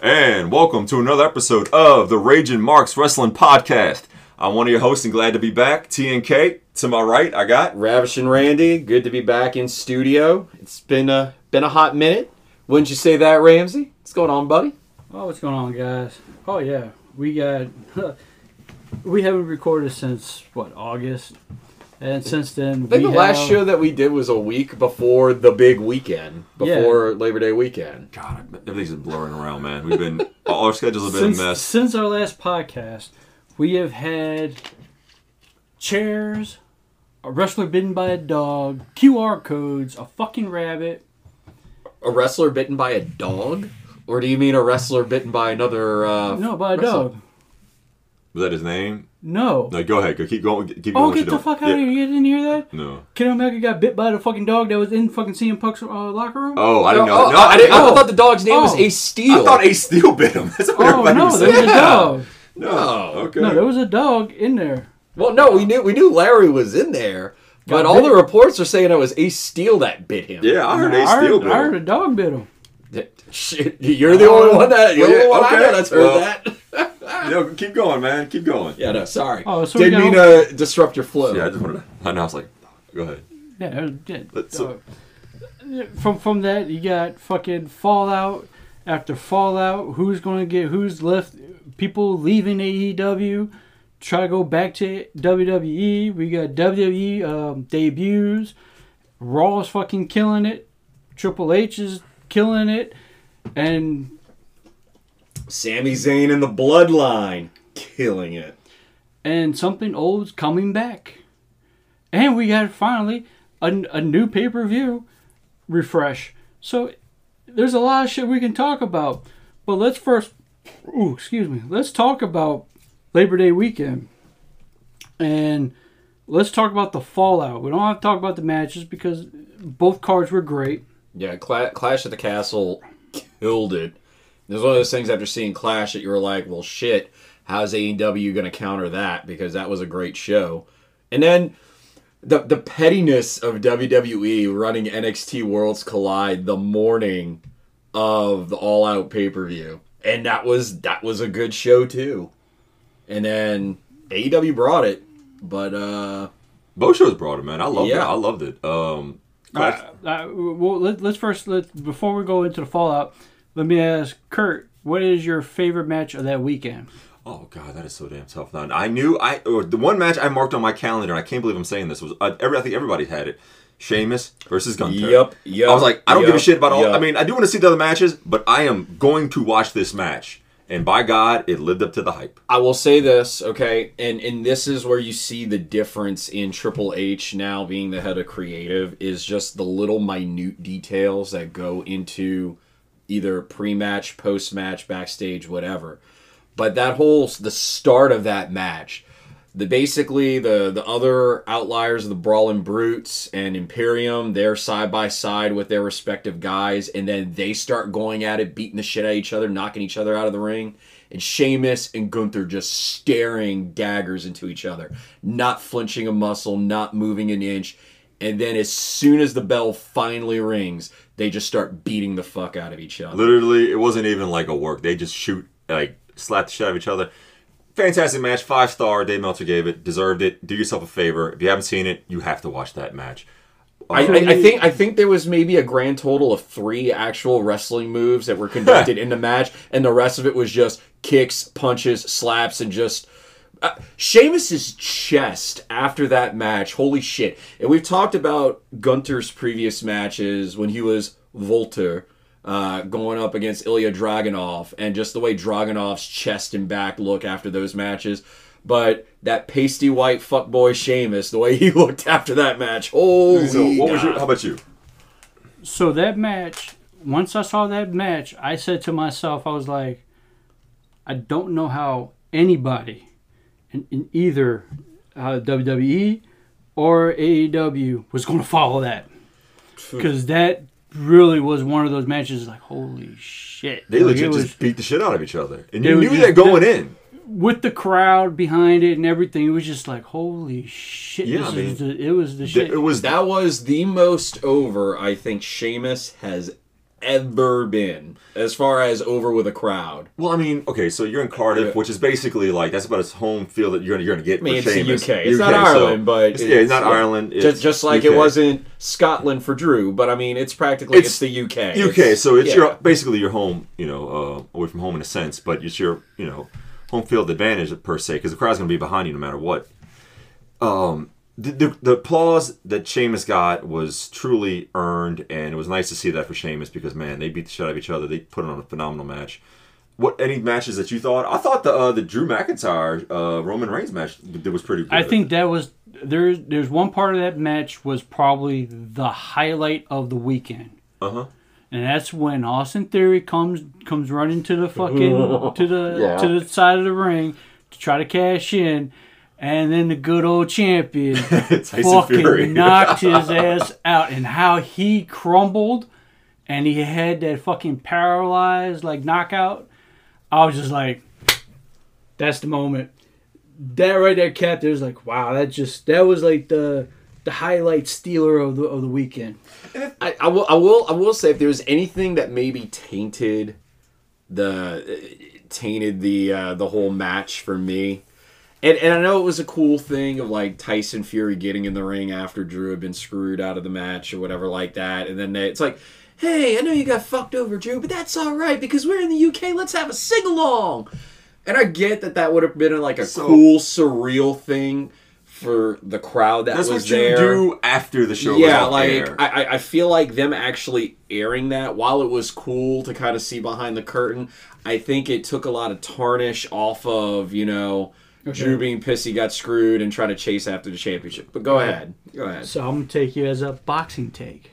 And welcome to another episode of the Raging Marks Wrestling Podcast. I'm one of your hosts and glad to be back, TNK. To my right, I got Ravish and Randy, good to be back in studio. It's been a been a hot minute. Wouldn't you say that, Ramsey? What's going on, buddy? Oh, what's going on, guys? Oh yeah, we got. we haven't recorded since what August, and since then I think we the last have- show that we did was a week before the big weekend, before Labor Day weekend. God, everything's been blurring around, man. We've been our schedules have been since, a mess. since our last podcast, we have had chairs, a wrestler bitten by a dog, QR codes, a fucking rabbit. A wrestler bitten by a dog, or do you mean a wrestler bitten by another? Uh, No, by a wrestler? dog. Was that his name? No. No, go ahead. Go keep going. Keep going. Oh, get the doing. fuck out of here! You didn't hear that? No. Kenny Omega got bit by the fucking dog that was in fucking CM Punk's uh, locker room. Oh, I Oh, didn't know. oh, no, I, didn't, I oh. thought the dog's name was Oh. Ace Steel. I thought Ace Steel bit him. That's what Oh everybody no, was there was a dog. No. No. Okay. No, there was a dog in there. Well, no, we knew we knew Larry was in there, but Got all bit. the reports are saying it was Ace Steel that bit him. yeah, I heard I Ace heard, Steel bit I heard a dog bit him. Shit, you're the only one that you're the yeah, one I know that's heard Well. that. Yo, keep going, man. Keep going. Yeah, no, sorry. Oh, so we Didn't mean got- to disrupt your flow. Yeah, I just wanted to. I know. I was like, go ahead. Yeah, it yeah. But so- uh, from from that you got fucking Fallout after Fallout. Who's going to get who's left? People leaving AEW, try to go back to WWE. We got WWE um, debuts. is fucking killing it. Triple H is killing it, and Sami Zayn and the Bloodline killing it. and something old's coming back. And we got finally a, a new pay per view refresh. So there's a lot of shit we can talk about. But let's first, ooh, excuse me, let's talk about Labor Day weekend. And let's talk about the fallout. We don't have to talk about the matches because both cards were great. Yeah, Cla- Clash at the Castle killed it. It was one of those things after seeing Clash that you were like, well, shit, how's AEW going to counter that? Because that was a great show. And then the the pettiness of WWE running NXT Worlds Collide the morning of the All Out pay per view, and that was that was a good show too. And then AEW brought it, but uh, Both shows brought it, man. I loved it. Yeah. I loved it. Um, Uh, uh, well, let, let's first let before we go into the fallout. Let me ask Kurt, what is your favorite match of that weekend? Oh god, that is so damn tough. Now, I knew I or the one match I marked on my calendar, and I can't believe I'm saying this was uh, every. I think everybody had it. Sheamus versus Gunther. Yep, yup, I was like, I don't give a shit about all. yup. I mean, I do want to see the other matches, but I am going to watch this match, and by God, it lived up to the hype. I will say this, okay, and and this is where you see the difference in Triple H now being the head of creative is just the little minute details that go into either pre-match, post-match, backstage, whatever. But that whole the start of that match, the basically the the other outliers of the Brawling Brutes and Imperium, they're side by side with their respective guys, and then they start going at it, beating the shit out of each other, knocking each other out of the ring. And Sheamus and Gunther just staring daggers into each other, not flinching a muscle, not moving an inch. And then as soon as the bell finally rings, they just start beating the fuck out of each other. Literally, it wasn't even like a work. They just shoot like slap the shit out of each other. Fantastic match, five star. Dave Meltzer gave it, deserved it. Do yourself a favor. If you haven't seen it, you have to watch that match. I, um, I, I think I think there was maybe a grand total of three actual wrestling moves that were conducted in the match, and the rest of it was just kicks, punches, slaps, and just uh, Sheamus's chest after that match. Holy shit! And we've talked about Gunther's previous matches when he was Walter. Uh, going up against Ilya Dragunov and just the way Dragunov's chest and back look after those matches. But that pasty white fuckboy Sheamus, the way he looked after that match, holy So, what was your? How about you? So that match, once I saw that match, I said to myself, I was like, I don't know how anybody in, in either uh, WWE or AEW was going to follow that. Because that really was one of those matches like, holy shit. They Like, legit it was- just beat the shit out of each other, and They you were knew just- that going in. with the crowd behind it and everything, it was just like, holy shit. Yeah, this I mean, is the, it was the shit. It was That was the most over I think Sheamus has ever been as far as over with a crowd. Well, I mean, okay, so you're in Cardiff, which is basically like that's about as home field that you're gonna you're gonna get. I mean, it's the UK. It's not Ireland, but it's, yeah, it's not yeah. Ireland. It's Just, just like UK. it wasn't Scotland for Drew, but I mean, it's practically It's it's, the UK. UK, so it's yeah. your basically your home, you know, uh, away from home in a sense, but it's your you know home field advantage per se because the crowd's gonna be behind you no matter what. Um, the, the the applause that Sheamus got was truly earned, and it was nice to see that for Sheamus because man, they beat the shit out of each other. They put on a phenomenal match. What any matches that you thought? I thought the uh, the Drew McIntyre uh, Roman Reigns match that was pretty good. I think that was there's there's one part of that match was probably the highlight of the weekend. Uh huh. And that's when Austin Theory comes comes running to the fucking to the Yeah. to the side of the ring to try to cash in, and then the good old champion fucking Fury. knocked his ass out, and how he crumbled, and he had that fucking paralyzed like knockout. I was just like, that's the moment. That right there, Cap. There's like, wow, that just that was like the the highlight stealer of the of the weekend. I, I will I will I will say if there was anything that maybe tainted the tainted the uh, the whole match for me. And, and I know it was a cool thing of like Tyson Fury getting in the ring after Drew had been screwed out of the match or whatever like that, and then they, it's like, hey, I know you got fucked over, Drew, but that's all right because we're in the UK. Let's have a sing along. And I get that that would have been like a So- cool surreal thing for the crowd that That's was what you there do after the show. yeah, was like I- I feel like them actually airing that while it was cool to kind of see behind the curtain. I think it took a lot of tarnish off of you know Drew being pissed he got screwed and trying to chase after the championship. But go ahead, go ahead. So I'm gonna take you as a boxing take.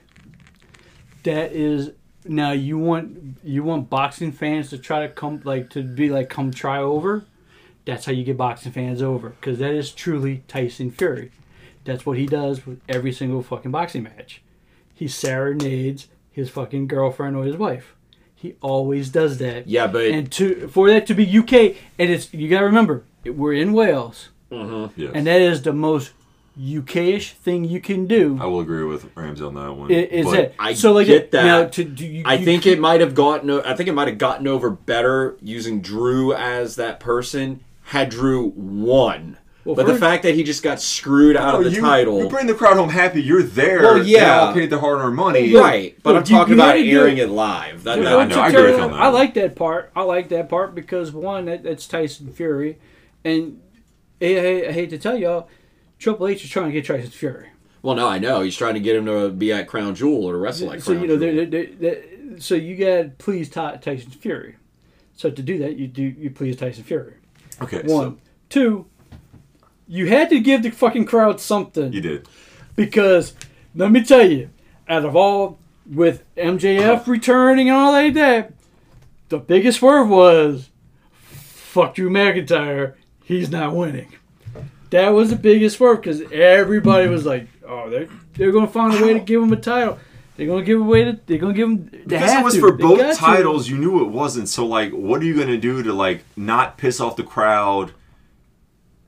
That is now you want you want boxing fans to try to come like to be like come try over. That's how you get boxing fans over because that is truly Tyson Fury. That's what he does with every single fucking boxing match. He serenades his fucking girlfriend or his wife. He always does that. Yeah, but And to for that to be UK and it's you gotta remember we're in Wales mm-hmm. Yes. and that is the most UK-ish thing you can do. I will agree with Ramsey on that one. I- Is but- it? I so like get that. Now, to, do you, I you- think it might have gotten. o- I think it might have gotten over better using Drew as that person had Drew won. Well, but the fact that he just got screwed out No, of oh, the you, title, You bring the crowd home happy. You're there. Well, yeah. all paid the hard-earned money. right? But Look, I'm you- talking you about had airing it- it live. That, Yeah, that- I know, I agree with that. I like that part. I like that part because one, that, that's Tyson Fury, and I, I, hate to tell y'all, Triple H is trying to get Tyson Fury. Well, no, I know he's trying to get him to be at Crown Jewel or to wrestle at so Crown you know, Jewel. they're, they're, they're, so you got to please Ty, Tyson Fury. So to do that, you do you please Tyson Fury. Okay. One, two. You had to give the fucking crowd something. You did. because let me tell you, out of all with MJF uh-huh. returning and all like that, the biggest swerve was fuck you, McIntyre. He's not winning. That was the biggest swerve because everybody was like, "Oh, they're they're gonna find a way to give him a title. They're gonna give away to they're gonna give him." They Because have it was to. for They both got to. titles, you knew it wasn't. So, like, what are you gonna do to like not piss off the crowd?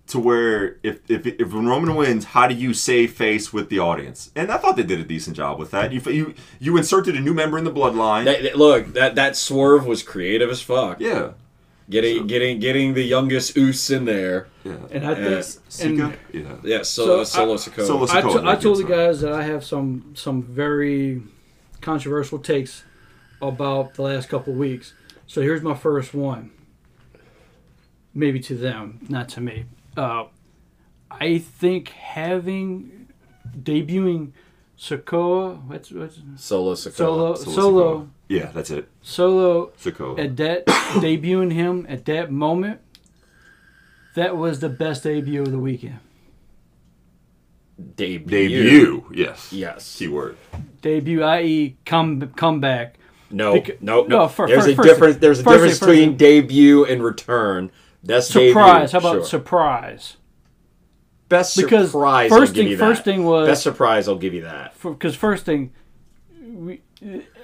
To where if if if Roman wins, how do you save face with the audience? And I thought they did a decent job with that. You you you inserted a new member in the bloodline. That- that- look, that that swerve was creative as fuck. yeah, Getting getting getting the youngest Oos in there. yeah. And I Yeah. think Sika? and yeah. Yeah, so, So, Solo I- Sikoa. Solo- I, Dakota, to- I told the guys that I have some some very controversial takes about the last couple of weeks. So here's my first one. Maybe to them, not to me. Uh, I think having debuting Sokoa, what's what's Solo Sikoa. solo Solo solo Sikoa. Yeah, that's it. solo Sokoa. at that debuting him at that moment. That was the best debut of the weekend. Debut. Debut. Yes. Yes. Keyword. Debut, i.e., come comeback. No, Bec- no, no. no, fir- there's fir- a first difference. There's a first difference thing, first between thing. debut and return. That's Surprise. Debut. How about Sure. surprise? best because surprise? first I'll give thing- you first thing was- best surprise. I'll give you that. Because first thing, we,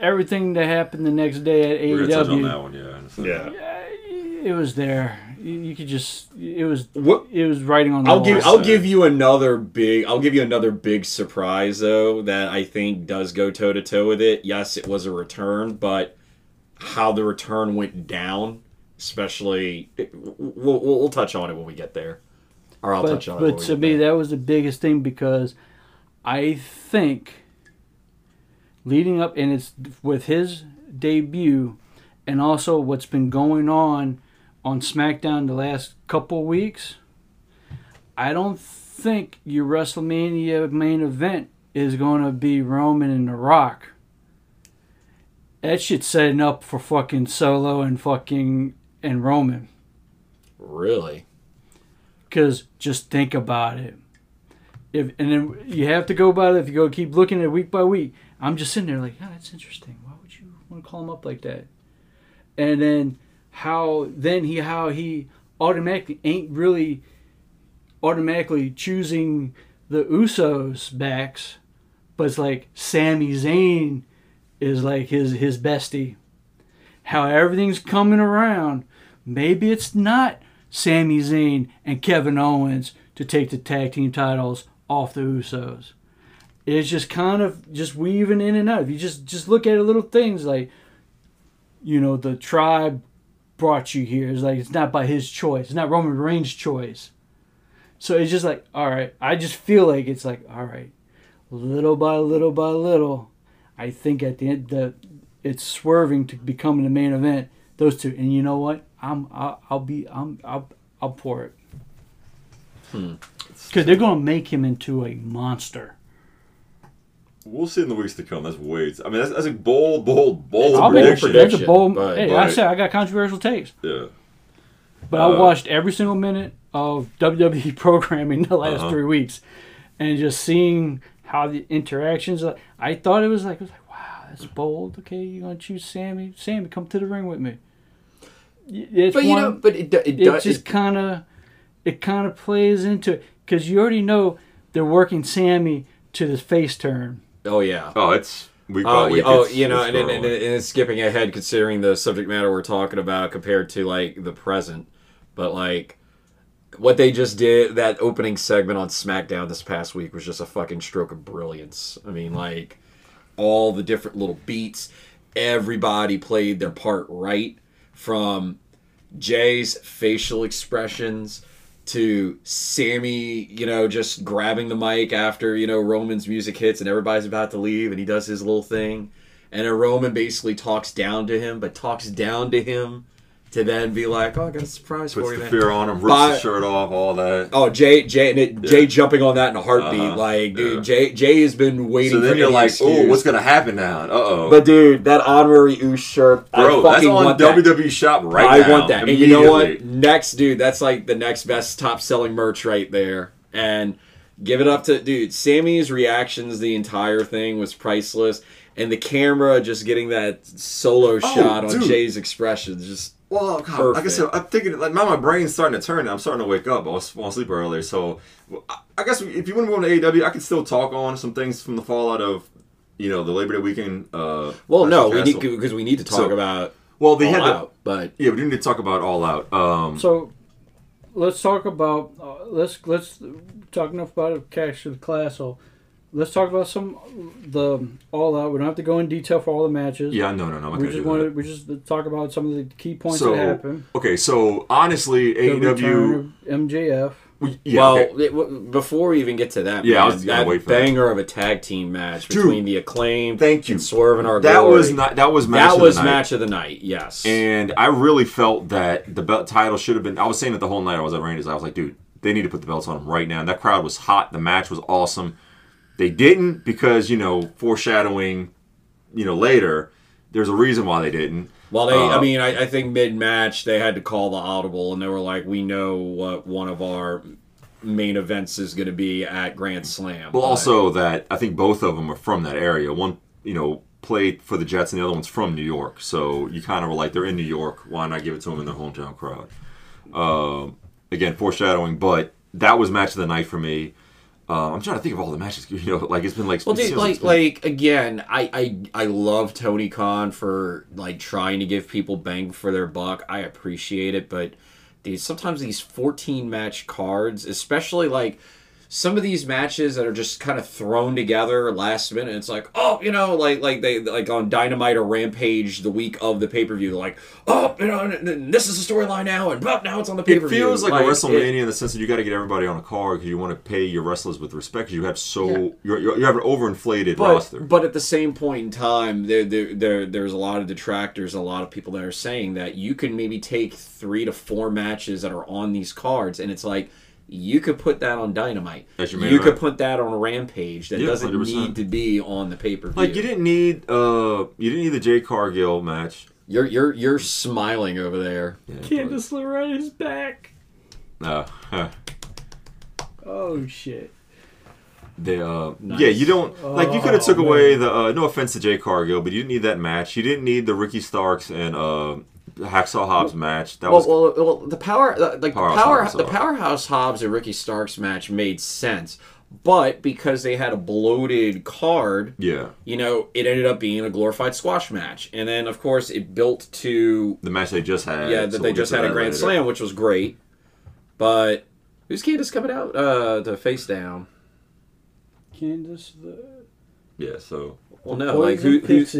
everything that happened the next day at We're gonna touch on AEW, that one. Yeah. So- Yeah. it was there. You, you could just it was What- it was writing on the I'll wall. give I'll give you another big I'll give you another big surprise though that I think does go toe to toe with it. Yes, it was a return, but how the return went down, especially we'll, we'll, we'll touch on it when we get there. Or I'll but, touch on it. when but we to get me there. that was the biggest thing because I think leading up and it's with his debut and also what's been going on on SmackDown the last couple weeks, I don't think your WrestleMania main event is going to be Roman and The Rock. That shit's setting up for fucking Solo and fucking and Roman. really Because just think about it. If and then you have to go about it. If you go keep looking at it week by week, I'm just sitting there like, yeah, that's interesting. Why would you want to call him up like that? And then how then he how he automatically ain't really automatically choosing the Usos backs, but it's like Sami Zayn is like his his bestie. How everything's coming around. Maybe it's not Sami Zayn and Kevin Owens to take the tag team titles off the Usos. It's just kind of just weaving in and out. If you just just look at it, little things like, you know, the tribe brought you here. It's like it's not by his choice. It's not Roman Reigns' choice. So it's just like, all right. I just feel like it's like, all right, little by little by little. I think at the end that it's swerving to becoming the main event. Those two, and you know what? I'm I'll, I'll be I'm I'll I'll pour it. Hmm. Because they're gonna make him into a monster. We'll see in the weeks to come. That's way. I mean, that's, that's a bold, bold, bold I'll make prediction. prediction. that's a bold. but- hey, I said I got controversial takes, Yeah. but I Uh, watched every single minute of WWE programming the last Uh-huh. three weeks, and just seeing how the interactions. I thought it was like, it was like, wow, that's bold. Okay, you're gonna choose Sami. Sami, come to the ring with me. It's But you one, know, but it, do- it, it does just kind of it kind of plays into it because you already know they're working Sami to the face turn. Oh yeah. Oh, it's week Oh, by week. oh, it's- you know, and, and, and it's skipping ahead considering the subject matter we're talking about compared to like the present. But like what they just did, that opening segment on SmackDown this past week was just a fucking stroke of brilliance. I mean, like all the different little beats, everybody played their part right from Jey's facial expressions to Sami, you know, just grabbing the mic after, you know, Roman's music hits and everybody's about to leave and he does his little thing. And Roman basically talks down to him, but talks down to him to then be like, oh, I got a surprise puts for you, the man. fear on him, rips the shirt off, all that. Oh, Jey, Jey, and it, Jey jumping on that in a heartbeat. Uh-huh. Like, dude, Yeah. Jey, Jey has been waiting So for then you're like, oh, what's gonna happen now? Uh oh. But dude, that honorary Uce shirt, Bro, I that's fucking on want that. WWE Shop right I now. want that. And you know what? Next, dude, that's like the next best top selling merch right there. And give it up to dude. Sami's reactions, the entire thing was priceless. And the camera just getting that solo shot on Oh, dude. Jey's expression just Well, God, like I said, I'm thinking like now my brain's starting to turn. I'm starting to wake up. I was falling asleep earlier, so I- I guess if you want to go into AEW, I can still talk on some things from the fallout of, you know, the Labor Day weekend. Uh, well, no, we need because we need to talk So, about Well, they all had the, out, but yeah, we do need to talk about All Out. Um, So let's talk about uh, let's let's talk enough about it. Clash at the Castle. So let's talk about some the all out. We don't have to go in detail for all the matches. yeah, no, no, no, I'm we just do want to we just talk about some of the key points So that happened. okay, so honestly, The AEW. MJF. we- Yeah, well, okay. it, w- before we even get to that, Yeah, I was gonna that wait for that. banger of a tag team match Dude, between the acclaimed, thank you. and Swerve and our that Glory. was not that was match that of was the night. match of the night. Yes, And I really felt that the belt title should have been. I was saying it the whole night I was at Randy's. I was like, dude, they need to put the belts on them right now. And that crowd was hot. The match was awesome. They didn't because you know foreshadowing, you know later. There's a reason why they didn't. Well, they, I Uh, mean, I, I think mid match they had to call the audible, and they were like, "We know what one of our main events is going to be at Grand Slam." Well, But- also that I think both of them are from that area. One, you know, played for the Jets, and the other one's from New York. So you kind of were like, they're in New York. Why not give it to them in their hometown crowd? Um, again, foreshadowing, but that was match of the night for me. Uh, I'm trying to think of all the matches. You know, like it's been like Well, dude, like been- like again, I, I I love Tony Khan for like trying to give people bang for their buck. I appreciate it, but dude, sometimes these 14 match cards, especially like some of these matches that are just kind of thrown together last minute. It's like, oh, you know, like like they like on Dynamite or Rampage the week of the pay per view. Like, oh, you know, n- n- this is the storyline now, and but now it's on the pay It per view. It feels like, a WrestleMania in the sense that you got to get everybody on a card because you want to pay your wrestlers with respect. 'cause you have so Yeah. you're, you're, you have an overinflated but, roster. But at the same point in time, there, there, there, there's a lot of detractors, a lot of people that are saying that you can maybe take three to four matches that are on these cards, and it's like you could put that on Dynamite. As your main You event. could put that on Rampage. That Yeah, doesn't 100%. need to be on the pay per view. like you didn't need uh you didn't need the Jade Cargill match. You're you're you're smiling over there. Yeah, Candice LeRae is back. but, uh, huh. Oh shit. They, uh, Nice. yeah, you don't like you could have Oh, took man. away the uh, no offense to Jade Cargill, but you didn't need that match. You didn't need the Ricky Starks and uh, Hacksaw Hobbs match. That was Well, well, well, the power, uh, like Powerhouse the power, Hobbs, the powerhouse Hobbs and Ricky Starks match made sense, but because they had a bloated card, yeah. you know, it ended up being a glorified squash match. And then, of course, it built to The match they just had. yeah so that we'll they just had a that Grand later. Slam, which was great. But who's Candice coming out uh, to face down? Candice the Yeah, so Well, no, like who, who's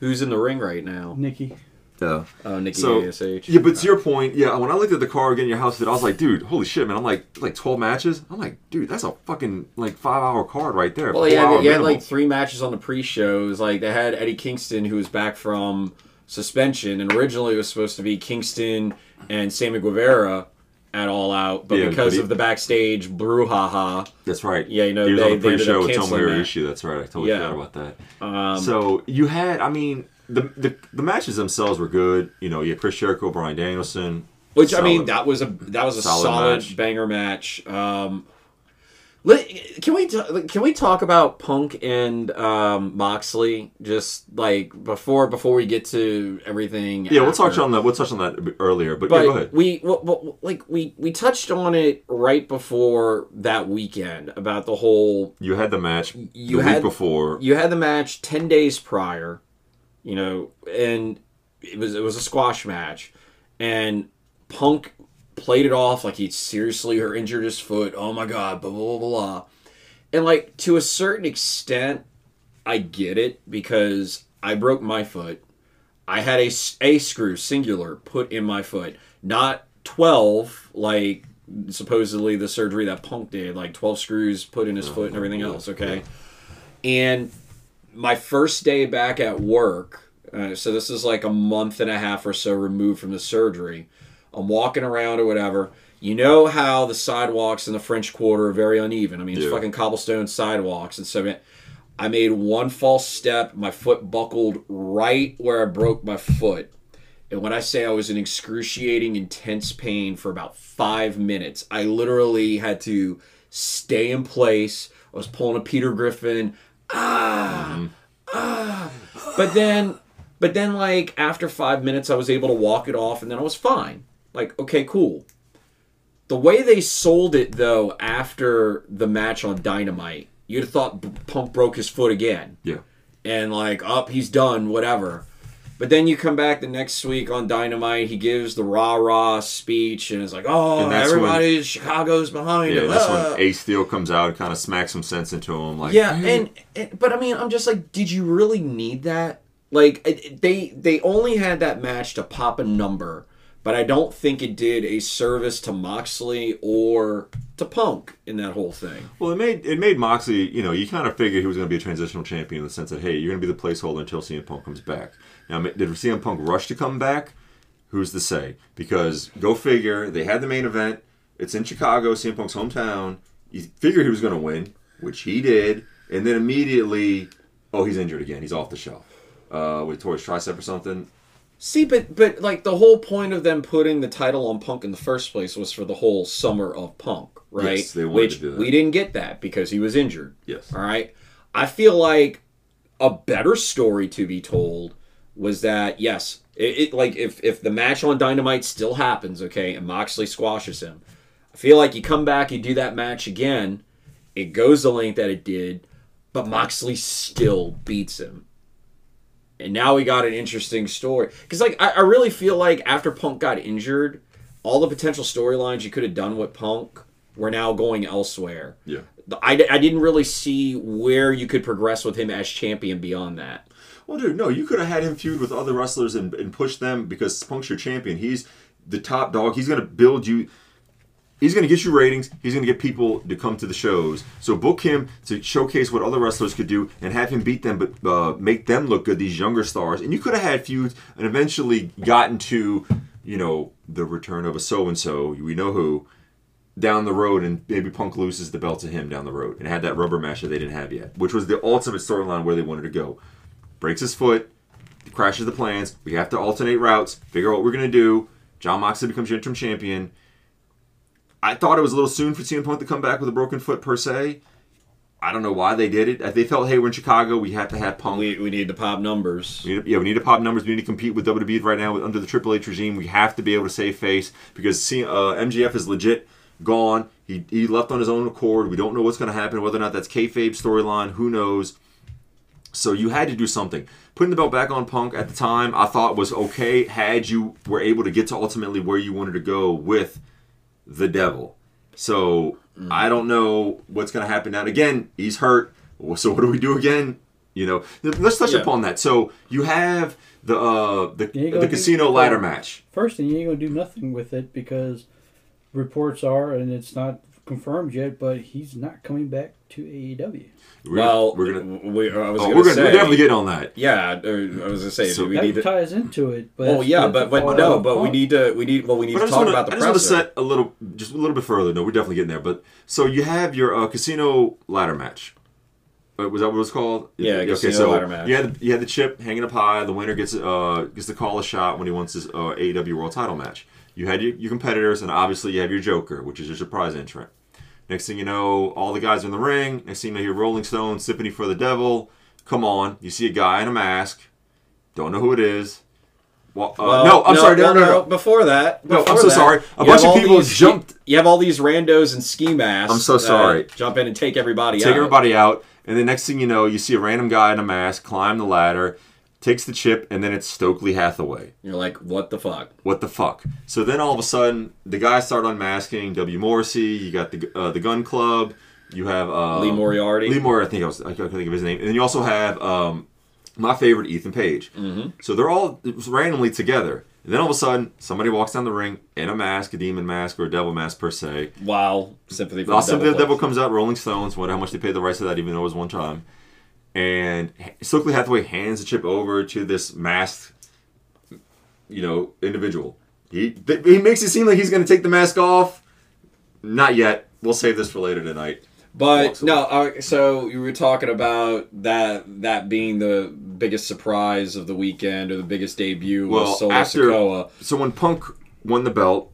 who's in the ring right now? Nikki. Yeah. Oh, Nikki So- Ash. Yeah, but to your point, yeah, when I looked at the card again, your house, I was like, dude, holy shit, man! I'm like, like 12 matches. I'm like, dude, that's a fucking like five hour card right there. Well, yeah, you had like three matches on the pre-shows. Like they had Eddie Kingston, who was back from suspension, and originally it was supposed to be Kingston and Sammy Guevara at All Out, but Yeah, because but he- of the backstage brouhaha, That's right. Yeah, you know, he was they- on the pre-show with that. That's right. I totally Yeah. forgot about that. um, so you had, I mean, the, the the matches themselves were good. You know, you had Chris Jericho, Bryan Danielson. which I mean, that was a that was a Solid solid, match. banger match. Um, can we t- can we talk about Punk and um, Moxley just like before before we get to everything? Yeah, we'll after? touch on that. We'll touch on that earlier. But, but yeah, go ahead. we well, well, like we we touched on it right before that weekend about the whole You had the match you the had- week before. you had the match 10 days prior you know and it was it was a squash match. And punk played it off like he'd seriously or injured his foot. Oh my god blah blah blah blah and like to a certain extent i get it because i broke my foot. I had a, a screw singular put in my foot. Not 12 like supposedly the surgery that punk did like 12 screws put in his oh, foot and everything else okay? And my first day back at work, uh, so this is like a month and a half or so removed from the surgery. I'm walking around or whatever. You know how the sidewalks in the French Quarter are very uneven. I mean, it's Yeah. fucking cobblestone sidewalks. And so I made one false step. My foot buckled right where I broke my foot. And when I say I was in excruciating, intense pain for about five minutes, I literally had to stay in place. I was pulling a Peter Griffin. Ah, ah. But then, but then, like after five minutes, I was able to walk it off, and then I was fine. Like, okay, cool. The way they sold it, though, after the match on Dynamite, you'd have thought B- Punk broke his foot again Yeah. and like up he's done whatever but then you come back the next week on dynamite he gives the rah rah speech and it's like oh that's when- everybody's chicago's behind Yeah, him that's ah." when Ace Steel comes out kind of smacks some sense into him. Like, yeah and, and but i mean i'm just like did you really need that like they they only had that match to pop a number but i don't think it did a service to moxley or to punk in that whole thing Well, it made it made Moxley. You know, you kind of figured he was going to be a transitional champion in the sense that hey, you're going to be the placeholder until CM Punk comes back. Now, did CM Punk rush to come back? Who's to say? Because go figure, they had the main event. It's in Chicago, CM Punk's hometown. You figured he was going to win, which he did, and then immediately, oh, he's injured again. He's off the shelf. Uh, with tore his tricep or something. See, but but like the whole point of them putting the title on Punk in the first place was for the whole summer of Punk, right? Yes, they wanted Which to do that. we didn't get that because he was injured. Yes. All right. I feel like a better story to be told was that yes, it, it like if if the match on Dynamite still happens, okay, and Moxley squashes him, I feel like you come back, you do that match again, It goes the length that it did, but Moxley still beats him. And now we got an interesting story. Because, like, I, I really feel like after Punk got injured, all the potential storylines you could have done with Punk were now going elsewhere. Yeah. I, I didn't really see where you could progress with him as champion beyond that. Well, dude, no, you could have had him feud with other wrestlers and, and push them because Punk's your champion. He's the top dog. He's going to build you. He's going to get you ratings. He's going to get people to come to the shows. So book him to showcase what other wrestlers could do and have him beat them, but uh, make them look good. These younger stars, and you could have had feuds and eventually gotten to, you know, the return of a so and so. We know who down the road, and maybe Punk loses the belt to him down the road, and had that rubber match that they didn't have yet, which was the ultimate storyline where they wanted to go. Breaks his foot, crashes the plans. We have to alternate routes, figure out what we're gonna do. Jon Moxley becomes interim champion. I thought it was a little soon for CM Punk to come back with a broken foot per se. I don't know why they did it. They felt, hey, we're in Chicago. We have to have Punk. We, we need to pop numbers. We need, yeah, we need to pop numbers. We need to compete with WWE right now under the Triple H regime. We have to be able to save face because C, uh, MJF is legit gone. He, he left on his own accord. We don't know what's going to happen. Whether or not that's kayfabe storyline, who knows? So you had to do something. Putting the belt back on Punk at the time, I thought was okay. Had you were able to get to ultimately where you wanted to go with the Devil. So I don't know what's going to happen now. Again, he's hurt. So what do we do again? You know, let's touch Yeah. upon that. So you have the uh, the, You ain't gonna the do- casino ladder match. First thing, you ain't gonna do nothing with it because reports are, and it's not confirmed yet, but he's not coming back to AEW. We're, well, we're gonna. we, I was Oh, gonna we're gonna. say, We're definitely getting on that. Yeah, I was gonna say, So we that need to. ties into it. But Oh yeah, but but no, but we need to we need well we need But I to just talk wanna, about the I just want to set a little, just a little bit further. No, we're definitely getting there. But so you have your uh, casino ladder match. Uh, was that what it was called? Yeah, okay. casino ladder match. You had the, you had the chip hanging up high. The winner gets uh gets to call a shot when he wants his uh, AEW World Title match. You had your, your competitors, and obviously you have your Joker, which is your surprise entrant. Next thing you know, all the guys are in the ring. Next thing you know, hear Rolling Stones, Sympathy for the Devil. Come on, you see a guy in a mask. Don't know who it is. Well, uh, Well, no, I'm sorry. No, no, no. Before that, No, I'm so that, sorry. A bunch of people these- jumped- You have all these randos and ski masks. I'm so sorry. Jump in and take everybody take out. Take everybody out, and the next thing you know, you see a random guy in a mask climb the ladder, takes the chip, and then it's Stokely Hathaway. You're like, what the fuck? What the fuck? So then all of a sudden, the guys start unmasking. W. Morrissey, you got the uh, the Gunn Club, you have uh, Lee Moriarty. Lee Moriarty, I think I was I couldn't think of his name, and then you also have um, my favorite Ethan Page. Mm-hmm. So they're all randomly together. And then all of a sudden, somebody walks down the ring in a mask, a demon mask, or a devil mask per se. Wow, sympathy for the the devil. devil comes out, Rolling Stones. Wonder how much they paid the rights to that, even though it was one time. And Stokely Hathaway hands the chip over to this masked, you know, individual. He th- he makes it seem like he's going to take the mask off. Not yet. We'll save this for later tonight. But no, uh, so you were talking about that that being the biggest surprise of the weekend or the biggest debut Well, was Solo after- Sikoa. So when Punk won the belt,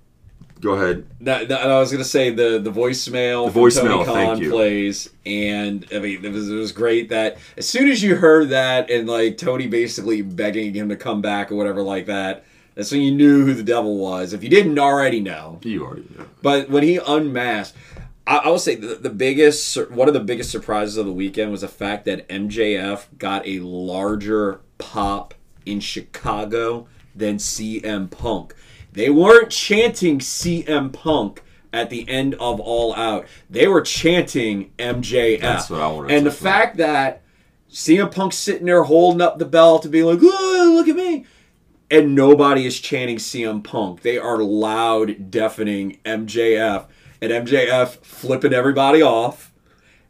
go ahead. That, that- I was gonna say the the voicemail, The voicemail, Tony thank Khan you. plays, and I mean it was it was great that as soon as you heard that and like Tony basically begging him to come back or whatever like that, that's when you knew who the devil was. If you didn't already know, You already know. but when he unmasked, I, I will say the, the biggest, one of the biggest surprises of the weekend was the fact that MJF got a larger pop in Chicago than CM Punk. They weren't chanting CM Punk at the end of All Out. They were chanting MJF. That's what I wanted to And the about. fact that CM Punk's sitting there holding up the belt and being like, "Oh, look at me," and nobody is chanting CM Punk. They are loud, deafening MJF, and MJF flipping everybody off.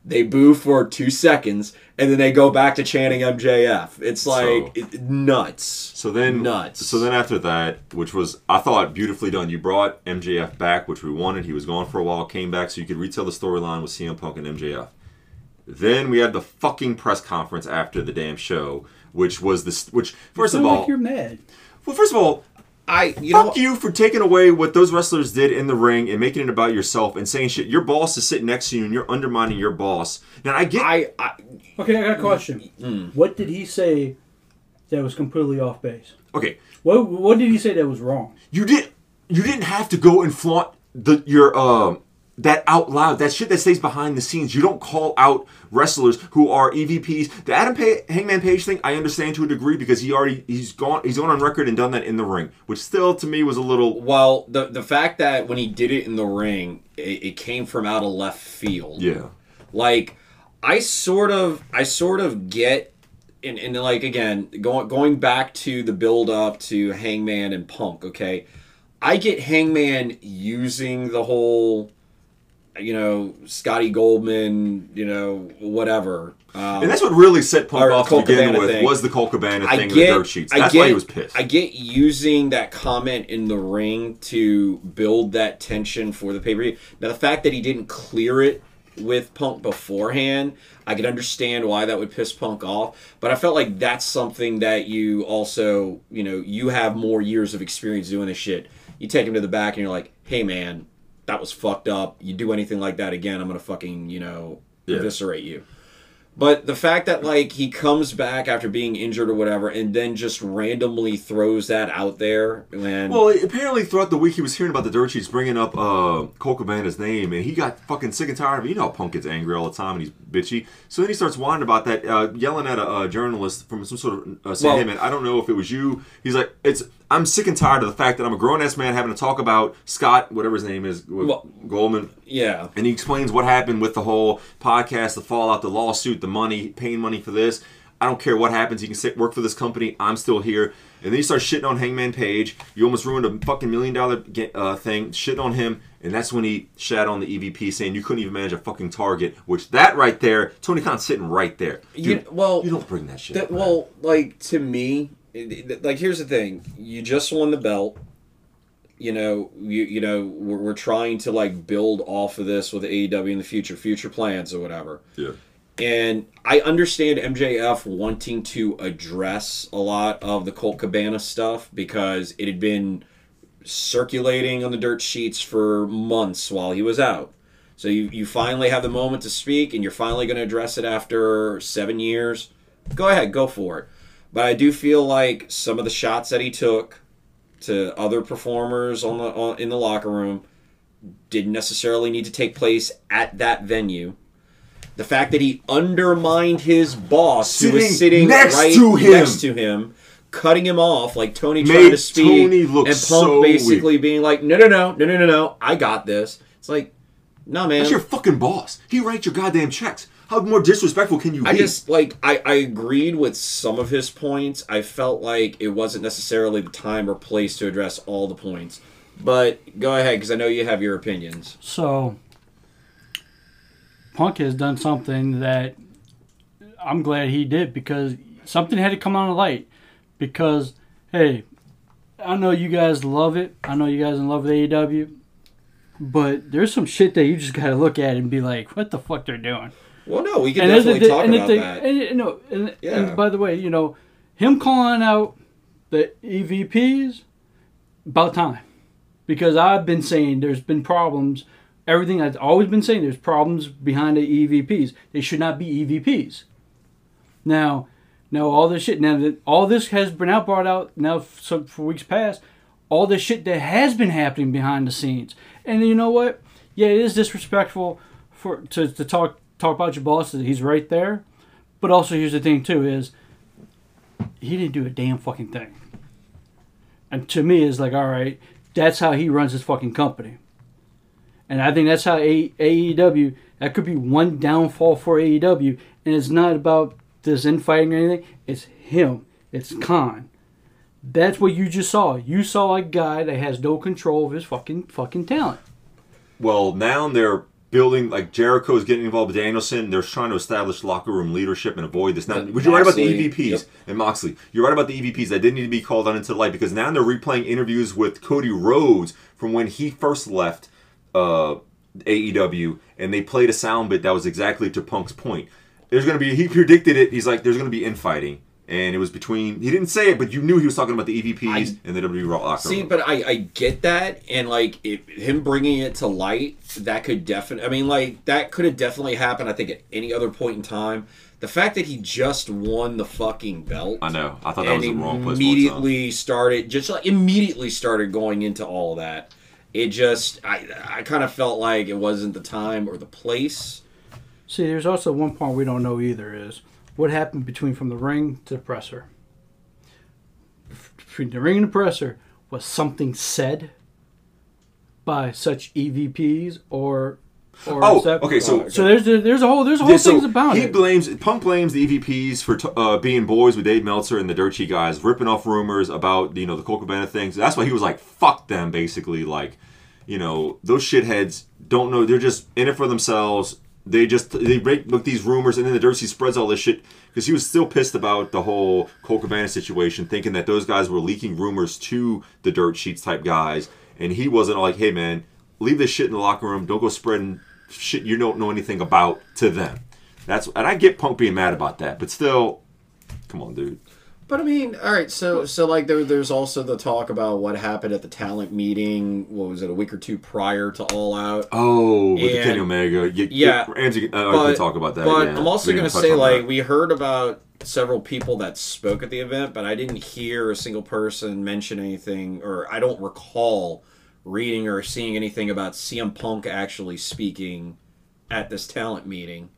They boo for two seconds, and then they go back to chanting MJF. It's like it, nuts. So then, Nuts. So then after that, which was I thought beautifully done. You brought MJF back, which we wanted. He was gone for a while, came back, so you could retell the storyline with CM Punk and MJF. Then we had the fucking press conference after the damn show, which was this. Which first of all, like you're mad. well, first of all, I you fuck know you for taking away what those wrestlers did in the ring and making it about yourself and saying shit. Your boss is sitting next to you and you're undermining your boss. Now I get. I, I Okay, I got a question. Mm. What did he say that was completely off base? okay, What What did he say that was wrong? you did. You didn't have to go and flaunt the your um that out loud. That shit that stays behind the scenes. You don't call out wrestlers who are EVPs. The Adam Hangman Page thing, I understand to a degree because he already he's gone he's gone on record and done that in the ring, which still to me was a little Well, the the fact that when he did it in the ring, it, it came from out of left field. yeah. Like I sort of I sort of get and, and like again, going going back to the build up to Hangman and Punk, okay? I get Hangman using the whole you know, Scotty Goldman, you know, whatever. Um, And that's what really set Punk off to begin Cabana with thing. was the Colt Cabana I thing get, in the dirt sheets. I That's get, why he was pissed. I get using that comment in the ring to build that tension for the pay per view. Now, the fact that he didn't clear it with Punk beforehand, I could understand why that would piss Punk off. But I felt like that's something that you also, you know, you have more years of experience doing this shit. You take him to the back and you're like, hey, man, that was fucked up. You do anything like that again, I'm going to fucking, you know, Yeah. eviscerate you. But the fact that like he comes back after being injured or whatever, and then just randomly throws that out there, and Well, apparently throughout the week he was hearing about the dirt sheets bringing up uh, Colt Cabana's name, and he got fucking sick and tired of it. You know how Punk gets angry all the time and he's bitchy. So then he starts whining about that, uh, yelling at a, uh journalist from some sort of uh, saying, Well- "Hey man, I don't know if it was you." He's like, "It's I'm sick and tired of the fact that I'm a grown ass man having to talk about Scott, whatever his name is, Well- Goldman." yeah, and he explains what happened with the whole podcast, the fallout, the lawsuit, the money, paying money for this. I don't care what happens. You can sit, work for this company. I'm still here. And then you start shitting on Hangman Page. You almost ruined a fucking million dollar uh, thing, shitting on him. And that's when he shat on the EVP, saying you couldn't even manage a fucking target. Which that right there, Tony Khan's sitting right there. Dude, You- well, you don't bring that shit. that up, well, like to me, like here's the thing: you just won the belt. You know, you you know, we're, we're trying to like build off of this with AEW in the future, future plans or whatever. yeah. And I understand MJF wanting to address a lot of the Colt Cabana stuff because it had been circulating on the dirt sheets for months while he was out. So you, you finally have the moment to speak and you're finally going to address it after seven years. Go ahead, go for it. But I do feel like some of the shots that he took to other performers on the on, in the locker room didn't necessarily need to take place at that venue. The fact that he undermined his boss, who was sitting next right to him. next to him, cutting him off like Tony Made trying to speak, and Punk so basically being like, "No, no, no, no, no, no, no, I got this." It's like, no, man. That's your fucking boss. He writes your goddamn checks. How more disrespectful can you be? I just like I, I agreed with some of his points. I felt like it wasn't necessarily the time or place to address all the points. But go ahead, because I know you have your opinions. So, Punk has done something that I'm glad he did because something had to come on the light. Because, hey, I know you guys love it. I know you guys in love with AEW. But there's some shit that you just got to look at and be like, what the fuck they're doing? Well, no, we can and definitely the- talk and about thing- that. And, and, Yeah. and by the way, you know, him calling out the EVPs about time, because I've been saying there's been problems. Everything I've always been saying there's problems behind the EVPs. They should not be EVPs. Now, now all this shit. Now that all this has been out brought out now for, for weeks past. All this shit that has been happening behind the scenes, and you know what? Yeah, it is disrespectful for to, to talk talk about your boss. He's right there, but also here's the thing too: is he didn't do a damn fucking thing. And to me, it's like, all right, that's how he runs his fucking company. And I think that's how A- AEW. That could be one downfall for AEW, and it's not about this infighting or anything. It's him. It's Khan. That's what you just saw. You saw a guy that has no control of his fucking fucking talent. Well, now they're building like Jericho is getting involved with Danielson. They're trying to establish locker room leadership and avoid this. Now, And would you right about the EVPs yep. and Moxley? You're right about the EVPs that didn't need to be called on into the light because now they're replaying interviews with Cody Rhodes from when he first left uh, AEW, and they played a sound bit that was exactly to Punk's point. There's gonna be he predicted it. He's like, there's gonna be infighting. And it was between he didn't say it, but you knew he was talking about the EVPs and the WWE Raw locker See, room. but I, I get that, and like it, him bringing it to light, that could definitely. I mean, like that could have definitely happened. I think at any other point in time. The fact that he just won the fucking belt, I know. I thought that was and the wrong place. for it, son. immediately started just like immediately started going into all of that, it just I I kind of felt like it wasn't the time or the place. See, there's also one part we don't know either is what happened between from the ring to the presser. Between the ring and the presser, was something said by such EVPs or or Oh, that- okay, so- so there's there's a whole there's a whole Yeah, so things about he it. blames Punk blames the EVPs for t- uh, being boys with Dave Meltzer and the Dirt Sheet guys, ripping off rumors about you know the Colt Cabana things. That's why he was like, "Fuck them," basically. Like, you know, those shitheads don't know. They're just in it for themselves. They just they break look these rumors, and then the Dirt Sheet spreads all this shit because he was still pissed about the whole Colt Cabana situation, thinking that those guys were leaking rumors to the Dirt Sheets type guys, and he wasn't like, "Hey man, leave this shit in the locker room. Don't go spreading shit you don't know anything about to them." That's and I get Punk being mad about that, but still, come on, dude. But I mean, all right. So, so like there, there's also the talk about what happened at the talent meeting. What was it, a week or two prior to All Out? Oh, with the And- Kenny Omega, you, Yeah, Ramsey, uh, but, can talk about that. But yeah. I'm also going to say, like, that. we heard about several people that spoke at the event, but I didn't hear a single person mention anything, or I don't recall reading or seeing anything about CM Punk actually speaking at this talent meeting.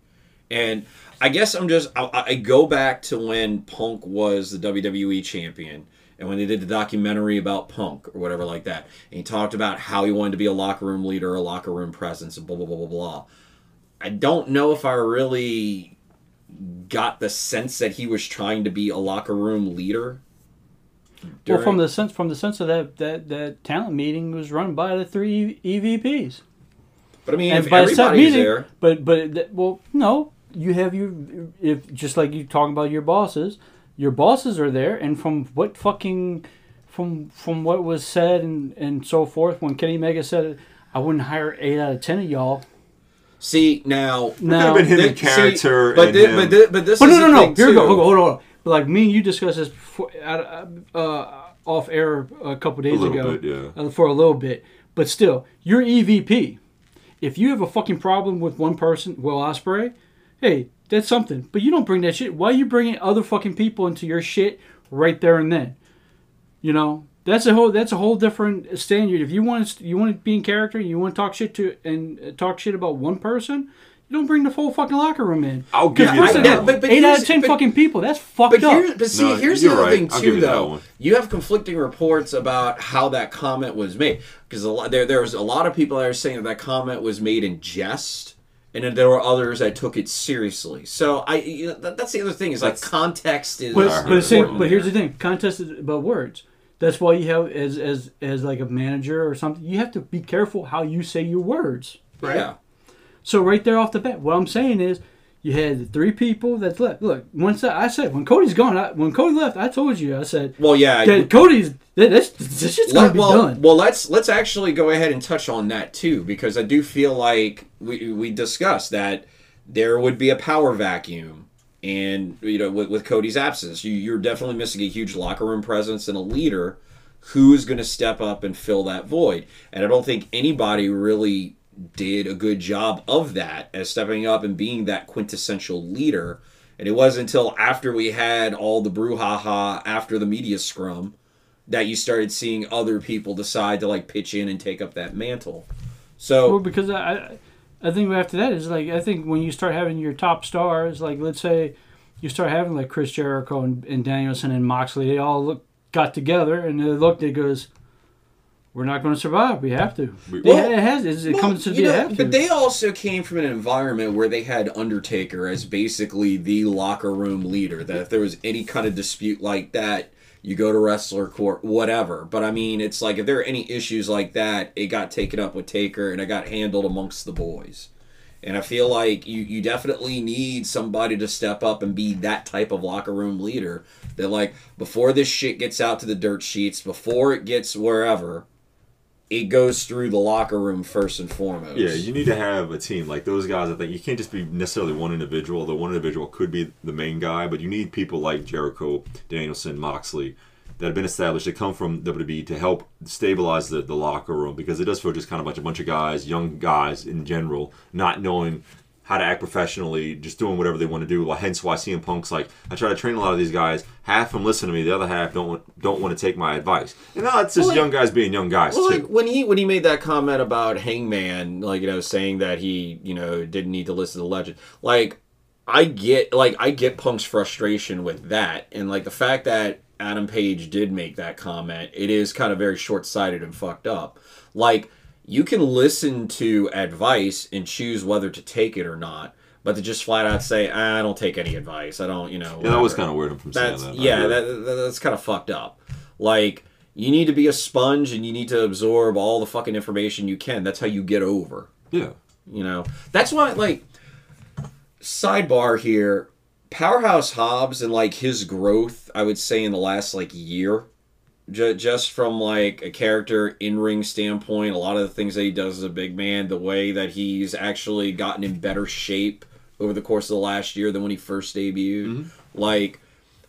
And I guess I'm just, I, I go back to when Punk was the WWE champion. And when they did the documentary about Punk or whatever like that, and he talked about how he wanted to be a locker room leader, a locker room presence, and blah blah blah blah blah. I don't know if I really got the sense that he was trying to be a locker room leader. well, from the sense from the sense of that that that talent meeting was run by the three EVPs. but I mean, and if by everybody's meeting, there, but but well, no, you have you if just like you talking about your bosses, your bosses are there, and from what fucking from from what was said and and so forth, when Kenny Omega said, "I wouldn't hire eight out of ten of y'all." see now, Now, been him in Th- see, character but and thi- him. but thi- but this but is no, no, no. Here we go. Hold on, hold on. But like me and you discussed this before, uh, uh, off air a couple days little ago, bit, yeah. uh, for a little bit. But still, you're EVP. If you have a fucking problem with one person, Will Ospreay, hey, that's something. But you don't bring that shit. Why are you bringing other fucking people into your shit right there and then? You know, that's a whole that's a whole different standard. If you want to you want to be in character, you want to talk shit to and uh, talk shit about one person. You don't bring the full fucking locker room in. I'll give 'Cause you first that of all, one. but- but eight out of ten but- fucking people. That's fucked But, up. but see, No, here's the other right. thing I'll too, you though. You have conflicting reports about how that comment was made because a lot there there was a lot of people that are saying that that comment was made in jest, and then there were others that took it seriously. So I, you know, that, that's the other thing is like That's- context is. But, but, same, but here's there. the thing: context is about words. That's why you have as as as like a manager or something. You have to be careful how you say your words. Right. Yeah. So right there off the bat, what I'm saying is, you had the three people that's left. Look, once I, I said when Cody's gone, I, when Cody left, I told you, I said, Well, yeah. that Cody's that, that's this shit's gonna be well, done. well, let's let's actually go ahead and touch on that too, because I do feel like we we discussed that there would be a power vacuum, and you know, with, with Cody's absence, you, you're definitely missing a huge locker room presence and a leader who is going to step up and fill that void. And I don't think anybody really did a good job of that as stepping up and being that quintessential leader. And it wasn't until after we had all the brouhaha after the media scrum that you started seeing other people decide to like pitch in and take up that mantle. So Well, because I, I- think after that is like I think when you start having your top stars, like let's say you start having like Chris Jericho and, and Danielson and Moxley, they all look got together and they looked. It goes, we're not going to survive. We have to. We- They- Well, it has. It, it Well, comes to you be know, a to. But they also came from an environment where they had Undertaker as basically the locker room leader. That if there was any kind of dispute like that, you go to wrestler court, whatever. But I mean, it's like if there are any issues like that, it got taken up with Taker and it got handled amongst the boys. And I feel like you, you definitely need somebody to step up and be that type of locker room leader. That like before this shit gets out to the dirt sheets, before it gets wherever, it goes through the locker room first and foremost. Yeah, you need to have a team like those guys. I think you can't just be necessarily one individual. The one individual could be the main guy, but you need people like Jericho, Danielson, Moxley that have been established that come from WWE to help stabilize the, the locker room because it does feel just kind of like a bunch of guys, young guys in general, not knowing how to act professionally, just doing whatever they want to do. Well, hence why CM Punk's like, I try to train a lot of these guys. Half of them listen to me, the other half don't want, don't want to take my advice. And now it's just Well, like- young guys being young guys Well, too. like when he when he made that comment about Hangman, like you know, saying that he you know didn't need to listen to the legend, like I get like I get Punk's frustration with that, and like the fact that Adam Page did make that comment, it is kind of very short sighted and fucked up. Like you can listen to advice and choose whether to take it or not, but to just flat out say ah, I don't take any advice, I don't, you know, yeah, that was kind of weird of him from saying That's that. Yeah, that, that- that's kind of fucked up. Like you need to be a sponge and you need to absorb all the fucking information you can. That's how you get over. yeah. You know. That's why like sidebar here, Powerhouse Hobbs and like his growth, I would say in the last like year, ju- just from like a character in ring standpoint, a lot of the things that he does as a big man, the way that he's actually gotten in better shape over the course of the last year than when he first debuted. Like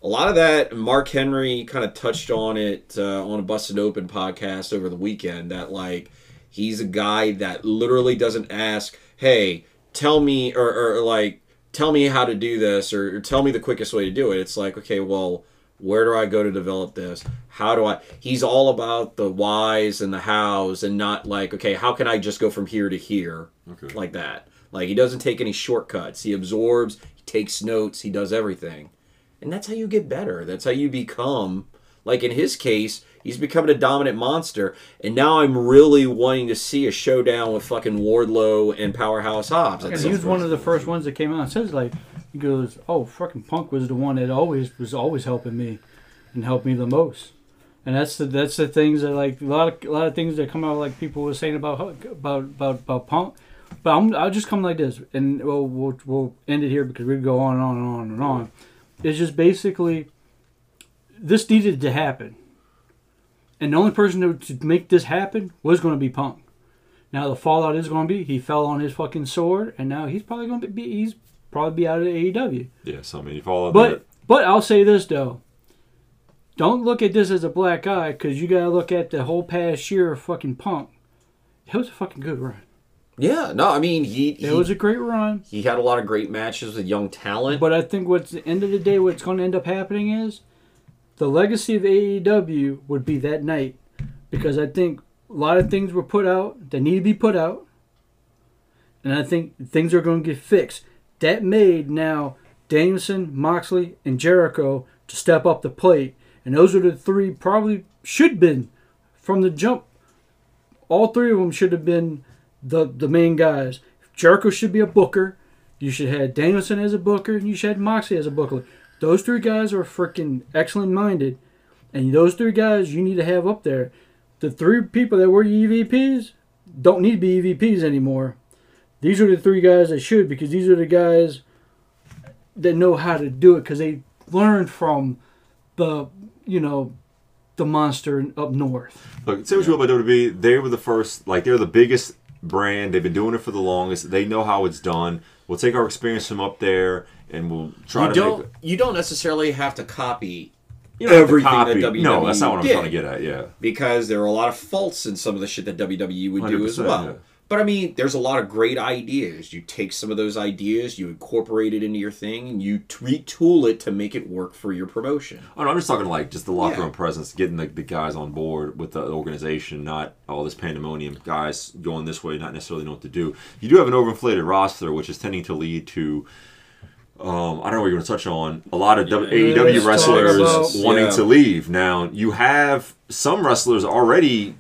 a lot of that, Mark Henry kind of touched on it uh, on a Busted Open podcast over the weekend. That like he's a guy that literally doesn't ask, "Hey, tell me," or, or like tell me how to do this, or, or tell me the quickest way to do it. It's like, okay, well, where do I go to develop this? How do I? He's all about the whys and the hows, and not like, okay, how can I just go from here to here, Okay. like that. Like he doesn't take any shortcuts. He absorbs. He takes notes. He does everything. And that's how you get better. That's how you become, like in his case, he's becoming a dominant monster. And now I'm really wanting to see a showdown with fucking Wardlow and Powerhouse Hobbs. And he was one of the first ones that came out and says like, he goes, "Oh, fucking Punk was the one that always was always helping me, and helped me the most." And that's the that's the things that like a lot of a lot of things that come out like people were saying about about about about Punk. But I'm, I'll just come like this, and we'll, we'll we'll end it here because we go on and on and on and on. It's just basically this needed to happen, and the only person to, to make this happen was going to be Punk. Now the fallout is going to be he fell on his fucking sword, and now he's probably going to be he's probably be out of the AEW. Yeah, so I mean, you follow But but I'll say this though, don't look at this as a black eye because you got to look at the whole past year of fucking Punk. It was a fucking good run. Yeah, no, I mean he It he, was a great run. he had a lot of great matches with young talent. But I think what's the end of the day, what's going to end up happening is the legacy of AEW would be that night because I think a lot of things were put out that need to be put out, and I think things are going to get fixed. That made now Danielson, Moxley, and Jericho to step up the plate, and those are the three probably should have been from the jump. All three of them should have been the the main guys. Jericho should be a booker. You should have Danielson as a booker, and you should have Moxley as a booker. Those three guys are freaking excellent minded, and those three guys you need to have up there. The three people that were EVPs don't need to be EVPs anymore. These are the three guys that should, because these are the guys that know how to do it, because they learned from the, you know, the monster up north. Look, say what you will about WWE. They were the first, like they're the biggest brand. They've been doing it for the longest. They know how it's done. We'll take our experience from up there, and we'll try you to don't make. you don't necessarily have to copy You don't have to everything copy. that WWE No, that's not what I'm did. trying to get at. Yeah, because there are a lot of faults in some of the shit that WWE would do as well. yeah. But I mean, there's a lot of great ideas. You take some of those ideas, you incorporate it into your thing, and you retool it to make it work for your promotion. Oh, no, I'm just talking like just the locker Yeah. room presence, getting the, the guys on board with the organization, not all this pandemonium. Guys going this way, not necessarily know what to do. You do have an overinflated roster, which is tending to lead to. Um, I don't know what you're going to touch on. A lot of W- Yeah, AEW wrestlers about- wanting Yeah. to leave. Now you have some wrestlers already,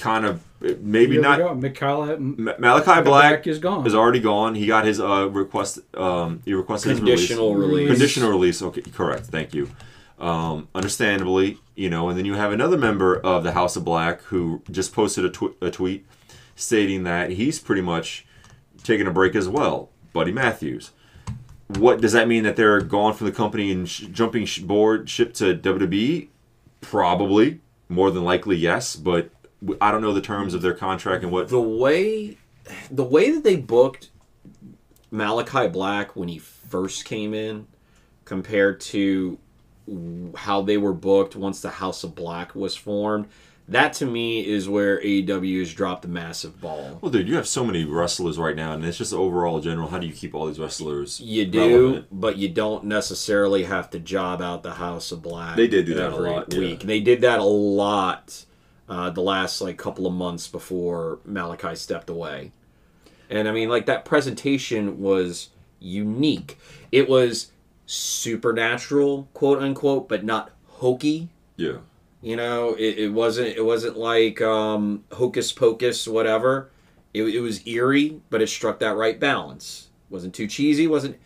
kind of maybe Here not. go. Mikala, Ma- Malachi Black is gone. Is already gone. He got his uh, request. Um, he requested his Conditional release. release. Conditional release. Okay, correct. Thank you. Um, understandably, you know, and then you have another member of the House of Black who just posted a, tw- a tweet stating that he's pretty much taking a break as well. Buddy Matthews. What does that mean that they're gone from the company and sh- jumping sh- board ship to WWE? Probably, more than likely, yes. But w- I don't know the terms of their contract and what. The way the way that they booked Malachi Black when he first came in compared to how they were booked once the House of Black was formed, That to me is where AEW has dropped a massive ball. Well, dude, you have so many wrestlers right now, and it's just overall general. How do you keep all these wrestlers? You do, relevant? but you don't necessarily have to job out the House of Black. They did do that a lot, yeah. week. They did that a lot uh, the last like couple of months before Malachi stepped away. And I mean, like that presentation was unique. It was supernatural, quote unquote, but not hokey. Yeah. You know, it, it wasn't it wasn't like um, hocus pocus, whatever. It, it was eerie, but it struck that right balance. wasn't too cheesy, wasn't.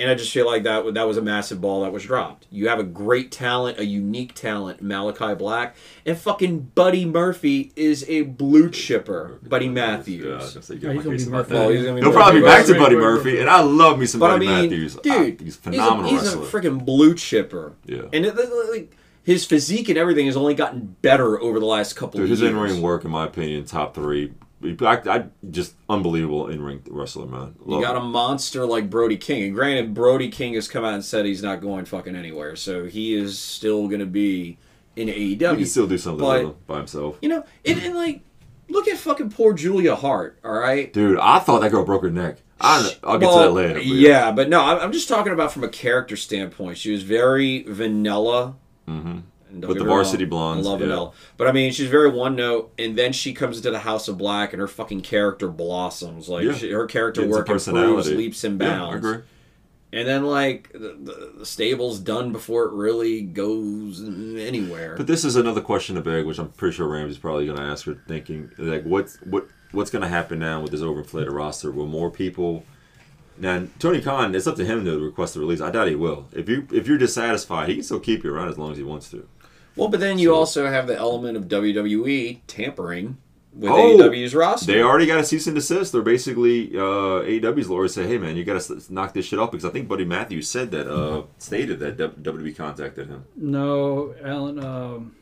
And I just feel like that that was a massive ball that was dropped. You have a great talent, a unique talent, Malachi Black, and fucking Buddy Murphy is a blue chipper. Buddy Matthews. was you got Yeah, oh, he's gonna be my Murphy. Oh, he's gonna be He'll probably be back to Buddy right, right, Murphy, and I love me some But I Buddy mean, Matthews. Dude, he's phenomenal he's a. He's a freaking blue chipper. Yeah. and it, like his physique and everything has only gotten better over the last couple Dude, of his years. in ring work, in my opinion, top three. I, I just unbelievable in ring wrestler, man. You Love got a monster like Brody King. And granted, Brody King has come out and said he's not going fucking anywhere. So he is still going to be in He AEW. can still do something But- by himself. you know, and, and like, look at fucking poor Julia Hart, all right? Dude, I thought that girl broke her neck. I, I'll get Well, to that later. but Yeah, but no, I'm I'm just talking about from a character standpoint. She was very vanilla. Mhm. With the me wrong, Varsity Blondes, I love yeah. vanilla. But I mean, she's very one note, and then she comes into the House of Black, and her fucking character blossoms. Like Yeah. she, her character a work improves, personality. leaps and Yeah, bounds. agree. And then like the, the, the stable's done before it really goes anywhere. But this is another question to beg, which I'm pretty sure Ramsey's probably going to ask her, thinking like, what's what what's going to happen now with this overinflated roster? Will more people? Now Tony Khan, it's up to him to request the release. I doubt he will. If you if you're dissatisfied, he can still keep you around as long as he wants to. Well, but then you So- also have the element of WWE tampering with Oh, AEW's roster. They already got a cease and desist. They're basically uh, AEW's lawyers say, "Hey man, you got to knock this shit off." Because I think Buddy Matthews said that, uh, stated that WWE contacted him. No, Alan. Um,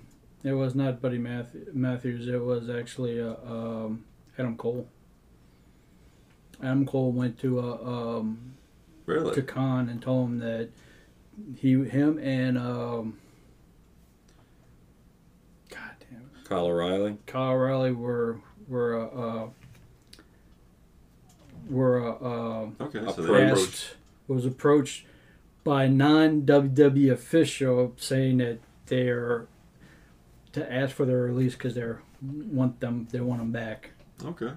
it was not Buddy Math- Matthews. It was actually uh, um, Adam Cole. Adam Cole went to uh, um, Really? to Khan and told him that he, him, and um, God damn, it, Kyle O'Reilly. Kyle O'Reilly were were uh, uh, were uh, uh, Okay, so pro- approached. was approached by a non WWE official saying that they're to ask for their release because they want them they want them back. Okay.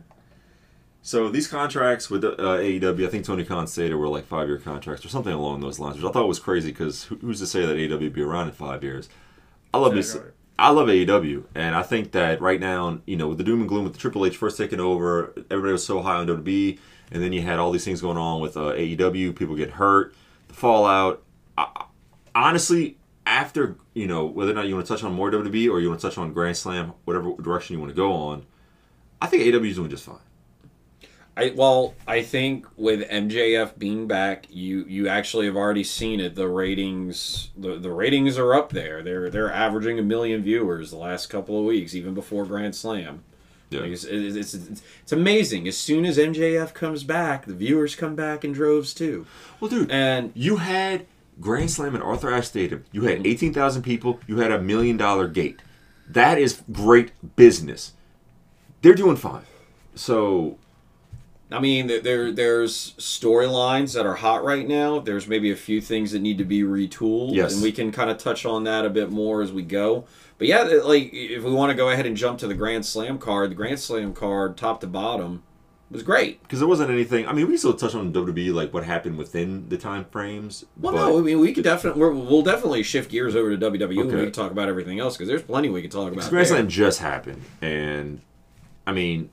So these contracts with uh, AEW, I think Tony Khan stated were like five year contracts or something along those lines, which I thought was crazy because who's to say that AEW would be around in five years? I love this. I love AEW, and I think that right now, you know, with the doom and gloom with the Triple H first taking over, everybody was so high on WWE, and then you had all these things going on with uh, AEW, people get hurt, the fallout. I, honestly, after you know whether or not you want to touch on more WWE or you want to touch on Grand Slam, whatever direction you want to go on, I think AEW is doing just fine. I well, I think with MJF being back, you you actually have already seen it. The ratings, the, the ratings are up there. They're they're averaging a million viewers the last couple of weeks, even before Grand Slam. Yeah. Like it's, it's, it's, it's, it's amazing. As soon as MJF comes back, the viewers come back in droves too. Well, dude, And you had Grand Slam at Arthur Ashe Stadium. You had 18,000 people. You had a million dollar gate. That is great business. They're doing fine. So, I mean, there- there there's storylines that are hot right now. There's maybe a few things that need to be retooled, Yes. and we can kind of touch on that a bit more as we go. But yeah, like if we want to go ahead and jump to the Grand Slam card, the Grand Slam card, top to bottom, was great. because there wasn't anything. I mean, we still touch on WWE, like what happened within the time frames. Well, but no, I mean we could definitely we're, we'll definitely shift gears over to WWE and we can talk about everything else because there's plenty we can talk about. Grand. Slam just happened. And, I mean,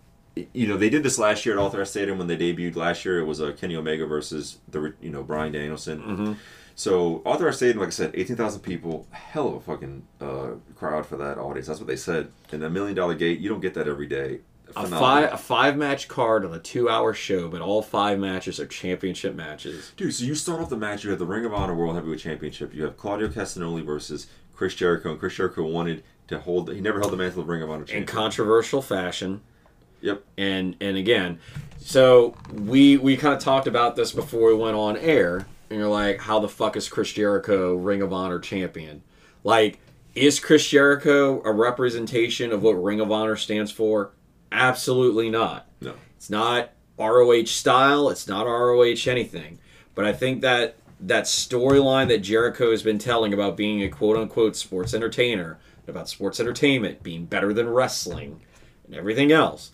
you know, they did this last year at Arthur Stadium when they debuted last year. It was uh, Kenny Omega versus, the you know, Bryan Danielson. Mm-hmm. So Arthur Stadium, like I said, eighteen thousand people, hell of a fucking uh, crowd for that audience. That's what they said. And a million dollar gate, you don't get that every day. A five a five match card on a two hour show, but all five matches are championship matches. Dude, so you start off the match. You have the Ring of Honor World Heavyweight Championship. You have Claudio Castagnoli versus Chris Jericho, and Chris Jericho wanted to hold. He never held the mantle of Ring of Honor In controversial fashion. Yep. and and again so we we kind of talked about this before we went on air and you're like how the fuck is chris jericho ring of honor champion like Is Chris Jericho a representation of what Ring of Honor stands for? Absolutely not. No. It's not ROH style. It's not ROH anything. But I think that that storyline that Jericho has been telling about being a quote unquote sports entertainer, about sports entertainment being better than wrestling and everything else,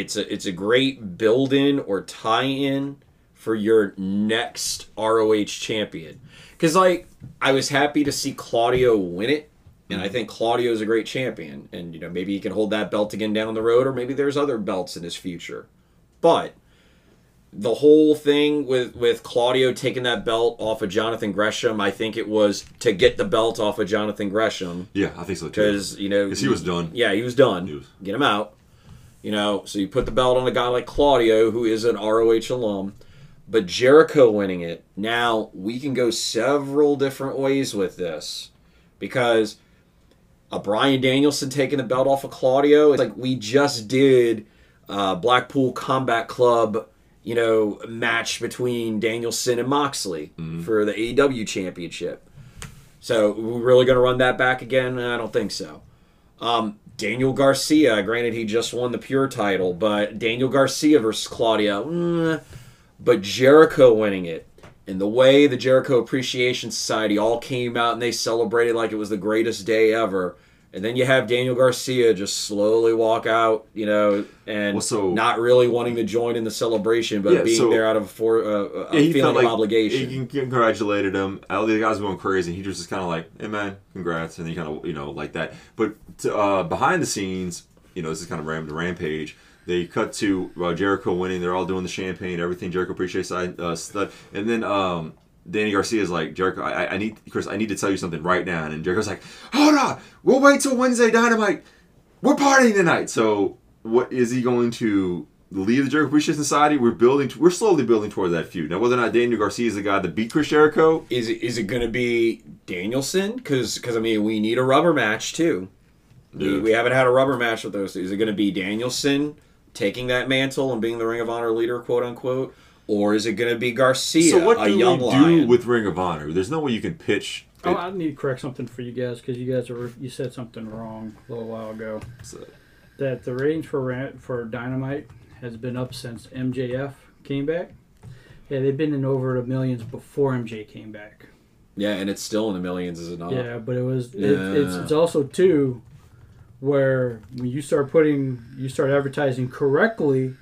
it's a it's a great build in or tie in for your next ROH champion. Because like I was happy to see Claudio win it. And I mm-hmm. think Claudio is a great champion, and you know maybe he can hold that belt again down the road, or maybe there's other belts in his future. But the whole thing with with Claudio taking that belt off of Jonathan Gresham, I think it was to get the belt off of Jonathan Gresham Yeah, I think so too. because you know 'Cause he was done. Yeah, he was done. He was- Get him out. You know, so you put the belt on a guy like Claudio, who is an ROH alum, but Jericho winning it. Now we can go several different ways with this because a Bryan Danielson taking the belt off of Claudio. It's like we just did uh, Blackpool Combat Club, you know, match between Danielson and Moxley for the AEW championship. So we're really going to run that back again? I don't think so. Um, Daniel Garcia, granted he just won the Pure title, but Daniel Garcia versus Claudio. mm, but Jericho winning it. And the way the Jericho Appreciation Society all came out and they celebrated like it was the greatest day ever. And then you have Daniel Garcia just slowly walk out, you know, and Well, so- not really wanting to join in the celebration, but Yeah, being so- there out of for, uh, a Yeah, feeling like of obligation. He congratulated him. All the guys were going crazy. He was just kind of like, "Hey man, congrats," and he kind of you know like that. But to, uh, behind the scenes, you know, this is kind of ram- rampage. They cut to uh, Jericho winning. They're all doing the champagne, everything. Jericho appreciates uh, stuff, and then um, Danny Garcia is like, Jericho, I, I need Chris, I need to tell you something right now. And Jericho's like, Hold on, we'll wait till Wednesday Dynamite. We're partying tonight. So, what is he going to? Leave the Jericho Appreciation Society. We're building. We're slowly building toward that feud. Now, whether or not Daniel Garcia is the guy that beat Chris Jericho, Is it is it going to be Danielson? Because because I mean we need a rubber match too. We, we haven't had a rubber match with those. Is it going to be Danielson taking that mantle and being the Ring of Honor leader, quote unquote, or is it going to be Garcia, so what a do we do lion? with Ring of Honor? There's no way you can pitch. Oh, I need to correct something for you guys because you guys are you said something wrong a little while ago. so- That the ratings for Ra- for Dynamite has been up since MJF came back. Yeah, they've been in over the millions before MJ came back. yeah, and it's still in the millions, is it not? Yeah, but it was it, Yeah. it's it's also too where when you start putting you start advertising correctly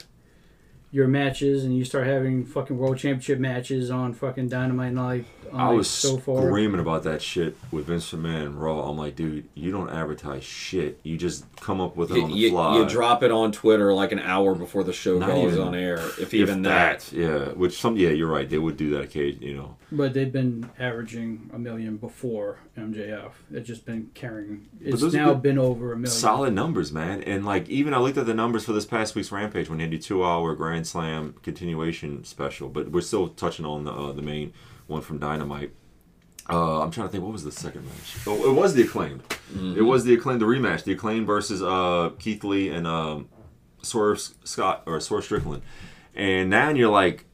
your matches and you start having fucking world championship matches on fucking Dynamite and like on I like was so far. screaming about that shit with Vince McMahon and Raw. I'm like, dude, you don't advertise shit. You just come up with it You, on the you- fly. you drop it on Twitter like an hour before the show Not goes even- on air, if If even that. yeah. Which some, yeah, you're right. They would do that occasion, you know. But they've been averaging a million before MJF. It's just been carrying. It's now been over a million. Solid numbers, man. And like, even I looked at the numbers for this past week's Rampage when they did two hour Grand Slam continuation special, but we're still touching on the uh, the main one from Dynamite. Uh, I'm trying to think. What was the second match? Oh, it was the acclaimed. It was the acclaimed. The rematch. The acclaimed versus uh, Keith Lee and um, Swerve Scott or Swerve Strickland. And now you're like,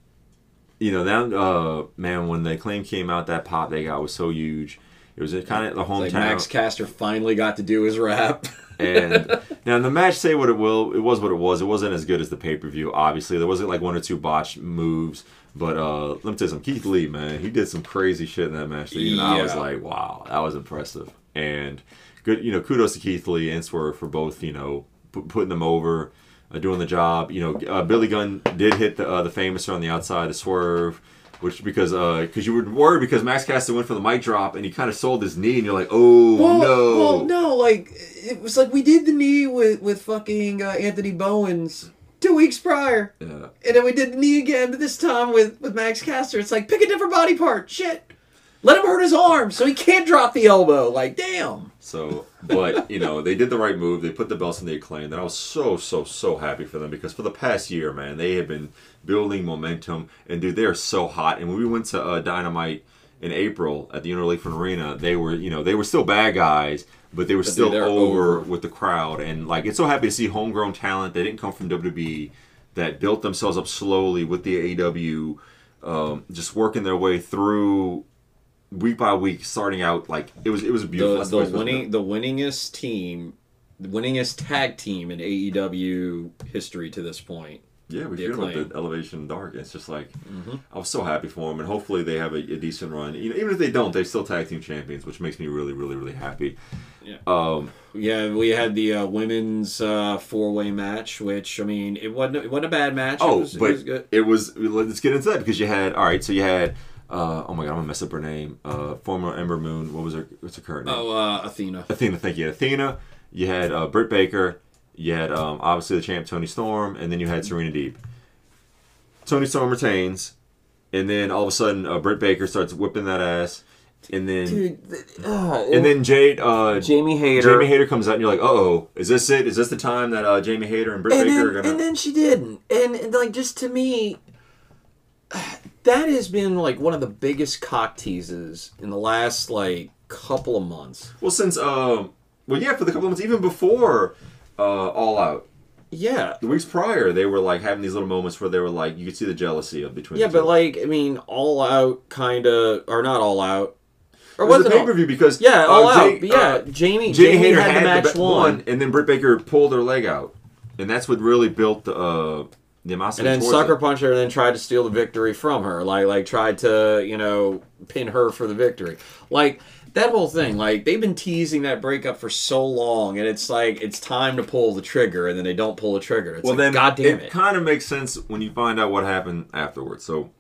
you know, that uh, man when the acclaim came out, that pop they got was so huge. It was kind of the hometown. Like Max Caster finally got to do his rap. And now the match, say what it will, it was what it was. It wasn't as good as the pay per view. Obviously, there wasn't like one or two botched moves. But uh, let me tell you something. Keith Lee, man, he did some crazy shit in that match. That even I was like, wow, that was impressive. And good, you know, kudos to Keith Lee and Swerve for both, you know, pu- putting them over, uh, doing the job. You know, uh, Billy Gunn did hit the uh, the famouser on the outside of Swerve. Which because because you were worried because Max Caster went for the mic drop and he kind of sold his knee and you're like oh Well, no well, no, like it was like we did the knee with with fucking uh, Anthony Bowens two weeks prior, yeah. and then we did the knee again, but this time with with Max Caster. It's like pick a different body part. Shit, let him hurt his arm so he can't drop the elbow. Like damn. So, but you know, they did the right move. They put the belts in the acclaim, and I was so so so happy for them because for the past year, man, they have been building momentum, and dude, they are so hot. And when we went to uh, Dynamite in April at the Inner Arena, they were you know they were still bad guys, but they were But still over, over. with the crowd, and like it's so happy to see homegrown talent. They didn't come from WWE, that built themselves up slowly with the AEW, um, just working their way through week by week, starting out like it was it was a beautiful. the, the way it's supposed to winning the winningest team, the winningest tag team in AEW history to this point. Yeah, we feel like acclaim. Mm-hmm. the elevation dark. It's just like I was so happy for them, and hopefully they have a, a decent run. You know, even if they don't, they're still tag team champions, which makes me really, really, really happy. Yeah. Um, Yeah, we had the uh, women's uh, four way match, which I mean, it wasn't it wasn't a bad match. oh, it was, but it was good. it was. Let's get into that because you had all right. So you had. Uh, oh my god, I'm gonna mess up her name. Uh, former Ember Moon. What was her? What's her current name? Oh, uh, Athena. Athena, thank you. Athena. You had uh, Britt Baker. You had um, obviously the champ Toni Storm, and then you had Serena Deeb. Toni Storm retains, and then all of a sudden uh, Britt Baker starts whipping that ass, and then Dude, th- uh, and then Jade uh, Jamie Hayter. Jamie Hayter comes out, and you're like, oh, is this it? Is this the time that uh, Jamie Hayter and Britt and Baker then, are gonna? and then she didn't and, and like just to me that has been like one of the biggest cock teases in the last like couple of months well, since um, well, yeah, for the couple of months, even before uh, All Out, yeah the weeks prior, they were like having these little moments where they were like, you could see the jealousy of between. yeah the but two. like i mean all out kind of or not all out or it was it pay per view because yeah uh, all Jay- out but yeah uh, jamie Jamie, jamie, Hayter had, had the match the won one, and then Britt Baker pulled her leg out, and that's what really built the uh, the animosity. and then sucker it. punched her and then tried to steal the victory from her like like tried to you know pin her for the victory like that whole thing like they've been teasing that breakup for so long and it's like it's time to pull the trigger and then they don't pull the trigger it's Well, like then god damn it, it, kind of makes sense when you find out what happened afterwards. So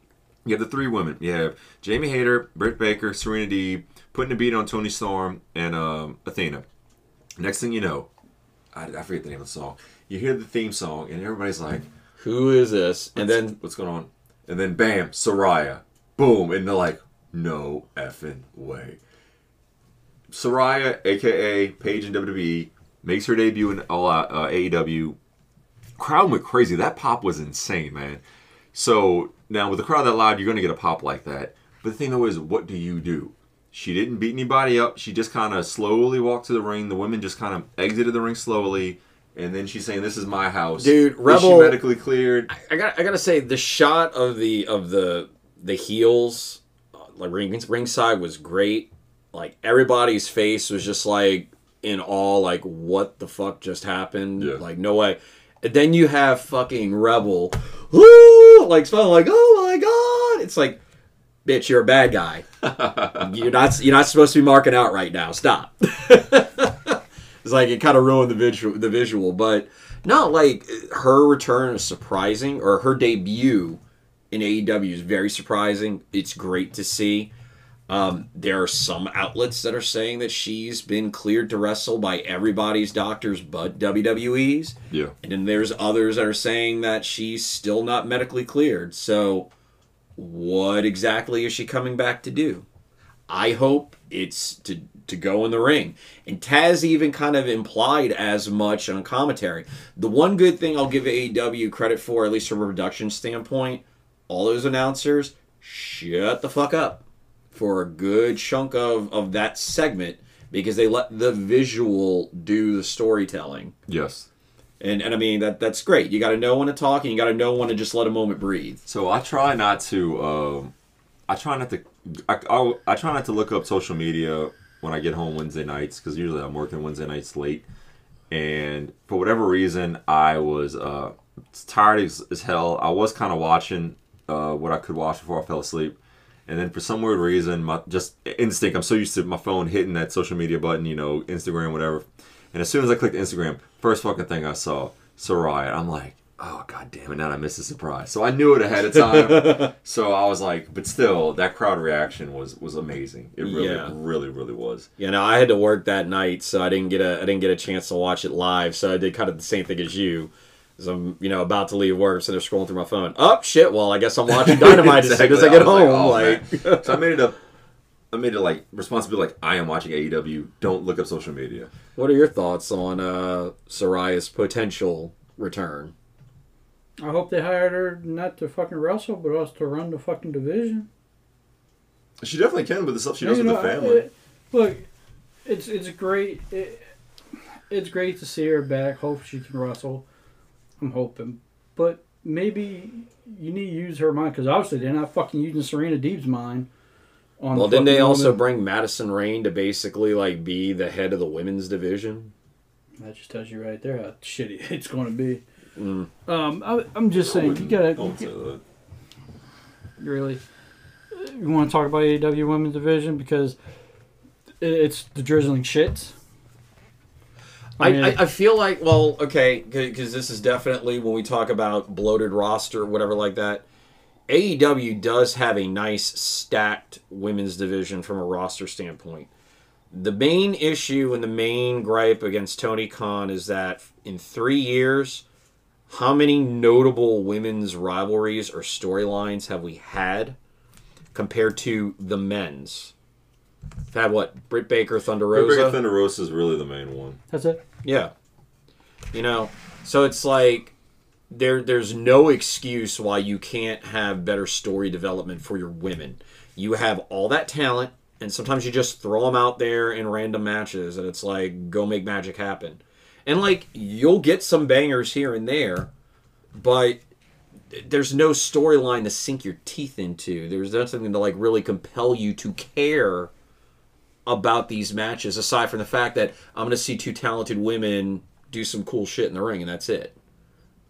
you have the three women. You have Jamie Hayter, Britt Baker, Serena Deeb, putting a beat on Toni Storm and um, Athena. Next thing you know, I, I forget the name of the song. You hear the theme song, and everybody's like, who is this and then what's going on?" And then bam, Saraya, boom, and they're like, "No effing way." Saraya, aka Paige in WWE, makes her debut in all out uh, AEW. Crowd went crazy. That pop was insane, man. So now with a crowd that loud, you're gonna get a pop like that. But the thing though is, what do you do? She didn't beat anybody up. She just kind of slowly walked to the ring. The women just kind of exited the ring slowly, and then she's saying, "This is my house." Dude, Is Rebel- she medically cleared? i got i gotta say the shot of the of the the heels uh, like ring, ringside was great like everybody's face was just like in awe like what the fuck just happened? Yeah. like no way. And then you have fucking rebel woo, like smiling like oh my god. It's like bitch you're a bad guy. You're not you're not supposed to be marking out right now. Stop. It's like it kind of ruined the visual the visual. But no like her return is surprising or her debut in AEW is very surprising. It's great to see um, there are some outlets that are saying that she's been cleared to wrestle by everybody's doctors but WWE's Yeah. and then there's others that are saying that she's still not medically cleared. So, what exactly is she coming back to do? I hope it's to to go in the ring. And Taz even kind of implied as much on commentary. The one good thing I'll give AEW credit for, at least from a production standpoint, all those announcers shut the fuck up for a good chunk of, of that segment because they let the visual do the storytelling. Yes. And and I mean that that's great. You got to know when to talk, and you got to know when to just let a moment breathe. So I try not to. Um, I try not to. I, I'll, I try not to look up social media when I get home Wednesday nights because usually I'm working Wednesday nights late, and for whatever reason I was uh, tired as, as hell. I was kind of watching uh, what I could watch before I fell asleep, and then for some weird reason, my just instinct. I'm so used to my phone hitting that social media button, you know, Instagram, whatever. And as soon as I clicked Instagram, first fucking thing I saw, Saraya. I'm like, oh god damn it! Now I missed the surprise. So I knew it ahead of time. so I was like, but still, that crowd reaction was was amazing. It really, Yeah. really, really was. Yeah, know, I had to work that night, so I didn't get a I didn't get a chance to watch it live. So I did kind of the same thing as you. As I'm, you know, about to leave work, so they're scrolling through my phone. Oh shit! Well, I guess I'm watching Dynamite as soon as I get was home. oh, like, so I made it up. I made it like responsibility. Like I am watching AEW. Don't look up social media. what are your thoughts on uh, Saraya's potential return? I hope they hired her not to fucking wrestle, but us to run the fucking division. She definitely can but the stuff she You does with the family. I- look, it's it's great. It, it's great to see her back. Hope she can wrestle. I'm hoping, but maybe you need to use her mind because obviously they're not fucking using Serena Deeb's mind. On Well, the didn't they also women. bring Madison Rayne to basically like be the head of the women's division? That just tells you right there how shitty it's going to be. Mm. Um, I, I'm just saying you gotta Don't say really. You want to talk about AEW Women's Division because it's the drizzling shits. I, mean, I, I feel like well okay because this is definitely when we talk about bloated roster or whatever like that aew does have a nice stacked women's division from a roster standpoint. The main issue and the main gripe against tony khan is that in three years how many notable women's rivalries or storylines have we had compared to the men's had what britt baker thunder rosa Britt Baker, Thunder Rosa is really the main one. that's it. yeah. You know, so it's like there there's no excuse why you can't have better story development for your women. You have all that talent and sometimes you just throw them out there in random matches and it's like go make magic happen. And like you'll get some bangers here and there, but there's no storyline to sink your teeth into. There's nothing to like really compel you to care about these matches aside from the fact that I'm going to see two talented women do some cool shit in the ring and that's it.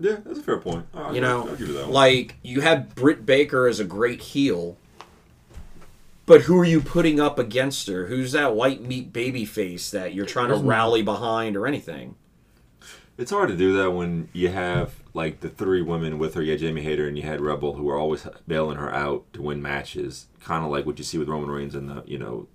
Yeah, that's a fair point. I'll You give- know, I'll give you that like you have Britt Baker as a great heel, but who are you putting up against her? Who's that white meat baby face that you're trying to rally behind or anything? It's hard to do that when you have like the three women with her. You had Jamie Hayter and you had Rebel, who are always bailing her out to win matches, kind of like what you see with Roman Reigns and the you know, with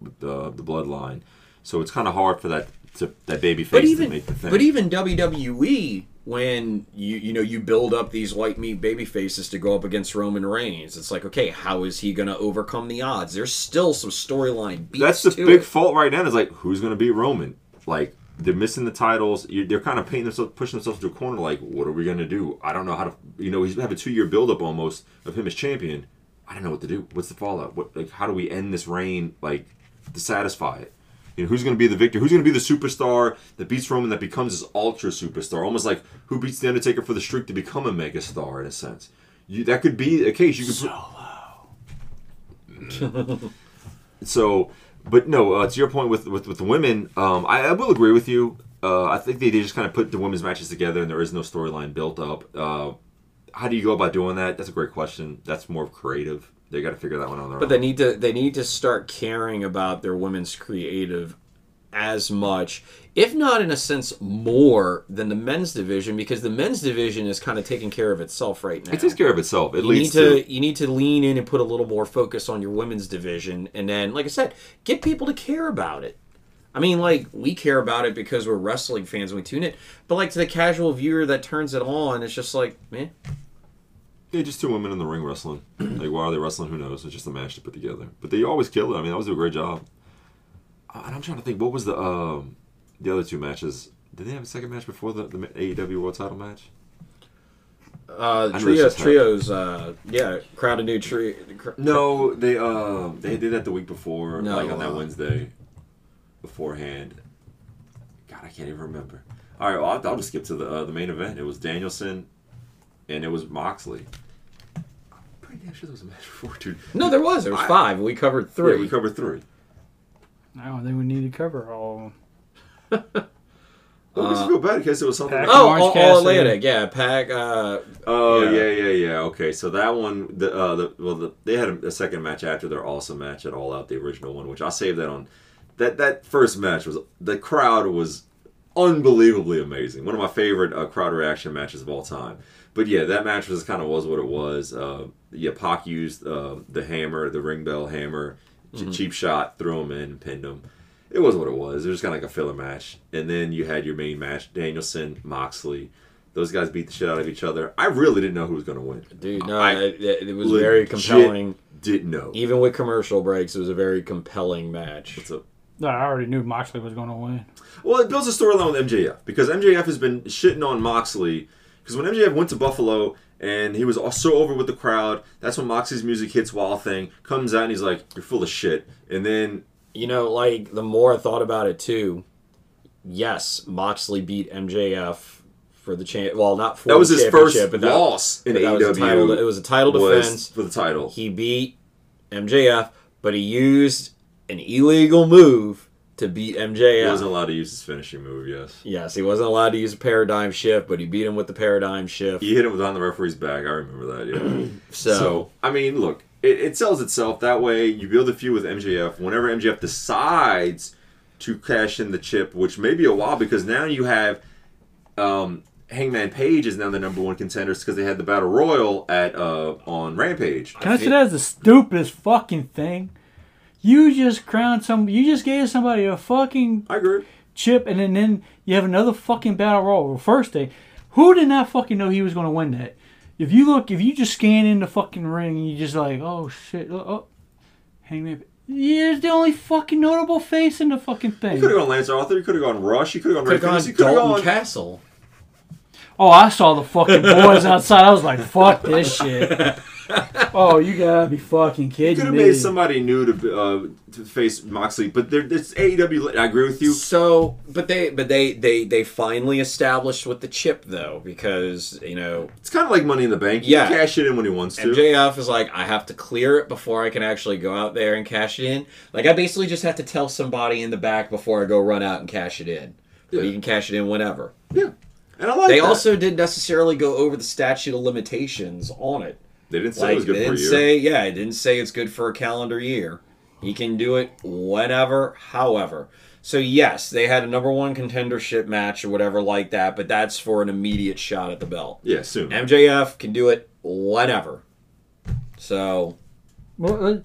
the the Bloodline. So it's kind of hard for that to that baby face But to even make the thing. but even WWE when you you know you build up these white meat baby faces to go up against Roman Reigns, it's like okay, how is he going to overcome the odds? There's still some storyline beats. that's the big it. fault right now. Is like who's going to beat Roman? Like they're missing the titles. They're kind of painting themselves, pushing themselves to a corner. Like what are we going to do? I don't know how to. You know, he's have a two year build up almost of him as champion. I don't know what to do. What's the fallout? What like how do we end this reign? Like to satisfy it. You know, who's going to be the victor? Who's going to be the superstar that beats Roman that becomes this ultra superstar? Almost like who beats the Undertaker for the streak to become a mega star in a sense. You, that could be a case. You could put, so, but no, uh, to your point with with, with the women, um, I, I will agree with you. Uh, I think they, they just kind of put the women's matches together, and there is no storyline built up. Uh, how do you go about doing that? That's a great question. That's more creative. They got to figure that one out on their But own. they need to they need to start caring about their women's creative as much, if not in a sense more than the men's division, because the men's division is kind of taking care of itself right now. it takes care of itself. It you need to, to, you need to lean in and put a little more focus on your women's division, and then, like I said, get people to care about it. I mean, like we care about it because we're wrestling fans and we tune it, but like to the casual viewer that turns it on, it's just like, man, yeah, just two women in the ring wrestling. like why are they wrestling? Who knows? It's just a match to put together. But they always kill it. I mean, that was a great job. Uh, And I'm trying to think, what was the um, the other two matches? Did they have a second match before the, the AEW World Title match? uh, know trio, it's just trios, uh, yeah, crowd of new trio. No, they uh they did that the week before, No, like on that uh, Wednesday beforehand. God, I can't even remember. All right, well, I'll, I'll just skip to the uh, the main event. It was Danielson, and it was Moxley. I'm pretty damn sure there was a match before, dude. No, there was. There was I- five. We covered three. Yeah, we covered three. I don't think we need to cover all of them. Well, it makes you feel bad because it was something. Pac- Like, oh, all, all Atlantic. Yeah, Pac. Uh, oh yeah. yeah. yeah, yeah, Okay, so that one, the uh, the well, the, they had a, a second match after their awesome match at All Out, the original one, which I'll save that on. That that first match was the crowd was unbelievably amazing. One of my favorite uh, crowd reaction matches of all time. But yeah, that match was kind of was what it was. Uh, yeah, Pac used uh, the hammer, the ring bell hammer, ch- cheap shot, threw him in, pinned him. It was what it was. It was kind of like a filler match. And then you had your main match, Danielson, Moxley. Those guys beat the shit out of each other. I really didn't know who was going to win. dude, no, I it, it- it was very compelling. Didn't know. Even with commercial breaks, it was a very compelling match. What's up? No, I already knew Moxley was going to win. Well, it builds a storyline with MJF because MJF has been shitting on Moxley because when MJF went to Buffalo and he was so over with the crowd, that's when Moxley's music hits Wild Thing comes out and he's like, "You're full of shit," and then You know, like the more I thought about it too, yes, Moxley beat MJF for the champ. Well, not for that was his first but that, loss in that was AEW. title. It was a title defense. for the title. He beat MJF, but he used an illegal move to beat MJF. He wasn't allowed to use his finishing move. Yes, yes, he wasn't allowed to use a paradigm shift, but he beat him with the paradigm shift. he hit him with on the referee's back. I remember that. Yeah. So, So, I mean, look, it, it sells itself that way. You build a feud with MJF. Whenever MJF decides to cash in the chip, which may be a while because now you have um, Hangman Page is now the number one contenders because they had the battle royal at uh, on Rampage. Can I say that's the stupidest fucking thing? You just crowned some. You just gave somebody a fucking I agree. chip, and then, then you have another fucking battle royal. First day, who did not fucking know he was going to win that? If you look, if you just scan in the fucking ring, and you just like, oh shit, oh, oh Hangman. Yeah, it's the only fucking notable face in the fucking You thing. could have gone Lance Archer. You could have gone Rush. You could have gone Ray have Fenix. gone You could have Dalton gone. Castle. Oh, I saw the fucking boys outside. I was like, fuck this shit. Oh, you gotta be fucking You kidding could have me. made somebody new to uh, to face Moxley, but there, it's AEW. I agree with you. So, but they, but they, they, they finally established with the chip though, because you know It's kind of like Money in the Bank. You Yeah. can cash it in when he wants to. MJF is like, I have to clear it before I can actually go out there and cash it in. Like, I basically just have to tell somebody in the back before I go run out and cash it in. But Yeah. you can cash it in whenever. Yeah, and I like. They that. also didn't necessarily go over the statute of limitations on it. They didn't say Like, it was good they for didn't you. say, yeah, it didn't say it's good for a calendar year. He can do it whenever, however. So yes, they had a number one contendership match or whatever like that, but that's for an immediate shot at the belt. yeah, soon. MJF can do it whenever. So Well, let-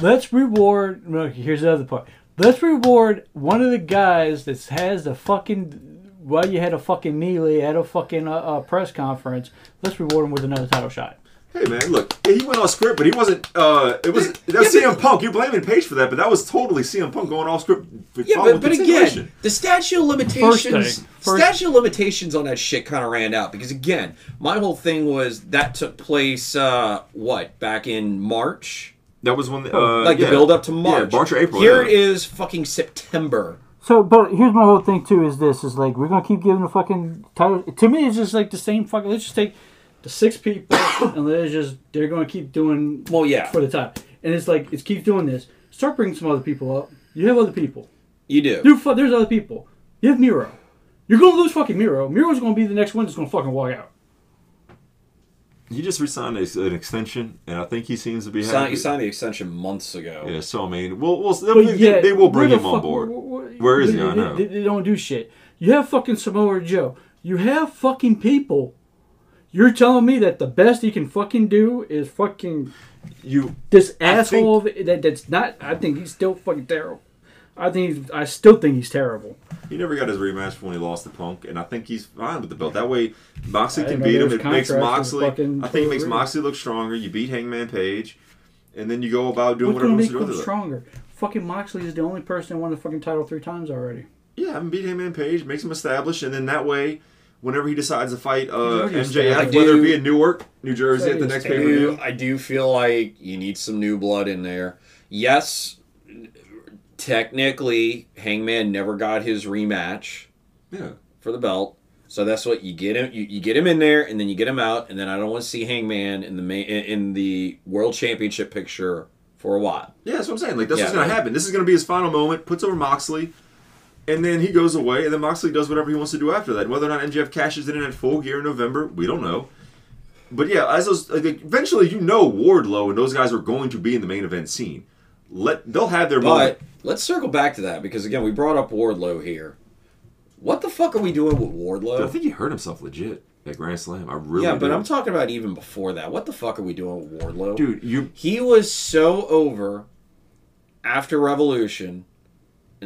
let's reward. okay, Here's the other part. Let's reward one of the guys that has the fucking. Well, you had a fucking melee at a fucking uh, uh, press conference. Let's reward him with another title shot. Hey man, look, yeah, he went off script, but he wasn't. Uh, it was that was Yeah, CM Punk. You're blaming Page for that, but that was totally CM Punk going off script. yeah, following but, but again, the statute of limitations, thing. First- statute of limitations on that shit kind of ran out because again, my whole thing was that took place uh, what back in March. that was when the, uh, like yeah. the build up to March. Yeah, March or April. Here yeah. it is, fucking September. So, but here's my whole thing too: is this is like we're gonna keep giving the fucking title. To me, it's just like the same fucking. Let's just take the six people and they're just they're gonna keep doing Well, yeah, for the time. And it's like it's keep doing this. Start bringing some other people up. You have other people. you do. Dude, there's other people. You have Miro. You're gonna lose fucking Miro. Miro's gonna be the next one that's gonna fucking walk out. He just resigned a, an extension, and I think he seems to be You happy. signed, you signed the extension months ago. Yeah, so I mean, we'll, we'll they, yet, they will bring where the him on board. where- where- Where is he? they- I know. They, they don't do shit. You have fucking Samoa Joe. You have fucking people. You're telling me that the best he can fucking do is fucking You this I asshole that, that's not. I think he's still fucking terrible. I think he's, I still think he's terrible. he never got his rematch when he lost to Punk, and I think he's fine with the belt. That way, Moxley can beat him. It makes Moxley. I think it makes Moxley look stronger. You beat Hangman Page, and then you go about doing What's whatever you make want to do. him with it. stronger? Fucking Moxley is the only person that won the fucking title three times already. Yeah, have him beat Hangman Page, makes him established, and then that way, whenever he decides to fight uh, MJF, established. whether I it be do- in Newark, New Jersey, at the next pay per view. I do feel like you need some new blood in there. Yes, technically, Hangman never got his rematch Yeah. for the belt. So that's what you get him. You, you get him in there, and then you get him out, and then I don't want to see Hangman in the main, in the World Championship picture for a while. Yeah, that's what I'm saying. Like that's Yeah, what's gonna right. happen. This is gonna be his final moment. Puts over Moxley, and then he goes away, and then Moxley does whatever he wants to do after that. Whether or not MJF cashes in at full gear in November, we don't know. But yeah, as those like, eventually, you know, Wardlow and those guys are going to be in the main event scene. Let they'll have their moment. But let's circle back to that because again, we brought up Wardlow here. What the fuck are we doing with Wardlow? But I think he hurt himself legit at Grand Slam. I really yeah, but do. I'm talking about even before that. What the fuck are we doing with Wardlow? dude. You He was so over after Revolution,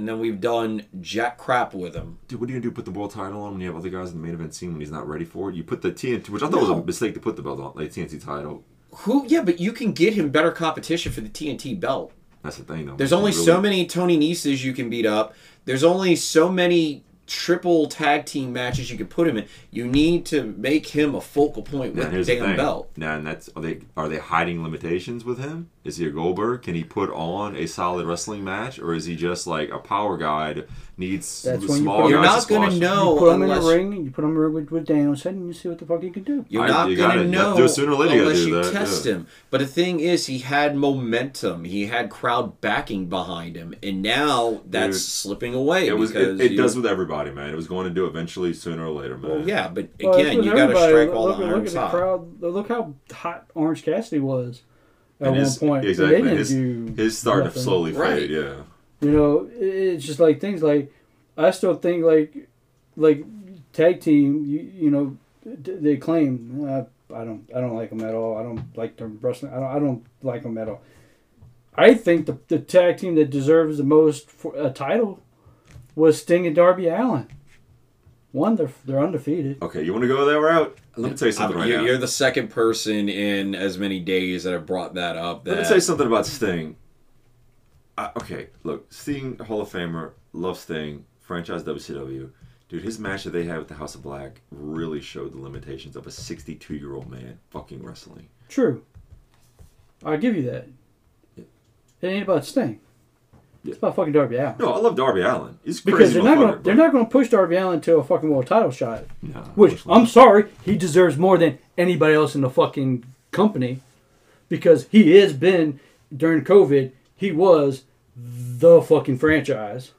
and then we've done jack crap with him. dude, what are you gonna do? Put the world title on when you have other guys in the main event scene when he's not ready for it? You put the TNT, which I thought was a mistake to put the belt on, like TNT title. Who? Yeah, but you can get him better competition for the TNT belt. That's the thing, though. There's only really- so many Tony Neses you can beat up. There's only so many triple tag team matches you can put him in. You need to make him a focal point with the the damn thing. belt. Now, and that's are they are they hiding limitations with him? Is he a Goldberg? Can he put on a solid wrestling match, or is he just like a power guy that needs That's when you small put- You're guys not to gonna squash? know you put him in unless the ring, you put him in the ring with, with Danielson, and you see what the fuck he can do. You're I- not you gonna gotta- you have know to do it sooner or later, you gotta unless do you that, test yeah. him. But the thing is, he had momentum. He had crowd backing behind him, and now that's Dude, slipping away. It was. because It, it you- does with everybody, man. It was going to do eventually, sooner or later, man. Well, yeah, but Well, that's again, with you got to everybody. strike while look, the look iron's at the hot. crowd. Look how hot Orange Cassidy was at And one his- point. exactly. They didn't His, do his starting to nothing. slowly Right. fade. Yeah. You know, it's just like things like I still think like like tag team. You you know, they claim uh, I don't I don't like them at all. I don't like them wrestling. I don't I don't like them at all. I think the the tag team that deserves the most for a title was Sting and Darby Allin. One, they're they're undefeated. Okay, you want to go that route? Let me tell you something I'm- right you're, now. you're the second person in as many days that have brought that up. That Let me tell you something about Sting. I, okay, look, Sting, Hall of Famer, love Sting, franchise WCW. Dude, his match that they had with the House of Black really showed the limitations of a 62 year old man fucking wrestling. True. I'll give you that. Yeah. It ain't about Sting. It's about fucking Darby Allin. No, I love Darby Allin. He's because they're not gonna they're not gonna push Darby Allin to a fucking world title shot. No, Which I'm sorry, he deserves more than anybody else in the fucking company, because he has been during COVID. He was the fucking franchise.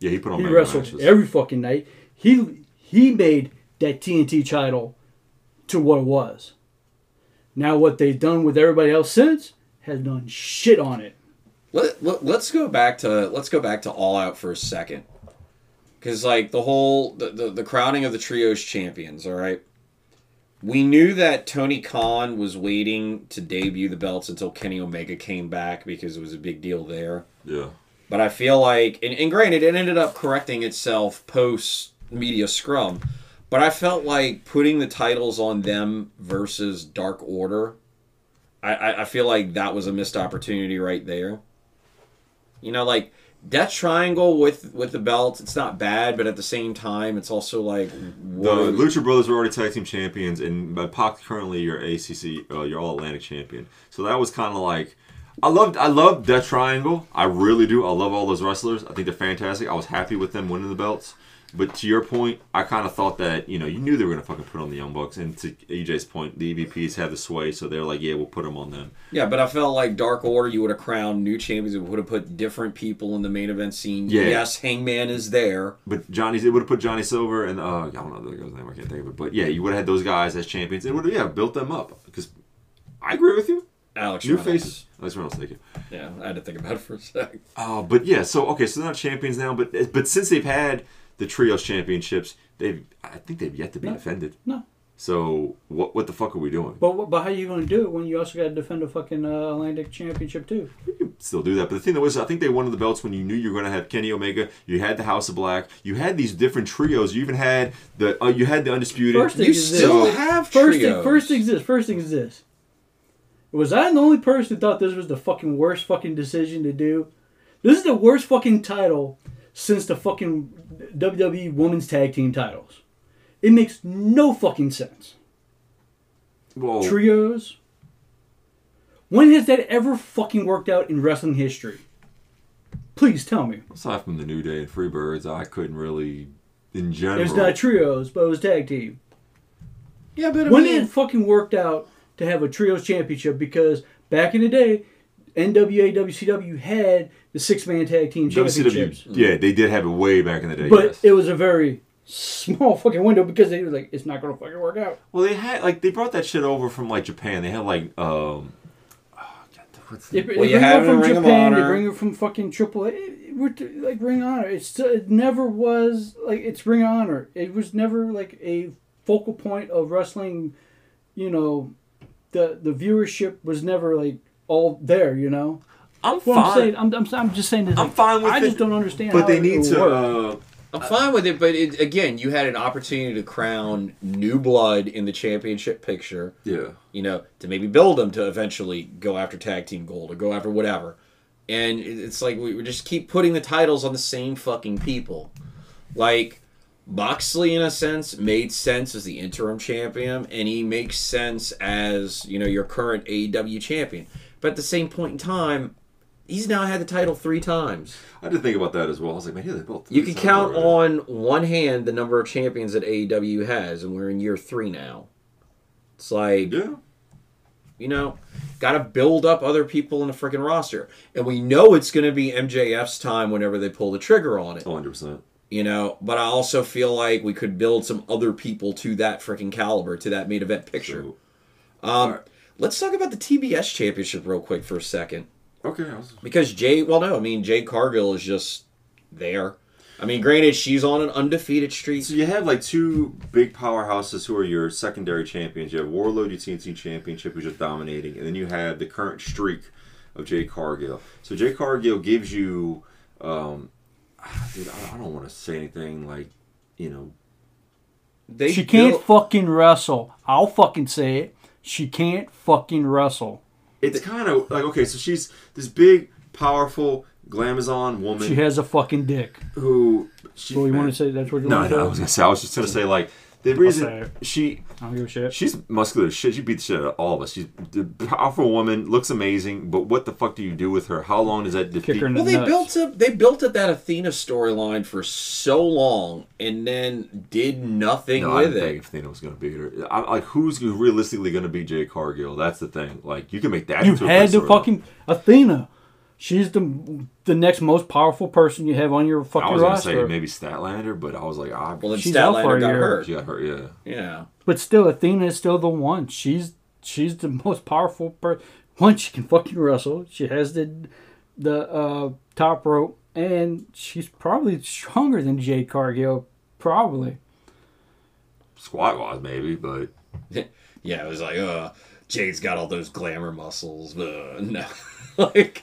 Yeah, he put on He wrestled matches. every fucking night. He he made that TNT title to what it was. Now what they've done with everybody else since has done shit on it. Let, let, let's go back to let's go back to All Out for a second, because like the whole the, the the crowning of the trios champions. All right, we knew that Tony Khan was waiting to debut the belts until Kenny Omega came back because it was a big deal there. Yeah. But I feel like, and, and granted, it ended up correcting itself post media scrum. But I felt like putting the titles on them versus Dark Order, I, I, I feel like that was a missed opportunity right there. You know, like Death Triangle with with the belts, it's not bad, but at the same time, it's also like The Lucha Brothers were already tag team champions, and by Pac currently your ACC, uh, your All Atlantic champion. So that was kind of like, I loved, I loved that triangle. I really do. I love all those wrestlers. I think they're fantastic. I was happy with them winning the belts. But to your point, I kind of thought that you know you knew they were gonna fucking put on the Young Bucks, and to EJ's point, the EVPs have the sway, so they're like, yeah, we'll put them on them. Yeah, but I felt like Dark Order, you would have crowned new champions. You would have put different people in the main event scene. Yeah. Yes, Hangman is there. But Johnny's it would have put Johnny Silver and uh, I don't know the guy's name. I can't think of it. But yeah, you would have had those guys as champions. It would have yeah built them up because I agree with you. Alex New Reynolds. faces. Alex Reynolds, thank you. Yeah, I had to think about it for a sec. Uh, but yeah, so okay, so they're not champions now, but but since they've had the trios championships, they've I think they've yet to be No. defended. No. So what what the fuck are we doing? But but how are you gonna do it when you also got to defend a fucking uh, Atlantic championship too? You can still do that, but the thing that was, I think they won the belts when you knew you were going to have Kenny Omega. You had the House of Black. You had these different trios. You even had the uh, you had the undisputed. First You thing is still this. have First trios. thing, first thing is this. First thing is this. Was I the only person who thought this was the fucking worst fucking decision to do? This is the worst fucking title since the fucking WWE Women's Tag Team titles. It makes no fucking sense. Whoa. Trios. When has that ever fucking worked out in wrestling history? Please tell me. Aside from the New Day and Freebirds, I couldn't really, in general. It was not trios, but it was tag team. Yeah, but I when mean, it fucking worked out to have a trios championship because back in the day, NWA WCW had the six man tag team championships, WCW, yeah, they did have it way back in the day. but yes. it was a very small fucking window because they were like, it's not gonna fucking work out. well, they had like they brought that shit over from like Japan. They had like um, oh, God, what's They, the, they Well, you bring have it it from Japan. They bring it from fucking Triple A. We're like Ring of Honor. It's still, it never was like it's Ring of Honor. It was never like a focal point of wrestling. You know, the the viewership was never like all there. You know. I'm Well, I'm fine. saying, I'm, I'm, I'm just saying this. I'm fine with I it, just don't understand. but how they it need to. Uh, I'm fine with it. But it, again, you had an opportunity to crown new blood in the championship picture. yeah. You know, to maybe build them to eventually go after tag team gold or go after whatever. And it's like we we just keep putting the titles on the same fucking people. Like Moxley, in a sense, made sense as the interim champion, and he makes sense as you know your current AEW champion. But at the same point in time, he's now had the title three times. I did think about that as well. I was like, man, yeah, they both. You can count on one hand the number of champions that AEW has, and we're in year three now. It's like, Yeah. you know, got to build up other people in the freaking roster. And we know it's going to be MJF's time whenever they pull the trigger on it. 100. percent You know, but I also feel like we could build some other people to that freaking caliber, to that main event picture. So, Um. Let's talk about the TBS championship real quick for a second. okay. Was, Because Jay, well, no, I mean, Jade Cargill is just there. I mean, granted, she's on an undefeated streak. So you have like two big powerhouses who are your secondary champions. You have Wardlow, your TNT Championship, who's just dominating, and then you have the current streak of Jade Cargill. So Jade Cargill gives you, um, dude, I I don't want to say anything like, you know, They She can't built- fucking wrestle. I'll fucking say it. She can't fucking wrestle. it's kind of like okay, so she's this big, powerful glamazon woman She has a fucking dick. who. She, So you want to say that's what you No, no, I was gonna say. I was just gonna say like the say reason it. she I don't give a shit. She's muscular as shit. She beat the shit out of all of us. She's a powerful woman, looks amazing, but what the fuck do you do with her? How long does that defeat? her in the Well, they nuts. built up they built up that Athena storyline for so long, and then did nothing no, I with didn't think it. Athena was going to beat her. I'm like, who's realistically going to beat Jade Cargill? That's the thing. Like, you can make that. You into a had good to storyline. fucking Athena. She's the the next most powerful person you have on your fucking roster. I was going to say maybe Statlander, but I was like, ah, Well, then She's Statlander got year. hurt. she got hurt. Yeah, Yeah, But still, Athena is still the one. She's she's the most powerful person. One, she can fucking wrestle. She has the the uh, top rope, and she's probably stronger than Jade Cargill. Probably. squat wise maybe, but yeah. It was like, uh, Jade's got all those glamour muscles. Uh, no, like.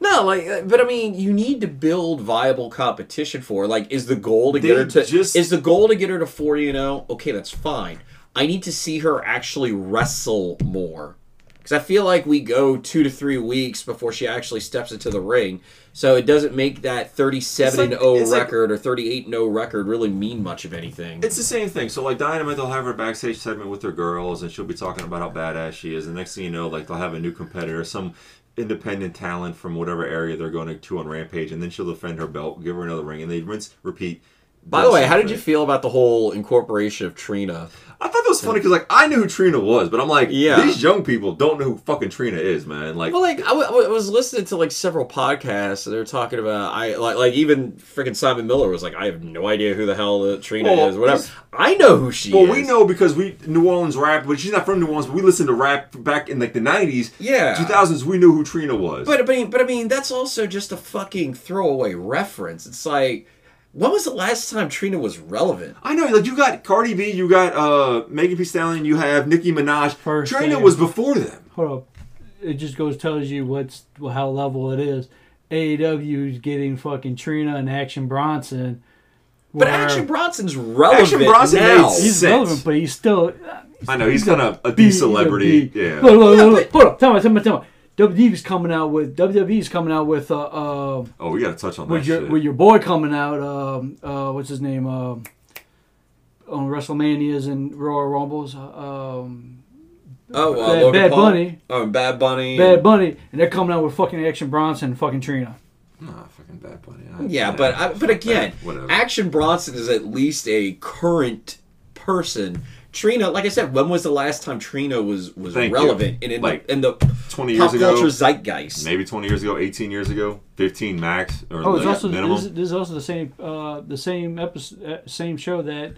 No, like, but I mean, you need to build viable competition for. her. Like, is the goal to get her to? just- Is the goal to get her to forty and zero? Okay, that's fine. I need to see her actually wrestle more, because I feel like we go two to three weeks before she actually steps into the ring. So it doesn't make that thirty-seven and oh It's like- zero it's like- record or thirty-eight and zero record really mean much of anything. It's the same thing. So like Dynamite, they'll have her backstage segment with her girls, and she'll be talking about how badass she is. And next thing you know, like they'll have a new competitor, some independent talent from whatever area they're going to on Rampage, and then she'll defend her belt, give her another ring, and they rinse, repeat. By the way, how did you feel about the whole incorporation of Trina? I thought that was funny because like I knew who Trina was, but I'm like, Yeah. these young people don't know who fucking Trina is, man. Like, Well, like I, w- I was listening to like several podcasts, and they were talking about I like like even freaking Simon Miller was like, I have no idea who the hell uh, Trina Well, is, whatever. I know who she well, is. Well, we know because we New Orleans rap, but she's not from New Orleans. But we listened to rap back in like the '90s, Yeah. 2000s. We knew who Trina was. But, but I mean, but I mean, that's also just a fucking throwaway reference. It's like, when was the last time Trina was relevant? I know, like you got Cardi B, you got uh Megan Thee Stallion, you have Nicki Minaj. First Trina thing- was before them. Hold up. It just goes tells you what's how level it is. AEW is getting fucking Trina and Action Bronson. But Action Bronson's relevant Action Bronson now. made He's sense. relevant, but he's still. I know he's gonna a B- D celebrity. B. Yeah. Look, look, Yeah, look, look. but- Hold up. Tell me, tell me, tell me. WWE's coming out with WWE's coming out with uh, uh Oh, we gotta touch on that with your shit. with your boy coming out um uh what's his name um on WrestleManias and Royal Rumbles uh, um Oh, uh, Bad- Bad Bunny. Oh, Bad Bunny. Bad Bunny and they're coming out with fucking Action Bronson and fucking Trina. Nah, fucking bad bunny. I- Yeah, but I, but again, whatever. Action Bronson is at least a current person. Trina, like I said, when was the last time Trina was was Thank you. relevant and in Like, the in the 20 years pop ago, culture zeitgeist? maybe 20 years ago, 18 years ago, 15 max or Oh, it's like also minimum. this, is- this also the same uh the same episode uh, same show that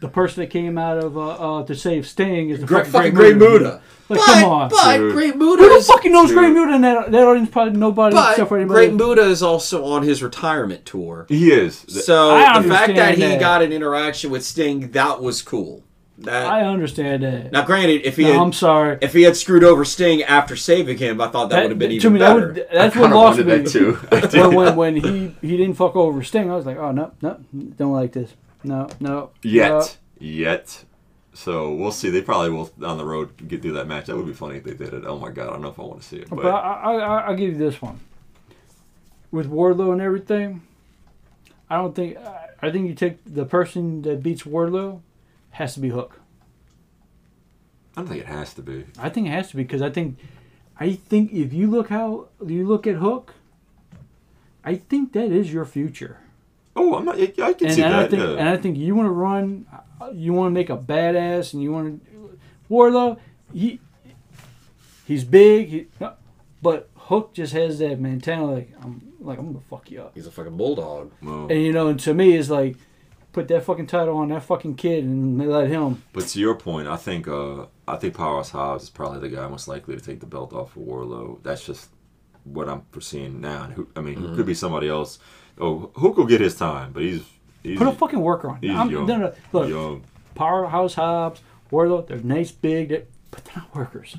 the person that came out of uh, uh to save Sting is the Great, fucking fucking Great Muta. Like, but, come on. but Dude. Great Muta Who the fucking knows Dude. Great Muta in that, that audience? Probably nobody except for anybody. Great Muta is also on his retirement tour. he is. So the fact that understand he got an interaction with Sting, that was cool. That I understand that. now, granted, if he No, had, I'm sorry. if he had screwed over Sting after saving him, I thought that, would have been to even me, that better. would, that's I what kinda lost wanted me. that too. I when, when, when he, he didn't fuck over Sting, I was like, oh, no, no, don't like this. No, no. Yet. no. Yet. So we'll see. They probably will on the road get through that match. That would be funny if they did it. Oh my god, I don't know if I want to see it. But, But, I, I, I, I'll give you this one. With Wardlow and everything, I don't think. I, I think you take the person that beats Wardlow has to be Hook. I don't think it has to be. I think it has to be because I think I think if you look how you look at Hook, I think that is your future. Oh, I'm not. I can And, see and that. I think yeah. and I think you want to run, you want to make a badass, and you want to Wardlow. He he's big, he, but Hook just has that mentality. Like I'm like I'm gonna fuck you up. He's a fucking bulldog. Well, And you know, and to me, it's like put that fucking title on that fucking kid and they let him. but to your point, I think uh, I think Powerhouse Hobbs is probably the guy most likely to take the belt off of Wardlow. That's just what I'm foreseeing now. And who, I mean, Mm-hmm. it could be somebody else. Oh, Hook will get his time, but he's he's, Put a fucking worker on. he's I'm, young. no, no, look, young. Powerhouse Hobbs, Wardlow, they're nice, big, they but they're not workers.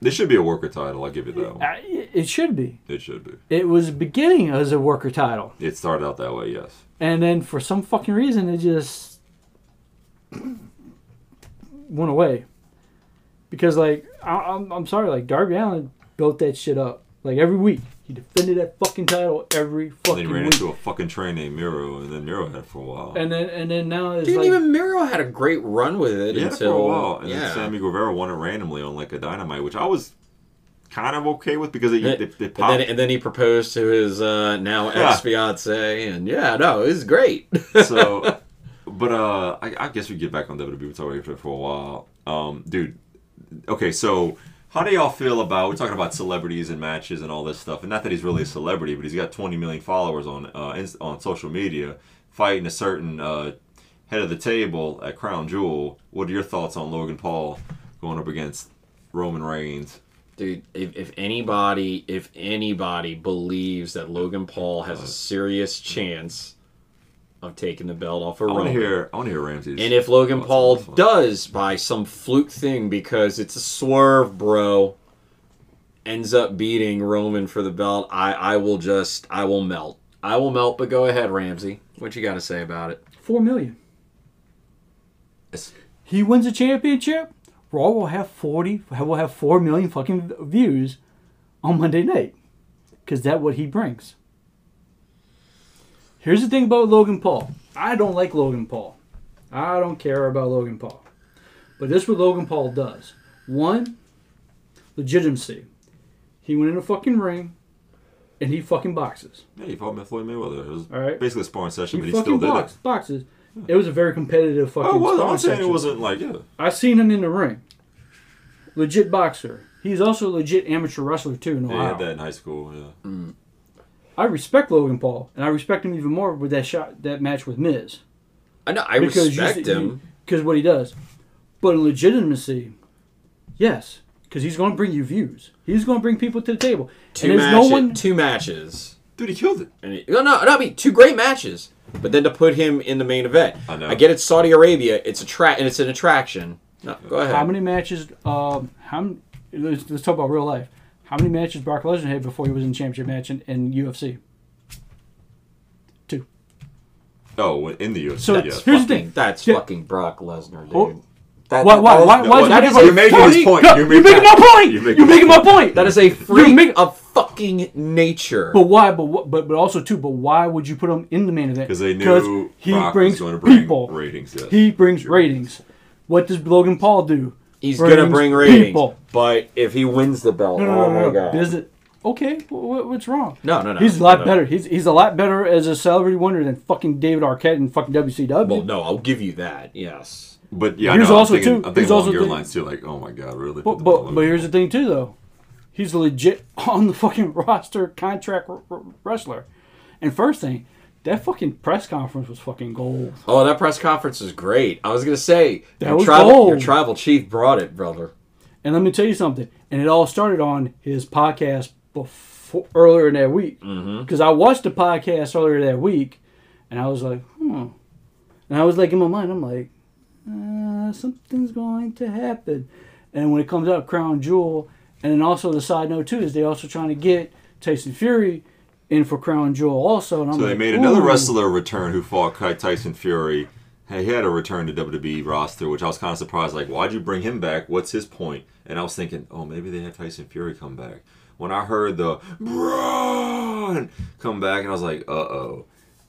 This should be a worker title. I'll give you that one. I, it should be. It should be. It was beginning as a worker title. It started out that way, yes. And then for some fucking reason, it just went away. Because like I, I'm, I'm sorry, like Darby Allin built that shit up. Like every week, he defended that fucking title every fucking And then he ran week. into a fucking train named Miro, and then Miro had it for a while. and then and then now it's Dude, like even Miro had a great run with it He had it until for a while, and yeah. then Sammy Guevara won it randomly on like a dynamite, which I was kind of okay with because it, it, it, and, popped. then, and then he proposed to his uh, now ex fiance, and yeah, no, it was great. so, but uh, I, I guess we get back on WWE. We talked about it for a while, um, dude. Okay, so how do y'all feel about we're talking about celebrities and matches and all this stuff, and not that he's really a celebrity, but he's got 20 million followers on uh, on social media, fighting a certain uh, head of the table at Crown Jewel. What are your thoughts on Logan Paul going up against Roman Reigns? Dude, if, if anybody if anybody believes that Logan Paul has a uh. serious chance of taking the belt off of I want to Roman, hear. I want to hear Ramsey's. and if Logan thoughts on Paul this one. does by some fluke thing because it's a swerve, bro, ends up beating Roman for the belt, I I will just I will melt. I will melt. But go ahead, Ramsey. What you got to say about it? four million. It's- He wins a championship. Raw will have forty. Will have four million fucking views on Monday night, because that's what he brings. Here's the thing about Logan Paul. I don't like Logan Paul. I don't care about Logan Paul. But this is what Logan Paul does. One, legitimacy. He went in a fucking ring, and he fucking boxes. Yeah, he fought Floyd Mayweather. It was All right. basically a sparring session, He but he still fucking did box, it. boxes. It was a very competitive oh, fucking. Oh, it wasn't. sparring I'm saying it wasn't like yeah. I seen him in the ring. Legit boxer. He's also a legit amateur wrestler too in Yeah, he had that in high school. Yeah. I respect Logan Paul, and I respect him even more with that shot, that match with Miz, I know. I respect him. because what he does. But in legitimacy, yes, because he's going to bring you views. He's going to bring people to the table. Two and matches. no one. Two matches. Dude, he killed it. And he, no, no, no, I mean two great matches. But then to put him in the main event, I know. I get it's Saudi Arabia. It's a tra- and it's an attraction. No, go ahead. How many matches? Um, how many, let's, let's talk about real life. How many matches Brock Lesnar had before he was in championship match in, in UFC? Two. Oh, in the UFC. So yeah. here's the thing. That's Yeah. fucking Brock Lesnar, dude. Oh. That, Why? Why? that is- Why? no, Why? is that it is? You're making his point. No, You're You're making- making my point. You're You're making making my my point. That is a You're freak making- of fucking nature. But why? But what? But but also too. But why would you put him in the main event? Because they knew he Brock brings was going to bring people. ratings. Yes. He brings ratings. What does Logan Paul do? He's brings gonna bring ratings. people. But if he wins the belt, No, no, oh no, my no. god. Is it okay? What, what's wrong? No, no, no. He's a lot no. better. He's he's a lot better as a celebrity wonder than fucking David Arquette and fucking WCW. Well, no, I'll give you that. Yes. But yeah, Here's I know, also I'm thinking, too- I'm thinking here's along also your the- lines too. Like, oh my god, really? But but, but here's the thing too though, he's a legit on the fucking roster contract r- r- wrestler. And first thing, that fucking press conference was fucking gold. Oh, that press conference is great. I was gonna say That your was tribal, gold. your tribal chief brought it, brother. And let me tell you something. And it all started on his podcast before earlier in that week. Because I watched the podcast earlier that week, and I was like, hmm. And I was like in my mind, I'm like, uh, something's going to happen. And when it comes out, Crown Jewel, and then also the side note too is they also trying to get Tyson Fury in for Crown Jewel also. And I'm So they like, made another wrestler return who fought Tyson Fury. Hey, He had a return to WWE roster, which I was kind of surprised. Like, why'd you bring him back? What's his point? And I was thinking, oh, maybe they have Tyson Fury come back. When I heard the Braun come back, and I was like, uh oh,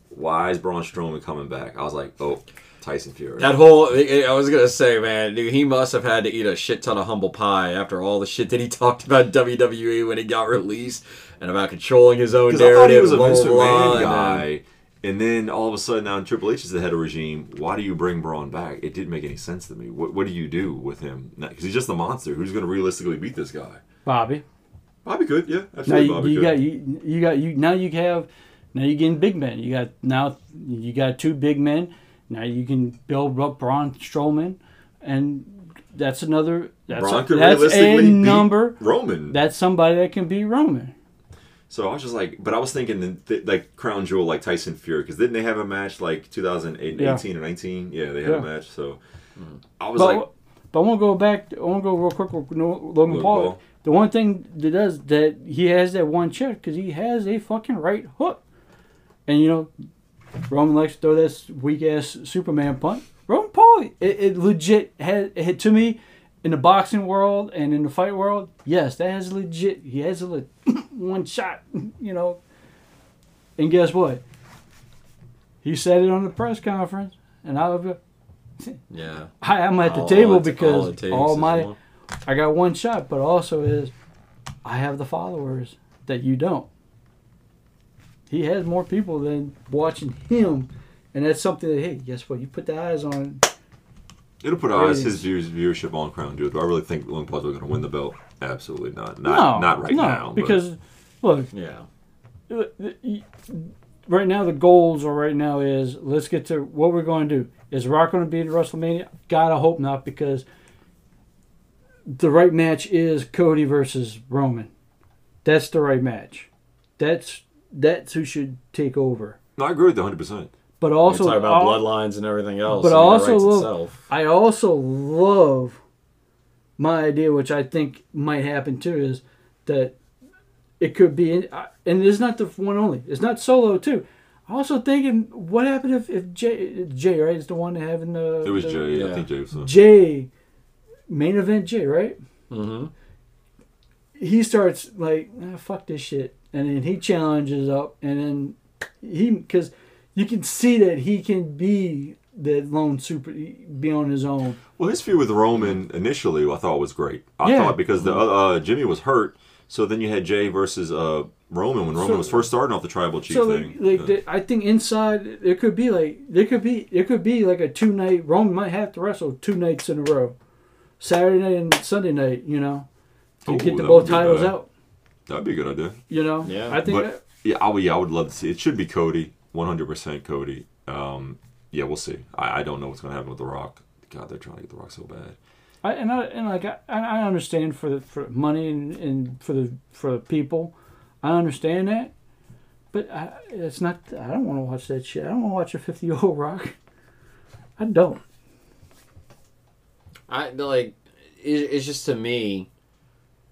why is Braun Strowman coming back? I was like, oh, Tyson Fury. That whole, I was gonna say, man, dude, he must have had to eat a shit ton of humble pie after all the shit that he talked about WWE when he got released and about controlling his own Because I narrative. thought he was a blah, Vince blah, blah, McMahon and then- guy, and then all of a sudden now in Triple H is the head of regime. Why do you bring Braun back? It didn't make any sense to me. What, what do you do with him? Because he's just a monster. Who's going to realistically beat this guy? Bobby. Bobby could, yeah, Now absolutely. you, Bobby you could. got you, you got you now you have now you're getting big men. You got now you got two big men. Now you can build up Braun Strowman, and that's another that's Braun a, could that's a beat number. Roman. That's somebody that can beat Roman. So I was just like, but I was thinking that, th- like Crown Jewel, like Tyson Fury, because didn't they have a match like 2018 Yeah. or 19? Yeah, they had Yeah. a match. So mm-hmm. I was But, like, but I want to go back. I want to go real quick with Logan Logan Paul. Paul. The one thing that does that he has that one check because he has a fucking right hook, and you know, Roman likes to throw this weak ass Superman punt. Roman Paul, it, it legit had it to me in the boxing world and in the fight world. Yes, that has legit. He has a le- one shot, you know. And guess what? He said it on the press conference, and I was. Yeah. I am at the All- table it- because all all my one. I got one shot, but also is I have the followers that you don't. He has more people than watching him, and that's something that hey, guess what? You put the eyes on. it'll put eyes his views, viewership on Crown Jewel. Do I really think Logan Paul's going to win the belt? Absolutely not. Not, no, not right no, now. but- because look, Yeah. uh, uh, right now the goals are right now is let's get to what we're going to do. Is Rock going to be at WrestleMania? Gotta hope not because the right match is Cody versus Roman. That's the right match. That's that's who should take over. no, I agree with you 100. percent But Also, also, talk about I'll- bloodlines and everything else. but and also writes look- itself. I also love my idea, which I think might happen too, is that it could be, and it's not the one only. It's not solo too. I also thinking, what happened if, if Jey, Jey right is the one having the It was the- Jey. I think Jey was. uh, Jey main event Jey right? Mm-hmm. He starts like ah, fuck this shit, and then he challenges up, and then he because you can see that he can be the lone super, be on his own. Well, his feud with Roman initially, I thought was great. I Yeah. thought because the uh, uh, Jimmy was hurt, so then you had Jey versus uh, Roman when Roman So- was first starting off the tribal chief so thing. like, like Yeah. the, I think inside there could be like there could be there could be like a two night Roman might have to wrestle two nights in a row, Saturday night and Sunday night. You know, to Ooh, get the both titles bad. out. That'd be a good idea. You know, Yeah. I think But that, yeah, I would. Yeah, I would love to see. It should be Cody, one hundred percent Cody. Um, yeah, we'll see. I, I don't know what's gonna happen with The Rock. God, they're trying to get The Rock so bad. I, and I and like I, I understand for the for money and, and for the for the people, I understand that, but I, it's not. I don't want to watch that shit. I don't want to watch a fifty year old rock. I don't. I like it, it's just to me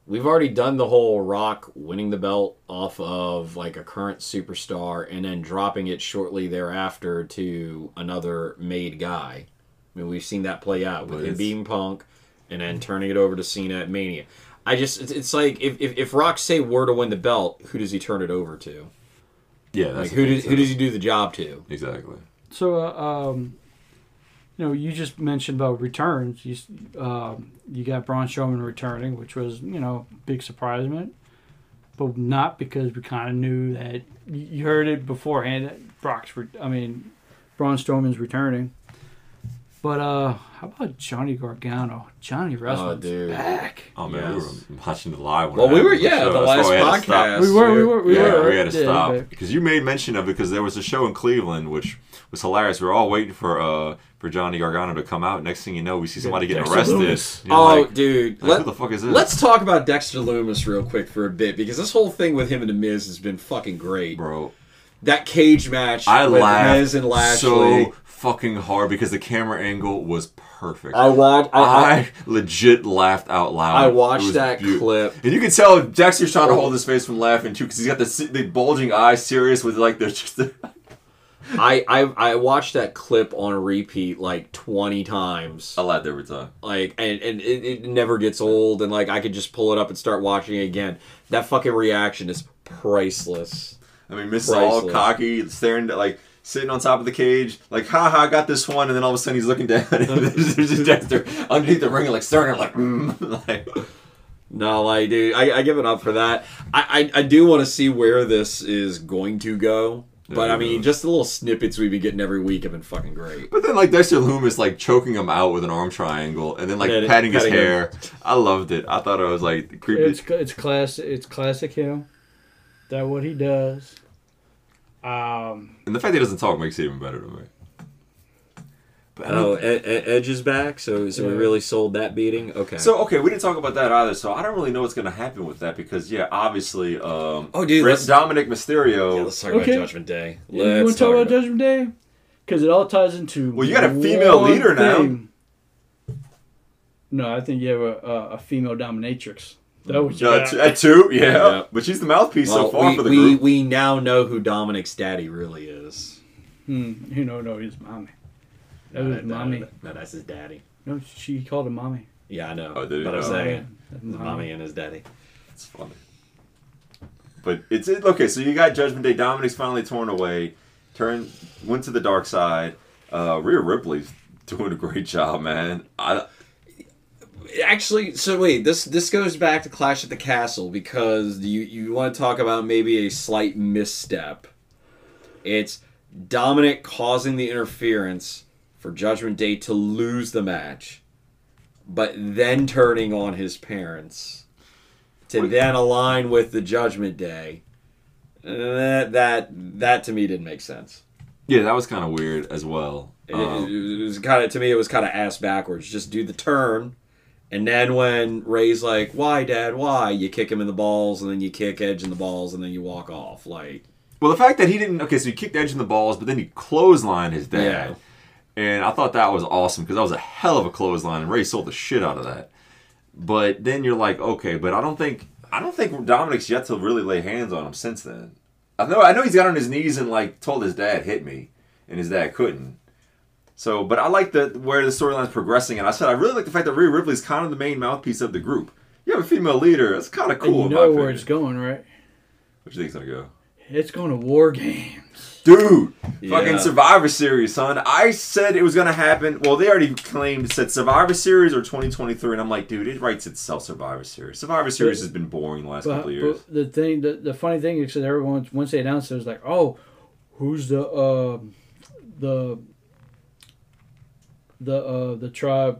we've already done the whole rock winning the belt off of like a current superstar and then dropping it shortly thereafter to another made guy. I mean we've seen that play out with But him it's- beating punk and then turning it over to cena at mania. I just it's, it's like if, if, if rock say were to win the belt who does he turn it over to? Yeah, like who the does who does he do the job to? Exactly? So, uh, um, you know, you just mentioned about returns. You, s- um, you got Braun Strowman returning, which was, you know, big surprisement, but not because we kind of knew that. You you heard it beforehand. That Brock's, re- I mean, Braun Strowman's returning. But uh, how about Johnny Gargano? Johnny Wrestling's dude. back. Oh man, Yes. we were watching the live. when Well, it we were- happened, yeah, so the that's last we had to stop. podcast. We were, we were, we yeah, were. we had to yeah, stop but- because you made mention of it because there was a show in Cleveland which was hilarious. We were all waiting for uh for Johnny Gargano to come out. Next thing you know, we see somebody getting Dexter arrested. You're oh like, dude like, let- who the fuck is this? Let's talk about Dexter Lumis real quick for a bit because this whole thing with him and the Miz has been fucking great. bro. That cage match I with laughed Miz and Lashley. so fucking hard because the camera angle was perfect. I watched. I, I, I, legit laughed out loud. I watched that beaut- clip. and you can tell Dexter's trying to hold his face from laughing too because he's got the the bulging eyes, serious with like there's just. The, I, I I watched that clip on repeat like twenty times. I laughed every time. Like and, and it, it never gets old and like I could just pull it up and start watching it again. That fucking reaction is priceless. I mean, Miz all cocky, staring at like sitting on top of the cage, like, ha ha, I got this one, and then all of a sudden he's looking down, and there's, there's just Dexter underneath the ring, like staring at him, like, mm, like, No, like, dude, I, I give it up for that. I, I, I do want to see where this is going to go. But I mean, just the little snippets we've been getting every week have been fucking great. But then like Dexter Lumis like choking him out with an arm triangle, and then like Yeah, patting his patting him. hair. I loved it. I thought it was like creepy. It's it's classic. It's classic him. That what he does. Um, and the fact that he doesn't talk makes it even better to me. But I don't- Oh, Ed, Edge is back, so so we really sold that beating. Okay. So okay, we didn't talk about that either. So I don't really know what's going to happen with that because yeah, obviously, um, Oh, dude, Fred- let's- Dominik Mysterio. yeah, let's talk Okay. about Judgment Day. you Let's want to talk about Judgment Day? Because it all ties into. Well, you got a female one leader now. No, I think you have a, a, a female dominatrix. That was Uh, t- at two, yeah. Yeah. but she's the mouthpiece Well, so far we, for the we, group. we now know who Dominik's daddy really is. Hmm, you know, no, his mommy. That No, was that- that- mommy. No, that's his daddy. No, she called him mommy. Yeah, I know. Oh, did he? but I'm Oh. saying That's mommy and his daddy. It's funny. But it's it, okay. So you got Judgment Day. Dominik's finally torn away. Turned went to the dark side. Uh, Rhea Ripley's doing a great job, man. I Actually, so wait, this this goes back to Clash at the Castle because you you want to talk about maybe a slight misstep. It's Dominic causing the interference for Judgment Day to lose the match, but then turning on his parents to Wait. then align with the Judgment Day. That that that to me didn't make sense. yeah, that was kind of weird as well. It, Um, it was kind of to me. It was kind of ass backwards. Just do the turn, and then when Rey's like, "Why, Dad? Why?" You kick him in the balls, and then you kick Edge in the balls, and then you walk off. Like, well, the fact that he didn't. Okay, so he kicked Edge in the balls, but then he clotheslined his dad. Yeah. And I thought that was awesome because that was a hell of a clothesline, and Rey sold the shit out of that. But then you're like, okay, but I don't think I don't think Dominik's yet to really lay hands on him since then. I know I know he's got on his knees and like told his dad hit me, and his dad couldn't. So, but I like the where the storyline's progressing, and I said I really like the fact that Rhea Ripley's kind of the main mouthpiece of the group. You have a female leader. That's kind of cool. and you know where opinion. it's going, right? What do you think's gonna go? It's going to War Games. Dude, Yeah. fucking Survivor Series, son. I said it was gonna happen. Well, they already claimed said Survivor Series or 2023, and I'm like, dude, it writes itself. Survivor Series. Survivor Series But- has been boring the last But, couple of years. the thing, the, the funny thing is that everyone once they announced it, it was like, oh, who's the uh, the the uh, the tribe?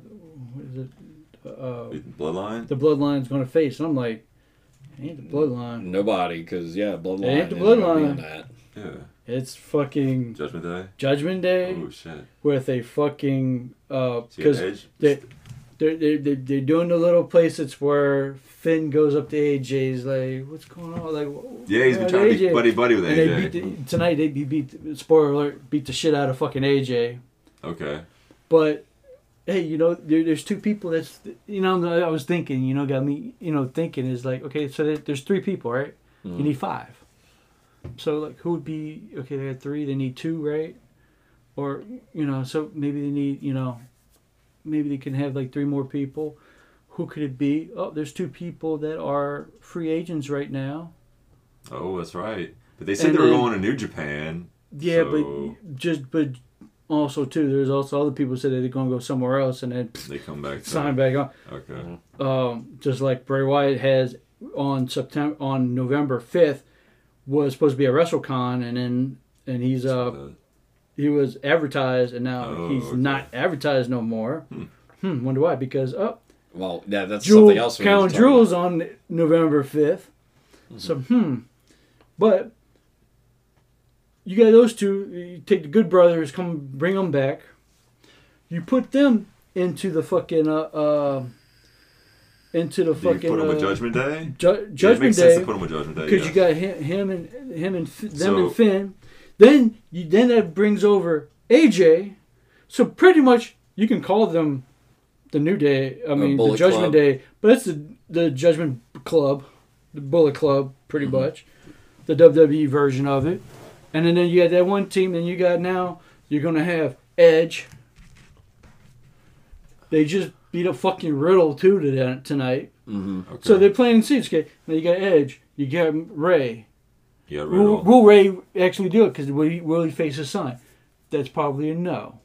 What is it? Uh, Bloodline. the bloodline's going to face, and I'm like, ain't the bloodline. nobody, because yeah, bloodline. It ain't the is gonna bloodline. on that. Yeah. It's fucking Judgment Day. Judgment Day Oh shit. with a fucking uh because they they're, they're, they're, they're doing the little place it's where Finn goes up to AJ's like what's going on like Yeah, he's been where's trying to be buddy buddy with and they AJ. beat the, tonight they beat, beat spoiler alert beat the shit out of fucking AJ okay. but hey you know there, there's two people that's you know I was thinking you know got me you know thinking is like okay so there, there's three people right Mhm. you need five so like who would be okay they had three they need two right or you know so maybe they need you know maybe they can have like three more people who could it be oh there's two people that are free agents right now Oh, that's right. But they said And they were then- going to New Japan. yeah So- but just but also too there's also other people said that they're going to go somewhere else and then They come back. Sign back on Okay. um, just like Bray Wyatt has on September on November fifth was supposed to be a WrestleCon, and then and he's uh he was advertised, and now Oh, he's okay. not advertised no more. Hmm. Hmm. Wonder why? Because oh, Well, yeah, that's Jewel something else. we need to Crown Jewel's on November 5th So hmm, but you got those two. You take the Good Brothers, come bring them back. You put them into the fucking uh, uh into the Do you fucking put him with uh, Judgment Day? Ju- Yeah, it Judgment makes sense Day to put him with Judgment Day. because yeah. you got him, him and him and F- them So- and Finn. Then you then that brings over AJ. So pretty much you can call them the New Day. I mean the Judgment Club. Day, but it's the the Judgment Club, the Bullet Club, pretty Mm-hmm. much, the WWE version of it. And then, then you got that one team. Then you got now you're gonna have Edge. They just beat a fucking Riddle too to tonight. hmm Okay. So they're playing seats. Okay, now you got Edge, you got Rey, Yeah, right Will, will Rey actually do it? Because will he, will he face his son? That's probably a no.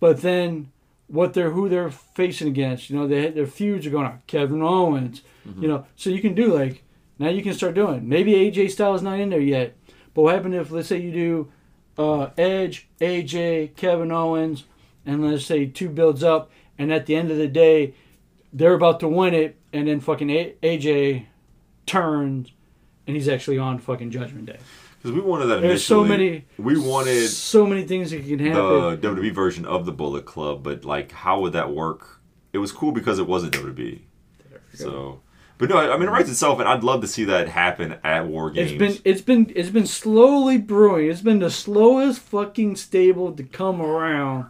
But then, what they're who they're facing against, you know, they, their feuds are going on. Kevin Owens, Mm-hmm. you know, so you can do like now you can start doing. Maybe AJ Styles is not in there yet, but what happened if let's say you do uh, Edge, AJ, Kevin Owens, and let's say two builds up, and at the end of the day, they're about to win it, and then fucking A- AJ turns, and he's actually on fucking Judgment Day. Because we wanted that There's so many. We wanted so many things that can happen. the WWE version of the Bullet Club, but like, how would that work? It was cool because it wasn't WWE. So, but no, I mean, it writes itself, and I'd love to see that happen at War Games. It's been it's been it's been slowly brewing. It's been the slowest fucking stable to come around.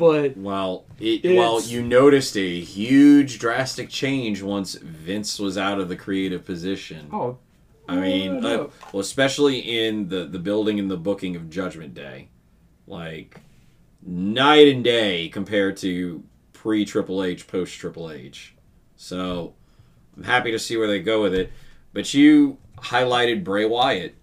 But Well, it, well, you noticed a huge drastic change once Vince was out of the creative position. oh, I mean, no. uh, well, especially in the the building and the booking of Judgment Day, like night and day compared to pre Triple H, post Triple H. So I'm happy to see where they go with it. But you highlighted Bray Wyatt,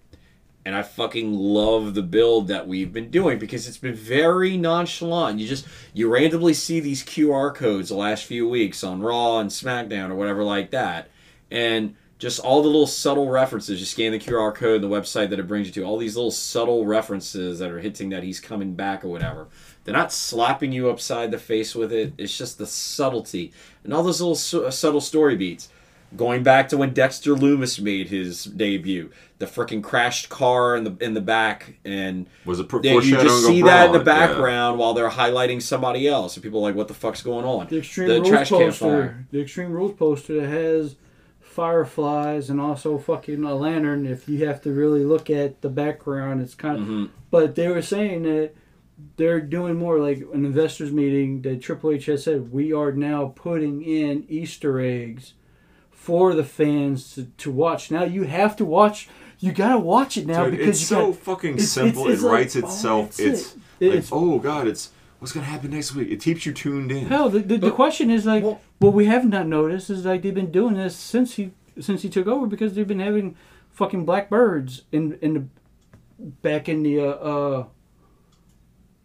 and I fucking love the build that we've been doing because it's been very nonchalant. You just you randomly see these QR codes the last few weeks on Raw and SmackDown or whatever like that, and just all the little subtle references. You scan the QR code, the website that it brings you to, all these little subtle references that are hinting that he's coming back or whatever. They're not slapping you upside the face with it. It's just the subtlety and all those little su- uh, subtle story beats. Going back to when Dexter Lumis made his debut, the freaking crashed car in the in the back, and was a pro- then you just see that in the Braun, yeah. background while they're highlighting somebody else, and people are like, "What the fuck's going on?" the Extreme the Rules trash poster, the Extreme Rules poster that has fireflies and also fucking a lantern. If you have to really look at the background, it's kind of. Mhm. But they were saying that they're doing more like an investors meeting that Triple H has said we are now putting in Easter eggs for the fans to, to watch. Now you have to watch. You gotta watch it now Dude, because it's you so got, fucking it's- simple. it's- it's it like, writes oh, itself. that's it's it. like, It's- oh god, it's what's gonna happen next week. It keeps you tuned in. Hell, the, the, the question is like, well- what we have not noticed is like they've been doing this since he since he took over because they've been having fucking black birds in in the back in the uh, uh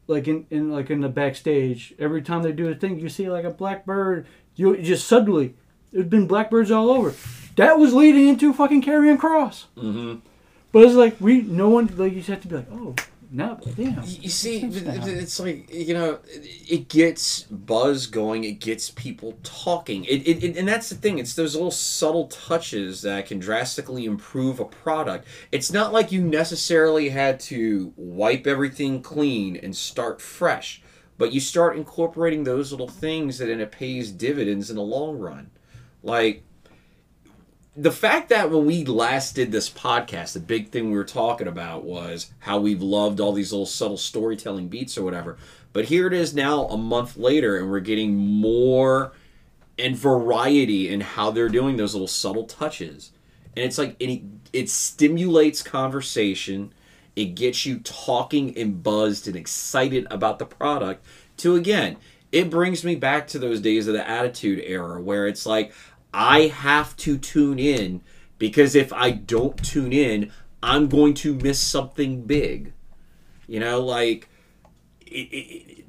like in, in like in the backstage. Every time they do a thing, you see like a black bird. You just suddenly there's been blackbirds all over. That was leading into fucking Karrion Kross. Mm-hmm. But it's like we no one like you just have to be like oh now damn. You see, What's th- that? th- it's like you know, it gets buzz going. It gets people talking. It, it, it and that's the thing. It's those little subtle touches that can drastically improve a product. It's not like you necessarily had to wipe everything clean and start fresh, but you start incorporating those little things that then it pays dividends in the long run. Like the fact that when we last did this podcast, the big thing we were talking about was how we've loved all these little subtle storytelling beats or whatever. But here it is now, a month later, and we're getting more and variety in how they're doing those little subtle touches. And it's like it, it stimulates conversation. It gets you talking and buzzed and excited about the product. To again, it brings me back to those days of the Attitude Era where it's like I have to tune in because if I don't tune in, I'm going to miss something big. You know, like it,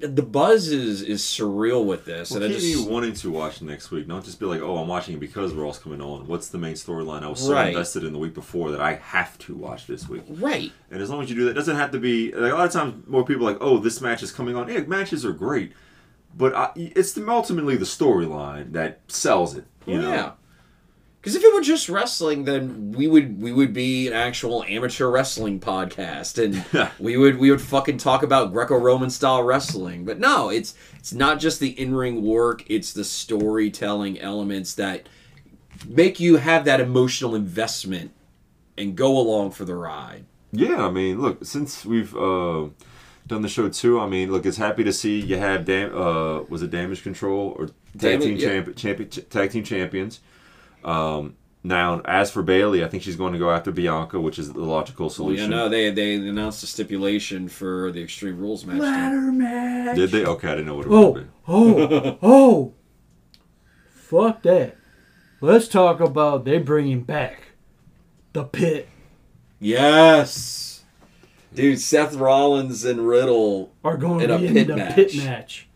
it, the buzz is is surreal with this, Well, and I just me wanting to watch next week. Don't just be like, oh, I'm watching it because Raw's coming on. What's the main storyline? I was so Right. invested in the week before that I have to watch this week. right. And as long as you do that, it doesn't have to be. Like, a lot of times, more people are like, oh, this match is coming on. Yeah, matches are great, but I, it's the, ultimately the storyline that sells it. You know? Yeah. Because if it were just wrestling, then we would we would be an actual amateur wrestling podcast, and we would we would fucking talk about Greco-Roman style wrestling. But no, it's it's not just the in-ring work; it's the storytelling elements that make you have that emotional investment and go along for the ride. Yeah, I mean, look, since we've uh, done the show too, I mean, look, it's happy to see you have dam- uh, was it Damage Control or tag Damage- team yeah. champ- champion tag team champions. Um, now, as for Bayley, I think she's going to go after Bianca, which is the logical Well, solution. you know, they they announced a stipulation for the Extreme Rules match. Ladder match. Did they? Okay, I didn't know what it was. Oh, oh, oh! Fuck that. Let's talk about they bringing back the pit. Yes. Dude, Seth Rollins and Riddle, Are going In to a be pit in the match. pit match.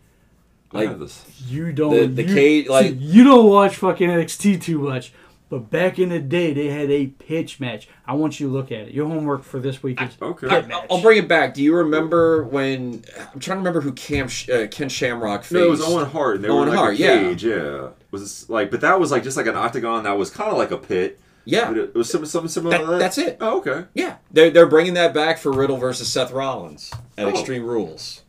I like have this. You don't. The- the you, cage, see, like- you don't watch fucking NXT too much. But back in the day, they had a pitch match. I want you to look at it. Your homework for this week is Okay. pit I, match. I'll bring it back. Do you remember when I'm trying to remember who Cam Sh- uh, Ken Shamrock faced? No, it was Owen Hart. And they Owen were in, like Hart, a yeah. cage, yeah. Was this, like, but that was like just like an octagon. That was kind of like a pit. Yeah, But it, it was something, something similar That- to that. that's it. Oh, okay. yeah. They're they're bringing that back for Riddle versus Seth Rollins at Oh. Extreme Rules.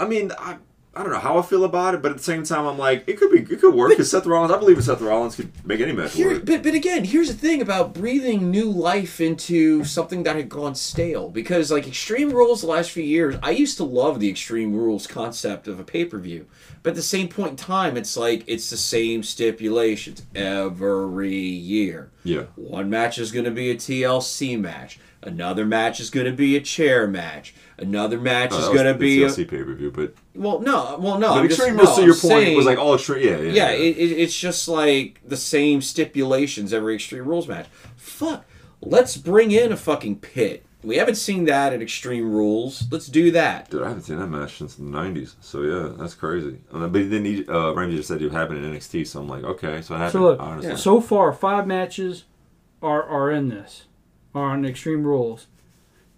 I mean, I, I don't know how I feel about it, but at the same time, I'm like, it could be, it could work. Because Seth Rollins, I believe Seth Rollins could make any match Here, work. but, but again, here's the thing about breathing new life into something that had gone stale. Because like Extreme Rules, the last few years, I used to love the Extreme Rules concept of a pay per view. But at the same point in time, it's like it's the same stipulations every year. Yeah. One match is going to be a TLC match. Another match is going to be a chair match. Another match Uh, is going to be a, TLC pay per view, but well, no, well, no. but I'm just, extreme no, rules to I'm your point saying- was like all extreme. Yeah, yeah. yeah, it, it, it's just like the same stipulations every Extreme Rules match. Fuck, let's bring in a fucking pit. We haven't seen that at Extreme Rules. Let's do that. Dude, I haven't seen that match since the '90s. So yeah, that's crazy. And then, but then he, uh, Ramsey just said it happened in NXT, so I'm like, okay, so it happened. So look, honestly. so far five matches are are in this, are on Extreme Rules.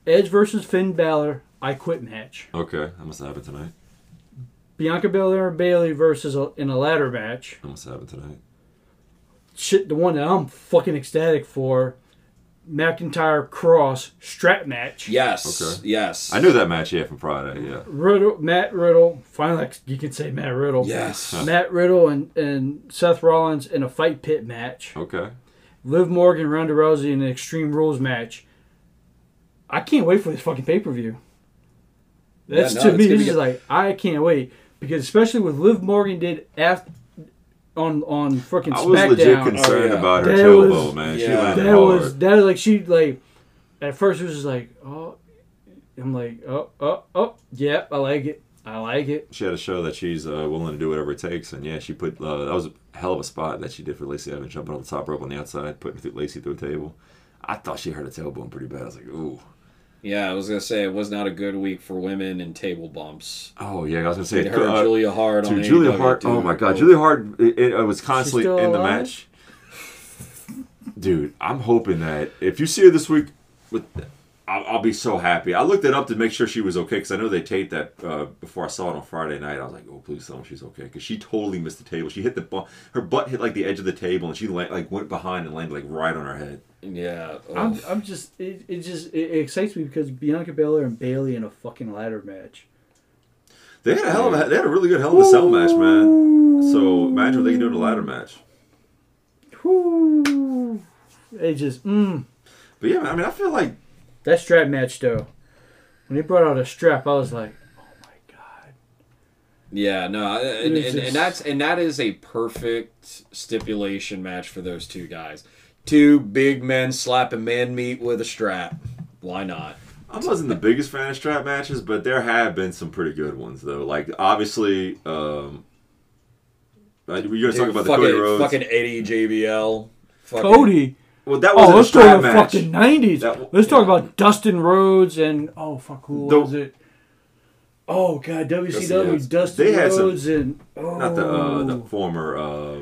Edge versus Finn Balor, I quit match. Okay, that must have happened tonight. Bianca Belair and Bayley versus a, in a ladder match. That must have happened tonight. Shit, the one that I'm fucking ecstatic for. McIntyre Kross strap match. Yes, Okay. yes. I knew that match, yeah, from Friday. Yeah. Riddle, Matt Riddle. Finally, like, you can say Matt Riddle. Yes. Matt Riddle and, and Seth Rollins in a fight pit match. Okay. Liv Morgan, Ronda Rousey in an Extreme Rules match. I can't wait for this fucking pay per view. That's Yeah, no, to me. gonna This is like I can't wait because especially with Liv Morgan did after on on fucking I was legit concerned Oh, yeah. about her That tailbone, was- man. She yeah. landed that hard. was that was like she like at first it was just like oh I'm like oh oh oh yep I like it I like it she had to show that she's uh, willing to do whatever it takes, and yeah, she put uh, that was a hell of a spot that she did for Lacey Evans, jumping on the top rope on the outside, putting th- Lacey through a table. I thought she hurt a tailbone pretty bad. I was like, ooh, Yeah, I was gonna say it was not a good week for women in table bumps. oh yeah, I was gonna say It hurt uh, Julia Hart on Dude, Julia AEW, Hart. dude. Oh my god. Julia Hart. It, it, was constantly still in the alive? match. Dude, I'm hoping that if you see her this week, with, I'll, I'll be so happy. I looked it up to make sure she was okay because I know they taped that uh, before I saw it on Friday night. I was like, oh please tell me she's okay because she totally missed the table. She hit the bu- her butt hit like the edge of the table and she la- like went behind and landed like right on her head. Yeah. oh. I'm, I'm just it, it just it, it excites me because Bianca Belair and Bayley in a fucking ladder match They had a hell of a they had a really good hell of a cell match, man. So imagine what they can do in a ladder match. Whoo. It just mm. But yeah, man, I mean, I feel like that strap match though when he brought out a strap I was like oh my god Yeah, no, and, and, just- and that's and that is a perfect stipulation match for those two guys. Two big men slapping man meat with a strap. Why not? I wasn't the biggest fan of strap matches, but there have been some pretty good ones though. Like obviously, um, uh, you're gonna talk about the fucking, Cody Rhodes. fucking Eddie JBL. Fucking, Cody well, that oh wasn't a let's strap talk match. fucking nineties That- let's talk about Dustin Rhodes and oh fuck who The- was it oh god WCW Yes. Dustin They had some- Rhodes and oh Not the uh, the former. Uh,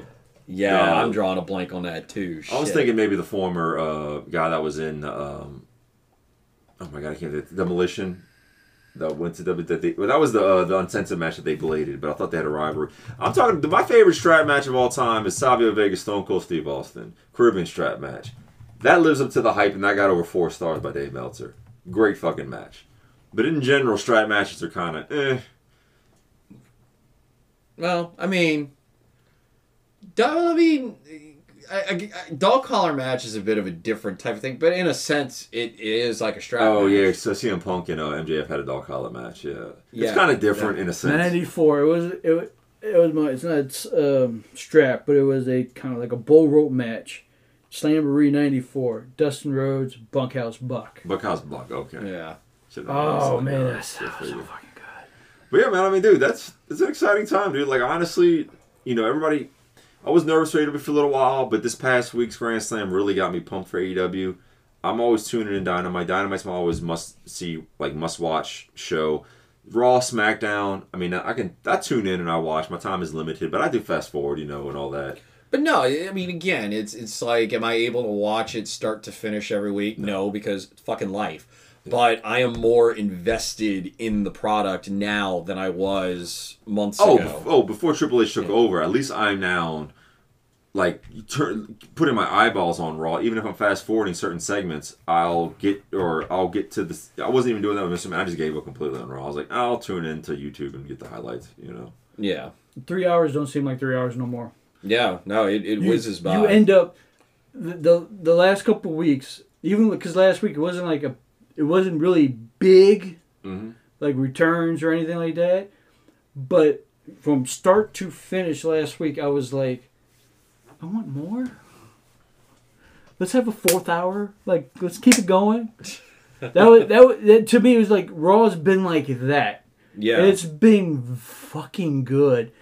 Yeah, No. I'm drawing a blank on that too. I was thinking maybe the former uh, guy that was in. Um, oh my god, I can't. think- Demolition. That went to W. That, they, well, that was the uh, the uncensored match that they bladed, but I thought they had a rivalry. I'm talking. My favorite strap match of all time is Savio Vega Stone Cold Steve Austin Caribbean strap match. That lives up to the hype, and that got over four stars by Dave Meltzer. Great fucking match. But in general, strap matches are kind of eh. Well, I mean, dog, I mean, I, I, I- dog collar match is a bit of a different type of thing, but in a sense, it is like a strap. Oh match. yeah, so CM Punk and know MJF had a dog collar match. Yeah, Yeah. it's kind of different in a sense. Ninety four. It was it. wa- It was my. It's not um, strap, but it was a kind of like a bull rope match. Slamboree ninety four. Dustin Rhodes, Bunkhouse Buck. Buckhouse Buck. Okay. Yeah. Oh man, like, that's uh, that was so fucking good. But yeah, man. I mean, dude, that's it's an exciting time, dude. Like honestly, you know, everybody. I was nervous for AEW for a little while, but this past week's Grand Slam really got me pumped for AEW. I'm always tuning in Dynamite. Dynamite's my always must see, like must watch show. Raw, SmackDown. I mean, I can I tune in and I watch. My time is limited, but I do fast forward, you know, and all that. But no, I mean, again, it's it's like, am I able to watch it start to finish every week? No, because fucking life. But I am more invested in the product now than I was months Oh, ago. bef- oh, before Triple H took over, at least I'm now like turn putting my eyeballs on Raw. Even if I'm fast forwarding certain segments, I'll get or I'll get to this. I wasn't even doing that with Mr. Man. I just gave up completely on Raw. I was like, I'll tune into YouTube and get the highlights. You know. Yeah, Three hours don't seem like three hours no more. yeah, no, it, it you, whizzes by. You end up the the, the last couple of weeks, even because last week it wasn't like a, it wasn't really big, Mm-hmm. like returns or anything like that. But from start to finish last week, I was like, I want more. Let's have a fourth hour. Like, let's keep it going. That was that, was, that to me it was like Raw's been like that. yeah, And it's been fucking good.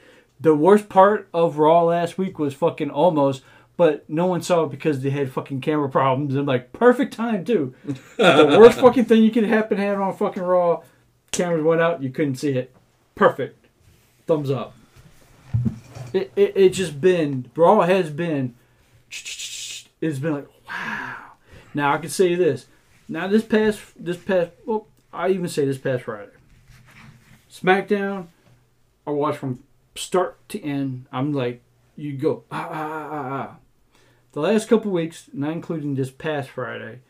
The worst part of Raw last week was fucking almost, but no one saw it because they had fucking camera problems. I'm like, perfect time too. the worst fucking thing you could happen have on fucking Raw, cameras went out, you couldn't see it. Perfect. Thumbs up. It, it, it just been, Raw has been, it's been like, wow. Now I can say this. Now this past, this past, well, I even say this past Friday. SmackDown, I watched from start to end. I'm like, you go ah ah ah ah. The last couple weeks, not including this past Friday,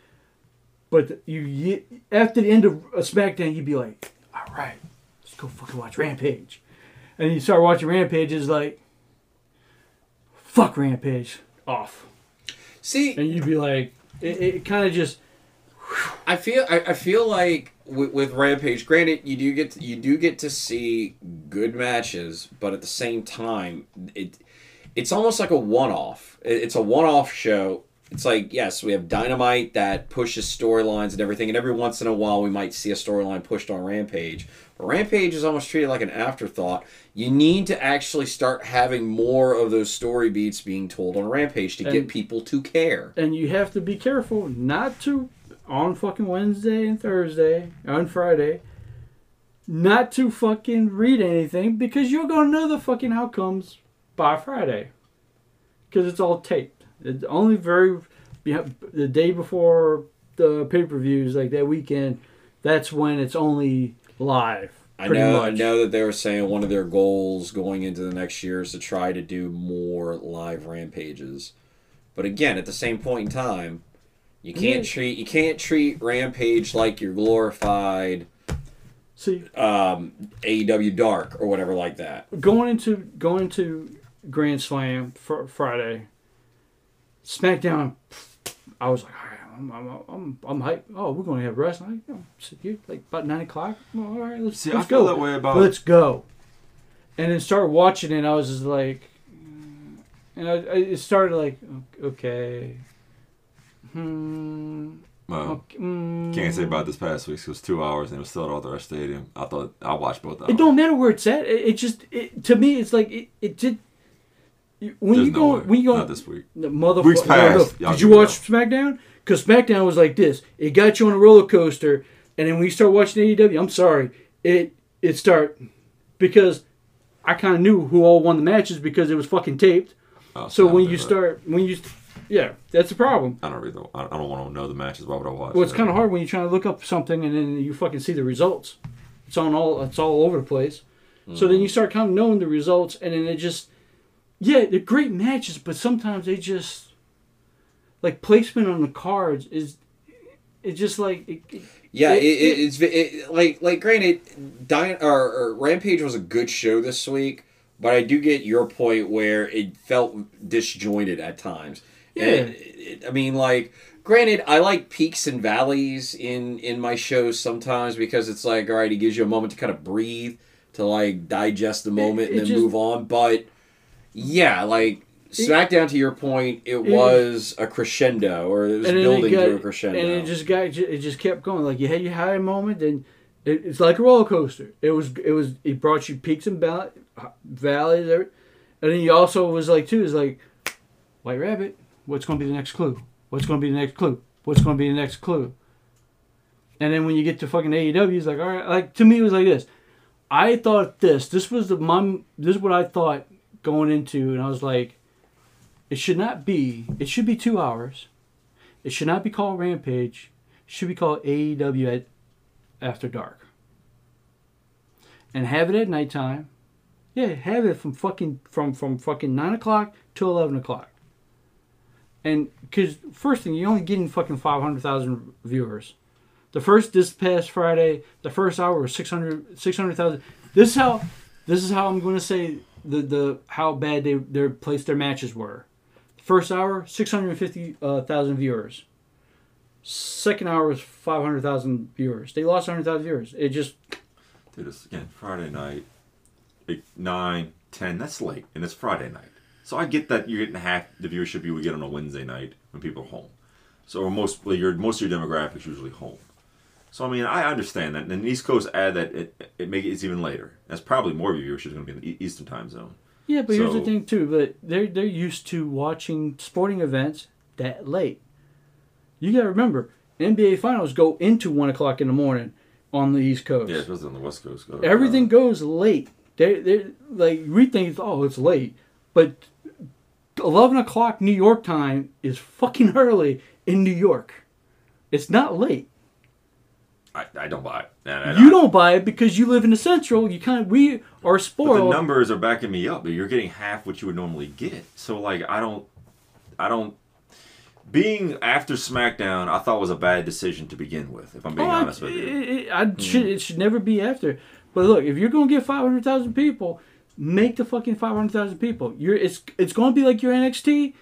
but you, you after the end of a SmackDown, you'd be like, all right, let's go fucking watch Rampage, and you start watching Rampage. It's like, fuck Rampage off, see, and you'd be like, it, it kind of just I feel I, I feel like with, with Rampage, granted you do get to, you do get to see good matches, but at the same time, it it's almost like a one off. It's a one off show. It's like yes, we have Dynamite that pushes storylines and everything, and every once in a while we might see a storyline pushed on Rampage. But Rampage is almost treated like an afterthought. You need to actually start having more of those story beats being told on Rampage to get people to care. and you have to be careful not to on fucking Wednesday and Thursday on Friday not to fucking read anything because you're gonna know the fucking outcomes by Friday because it's all taped. It's only very the day before the pay per views like that weekend. That's when it's only live. I know. I know that they were saying one of their goals going into the next year is to try to do more live rampages. But again, at the same point in time, you can't Yeah. treat you can't treat Rampage like your glorified See, um, AEW Dark or whatever like that. going into going into Grand Slam for Friday, SmackDown. I was like, all right, I'm I'm I'm, I'm hyped. Oh, we're going to have wrestling. You know, sit here, like about nine o'clock. Well, all right, let's, See, let's I feel go. that way about. Let's go. And then start watching it. and I was just like, mm, and I, I it started like, okay, hmm. well, okay, mm. can't say about this past week. It was two hours and it was still at Arthur Ashe Stadium. I thought I watched both hours. It don't matter where it's at. It, it just it, to me, it's like it. It did. You- When There's you no go, way. when you go, Not this week. The motherfucker. Weeks past, y'all Did you watch up. SmackDown? Because SmackDown was like this. It got you on a roller coaster, and then when you start watching AEW, I'm sorry, it it start because I kind of knew who all won the matches because it was fucking taped. Oh, So I when you that. start, when you, yeah, that's the problem. I don't read the. I I don't want to know the matches. Why would I watch? Well, it's kind of hard when you're trying to look up something and then you fucking see the results. It's on all. It's all over the place. So then mm. you start kind of knowing the results, and then it just, yeah, they're great matches, but sometimes they just, like placement on the cards is, it's just like. It, it- Yeah, it- it, it, it's it, like like granted, or, or Rampage was a good show this week, but I do get your point where it felt disjointed at times. Yeah. And it, it- I mean, like, granted, I like peaks and valleys in in my shows sometimes because it's like, all right, it gives you a moment to kind of breathe, to like digest the moment and then just- move on. But yeah, like. SmackDown, to your point, it It- was a crescendo, or it was building it got, to a crescendo. and it just got, it just kept going. Like you had your high moment, then it, it's like a roller coaster. It was, it was, it brought you peaks and val- valleys, and then you also was like too is like, White Rabbit. What's going to be the next clue? What's going to be the next clue? what's going to be the next clue. And then when you get to fucking AEW, it's like, all right, like to me, it was like this. I thought this. This was the mom. This is what I thought going into, and I was like, it should not be. It should be two hours. It should not be called Rampage. It should be called AEW at After Dark. And have it at nighttime. Yeah, have it from fucking from from fucking nine o'clock to eleven o'clock. And because first thing, you're only getting fucking five hundred thousand viewers. The first this past Friday, the first hour was 600 600,000. This is how this is how I'm going to say the the how bad they their place their matches were. First hour, 650,000 uh, viewers. Second hour was 500,000 viewers. They lost 100,000 viewers. It just Dude, it's again Friday night, like nine, ten. That's late, and it's Friday night. So I get that you're getting half the viewership you would get on a Wednesday night when people are home. So most well, your most of your demographics usually home. So I mean, I understand that. And the East Coast add that it it make it's even later. That's probably more of your viewership is going to be in the Eastern time zone. Yeah, but here's the thing too. But they're they're used to watching sporting events that late. You got to remember, NBA finals go into one o'clock in the morning on the East Coast. Yeah, especially on the West Coast. Uh, Everything goes late. They they like we think it's oh it's late, but eleven o'clock New York time is fucking early in New York. It's not late. I, I don't buy it. And I- You don't buy it because you live in the central. You kind of we are But the numbers are backing me up. But you're getting half what you would normally get. So like, I don't, I don't. Being after SmackDown, I thought was a bad decision to begin with. If I'm being Oh, honest I, with you. it, it- I hmm. should, it should never be after. But look, if you're gonna get five hundred thousand people, make the fucking five hundred thousand people. You're it's it's gonna be like your NXT.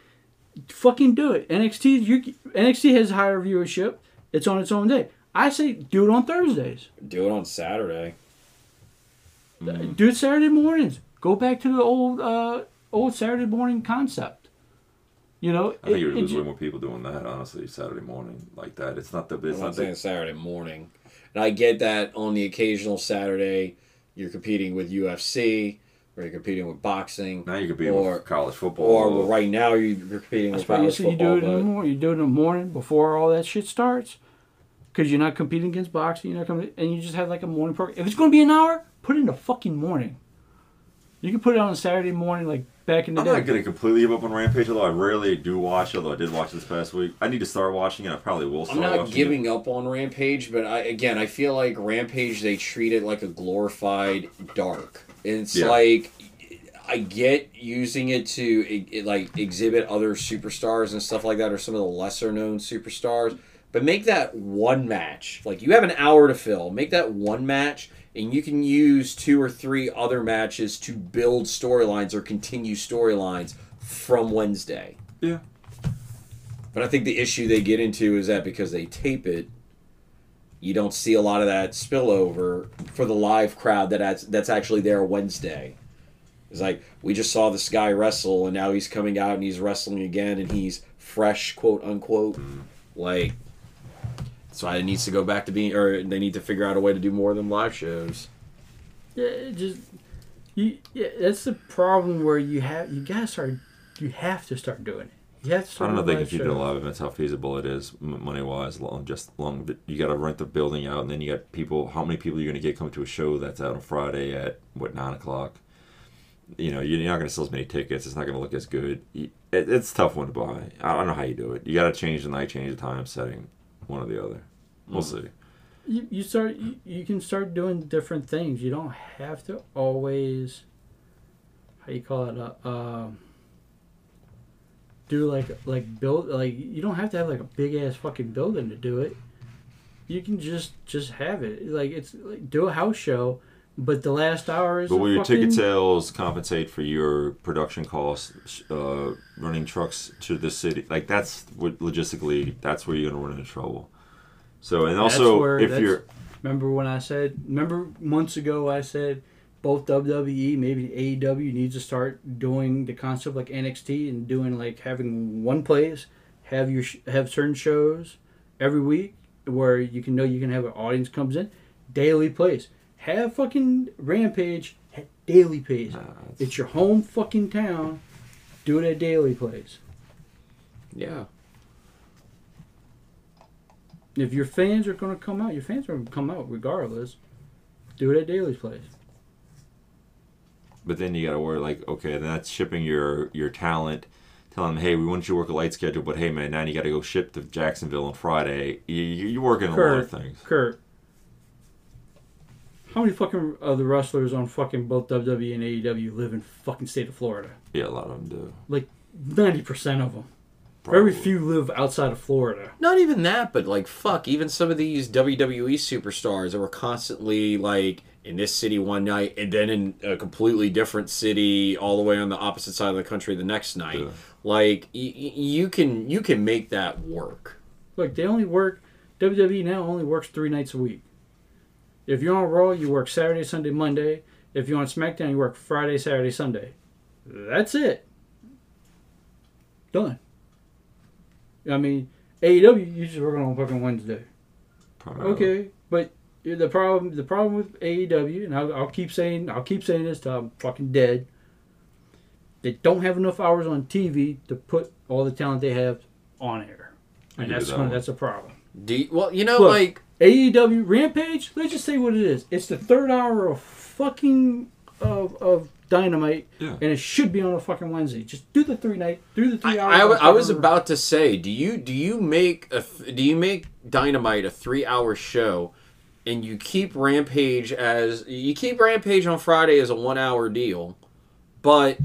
Fucking do it. NXT you NXT has higher viewership. It's on its own day. I say do it on Thursdays. Do it on Saturday. Do it Saturday mornings. Go back to the old uh old Saturday morning concept. You know, I think it- you would it lose way more people doing that. Honestly, Saturday morning like that. It's not the. It's I'm not not saying the. Saturday morning. And I get that on the occasional Saturday, you're competing with UFC, or you're competing with boxing, Now you're competing or with college football. or right now you're competing That's with why you college say you do football. it in the morning. You do it in the morning before all that shit starts, because you're not competing against boxing. You're not coming, and you just have like a morning program. If it's going to be an hour, put it in the fucking morning. You can put it on a Saturday morning, like back in the day. I'm not gonna completely give up on Rampage, although I rarely do watch. Although I did watch this past week, I need to start watching it. I probably will start I'm not watching giving up on Rampage, but I again I feel like Rampage they treat it like a glorified dark. It's Yeah. like I get using it to e- e- like exhibit other superstars and stuff like that, or some of the lesser known superstars. But make that one match. Like you have an hour to fill. Make that one match, and you can use two or three other matches to build storylines or continue storylines from Wednesday. Yeah. But I think the issue they get into is that because they tape it, you don't see a lot of that spillover for the live crowd that that's, that's actually there Wednesday. It's like we just saw this guy wrestle, and now he's coming out and he's wrestling again, and he's fresh, quote unquote. Like that's why it needs to go back to being, or they need to figure out a way to do more than live shows. Yeah, it just you. Yeah, that's the problem where you have you gotta start. You have to start doing it. You have to I start. don't know if they can live keep doing shows. live events. How feasible it is money wise. Long, just long. You got to rent the building out, and then you got people. How many people are you're going to get coming to a show that's out on Friday at what nine o'clock? You know, you're not going to sell as many tickets. It's not going to look as good. It's a tough one to buy. I don't know how you do it. You got to change the night, change the time setting, one or the other. We'll see. you, you start you, you can start doing different things you don't have to always how you call it uh, um do like like build like you don't have to have like a big ass fucking building to do it you can just just have it like it's like do a house show but the last hour is But will your fucking- ticket sales compensate for your production costs, uh, running trucks to the city? Like that's what logistically, that's where you're gonna run into trouble. So and also where- if you're Remember when I said? Remember months ago I said both WWE, maybe AEW needs to start doing the concept like NXT and doing like having one place, have your sh- have certain shows every week where you can know you can have an audience comes in, Daily's Place. Have fucking Rampage at Daily's Place. Nah, it's- It's your home fucking town. Do it at Daily's Place. Yeah. If your fans are going to come out, your fans are going to come out regardless. Do it at Daily's Place. But then you got to worry like, okay, then that's shipping your your talent, telling them, hey, we want you to work a light schedule, but hey, man, now you got to go ship to Jacksonville on Friday. You, you- you're working a lot of things. Kurt, how many fucking of the wrestlers on fucking both WWE and AEW live in fucking state of Florida? Yeah, a lot of them do. Like ninety percent of them. Very few live outside of Florida. Not even that, but like fuck, even some of these WWE superstars that were constantly like in this city one night and then in a completely different city all the way on the opposite side of the country the next night. Yeah. Like y- y- you can you can make that work. Look, they only work. WWE now only works three nights a week. If you're on Raw, you work Saturday, Sunday, Monday. If you're on SmackDown, you work Friday, Saturday, Sunday. That's it. Done. I mean, AEW, you just work on fucking Wednesday. Primarily. Okay, but the problem, the problem with AEW, and I'll, I'll keep saying, I'll keep saying this till I'm fucking dead. They don't have enough hours on TV to put all the talent they have on air, and that's that one. that's a problem. Do you, well, you know, Look. like AEW Rampage, let's just say what it is. It's the third hour of fucking of, of Dynamite, Yeah. and it should be on a fucking Wednesday. Just do the three night, do the three hours. I, I was about to say, do you do you make a th- do you make Dynamite a three hour show, and you keep Rampage as you keep Rampage on Friday as a one hour deal, but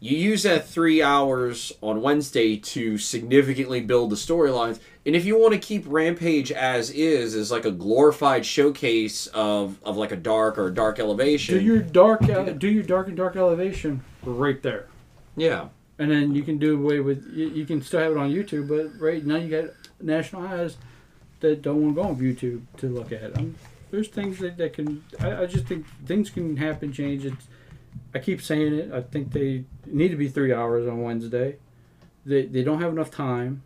you use that three hours on Wednesday to significantly build the storylines. And if you want to keep Rampage as is, as like a glorified showcase of, of like a dark or a dark elevation, do your dark, uh, do your dark and dark elevation right there. yeah, And then you can do away with you, you can still have it on YouTube, but right now you got national eyes that don't want to go on YouTube to look at. Um there's things that, that can I, I just think things can happen, change. It's, I keep saying it. I think they need to be three hours on Wednesday. They they don't have enough time.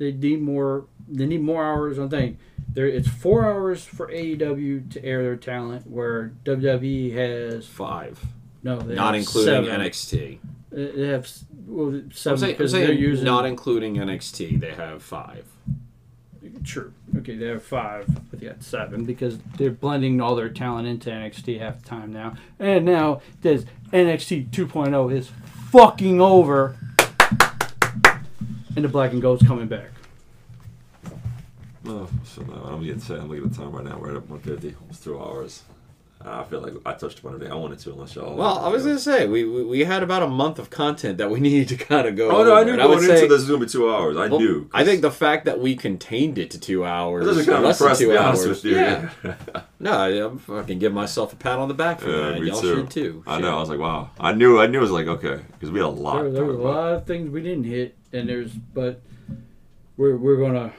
They need more. They need more hours on thing. There, it's four hours for AEW to air their talent, where WWE has five, no, they not including seven. NXT. They have well, I'm seven saying, I'm because they're saying using not including NXT, they have five. True. Okay, they have five, but they got seven because they're blending all their talent into NXT half the time now. And now this NXT 2.0 is fucking over, and the Black and Gold's coming back. Oh, so no, I'm getting set. I'm looking at the time right now. We're at 150, almost two hours. Uh, I feel like I touched upon everything I wanted to, unless y'all. Well, I was gonna say we, we we had about a month of content that we needed to kind of go. Oh no, I knew and going would into say- this was gonna be two hours. I well, knew. I think the fact that we contained it to two hours, This is kind of less than impressed, to be honest hours. with you. Yeah. No, I- I'm fucking give myself a pat on the back for Yeah, that. me Y'all too. should too. I Shit. know. I was like, wow. I knew. I knew. It was like, okay, because we had a lot. There, to there talk was a lot of things we didn't hit, and there's but we're we're gonna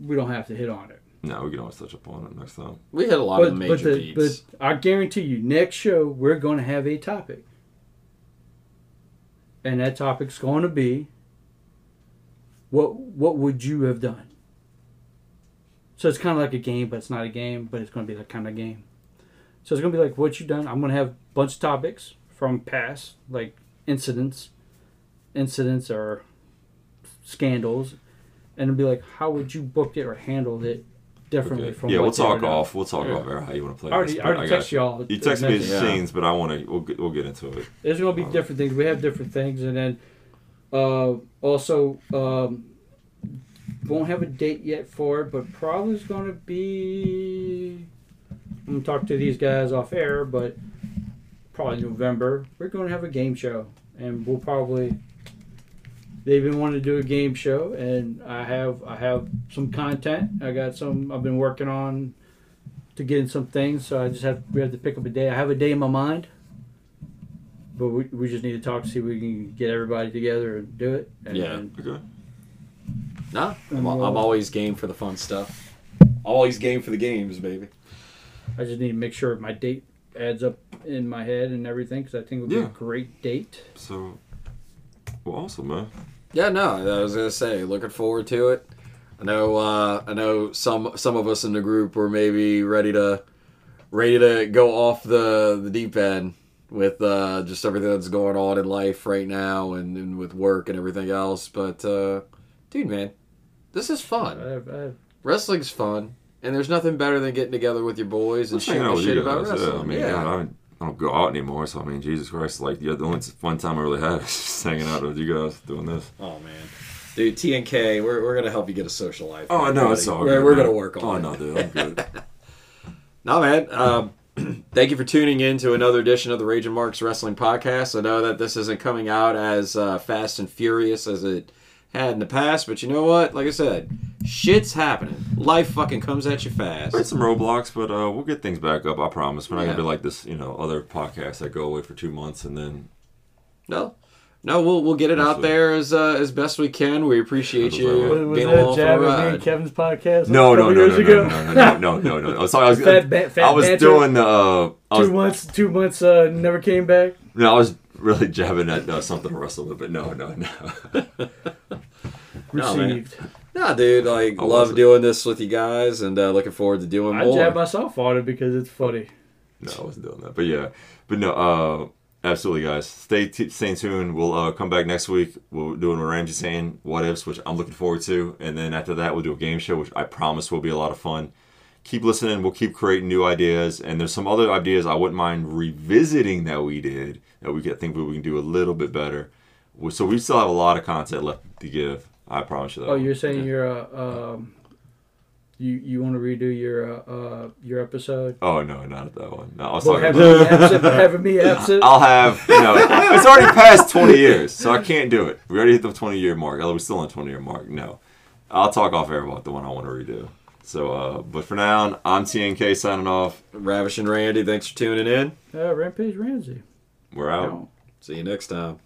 we don't have to hit on it. No, we can always touch upon it next time. We had a lot But of major but, the, beats. but I guarantee you, next show we're gonna have a topic, and that topic's going to be what what would you have done? So it's kind of like a game, but it's not a game, but it's going to be that kind of game. So it's going to be like what you done. I'm going to have a bunch of topics from past, like incidents, incidents or scandals, and it'll be like how would you booked it or handled it differently Okay. from Yeah, we'll they are talk now. off. We'll talk Yeah. off air how you want to play I already, this. I but already got texted y'all. You text me the Yeah. scenes, but I want to. We'll get, we'll get into it. There's going to be different things. We have different things, and then uh, also um, won't have a date yet for it, but probably is going to be. I'm going to talk to these guys off air, but probably November. We're going to have a game show, and we'll probably. They've been wanting to do a game show, and I have I have some content. I got some I've been working on to get in some things. So I just have we have to pick up a day. I have a day in my mind but we, we just need to talk to see if we can get everybody together and do it. And, Yeah. and Okay. no, I'm, we'll- I'm always game for the fun stuff. Always game for the games, baby. I just need to make sure my date adds up in my head and everything because I think it would be a great date. So, well, awesome, man. Yeah, no, I was gonna say, looking forward to it. I know, uh, I know some some of us in the group were maybe ready to ready to go off the the deep end with uh, just everything that's going on in life right now and, and with work and everything else. But uh, dude, man, this is fun. I, I, Wrestling's fun, and there's nothing better than getting together with your boys and Let's shooting the shit about guys. Yeah, wrestling. I mean, yeah. God, I, don't, go out anymore, so I mean, Jesus Christ, like yeah, the only fun time I really have is just hanging out with you guys doing this. Oh man, dude, TNK, we're, we're gonna help you get a social life. Oh man, no, buddy. it's all We're, good. we're man. gonna work on Oh it. no, dude, I'm good. No, man. Um, thank you for tuning in to another edition of the Rage and Marks Wrestling Podcast. I know that this isn't coming out as uh, fast and furious as it had in the past, but you know what? Like I said, shit's happening. Life fucking comes at you fast. There's some roadblocks, but uh, we'll get things back up. I promise. We're not Yeah. gonna be like this, you know, other podcasts that go away for two months and then. No, no, we'll we'll get it out Absolutely. there as uh, as best we can. We appreciate you Was- was, was being that along for jab the me and ride. Kevin's podcast? No, a no, no, years no, ago? no, no, no, no, no, no. So I was, Fat ba- fat I was banter. doing the. Uh, I was, two months, two months, uh, never came back. no, I was really jabbing at uh, something to wrestle with, but no, no, no. No. Received. Nah, dude, like I love doing this with you guys, and uh, looking forward to doing I more. I jab myself on it because it's funny. No, I wasn't doing that. But yeah, but no, uh, absolutely, guys. Stay t- stay tuned. We'll uh, come back next week. We'll do what Ramsey's saying, what ifs, which I'm looking forward to, and then after that, we'll do a game show, which I promise will be a lot of fun. Keep listening. We'll keep creating new ideas, and there's some other ideas I wouldn't mind revisiting that we did that we could think we can do a little bit better. So we still have a lot of content left to give. I promise you that. Oh, you're saying you're uh, um, you you want to redo your uh, uh your episode? Oh no, not at that one. No, I was Well, talking having me absent, having me absent. I'll have you know it's already past twenty years, so I can't do it. We already hit the twenty year mark. Although we're still on the twenty year mark. No, I'll talk off air about the one I want to redo. So, uh, but for now, I'm TNK signing off. Ravishing Randy, thanks for tuning in. Uh, Rampage Ramsey. We're out. No. See you next time.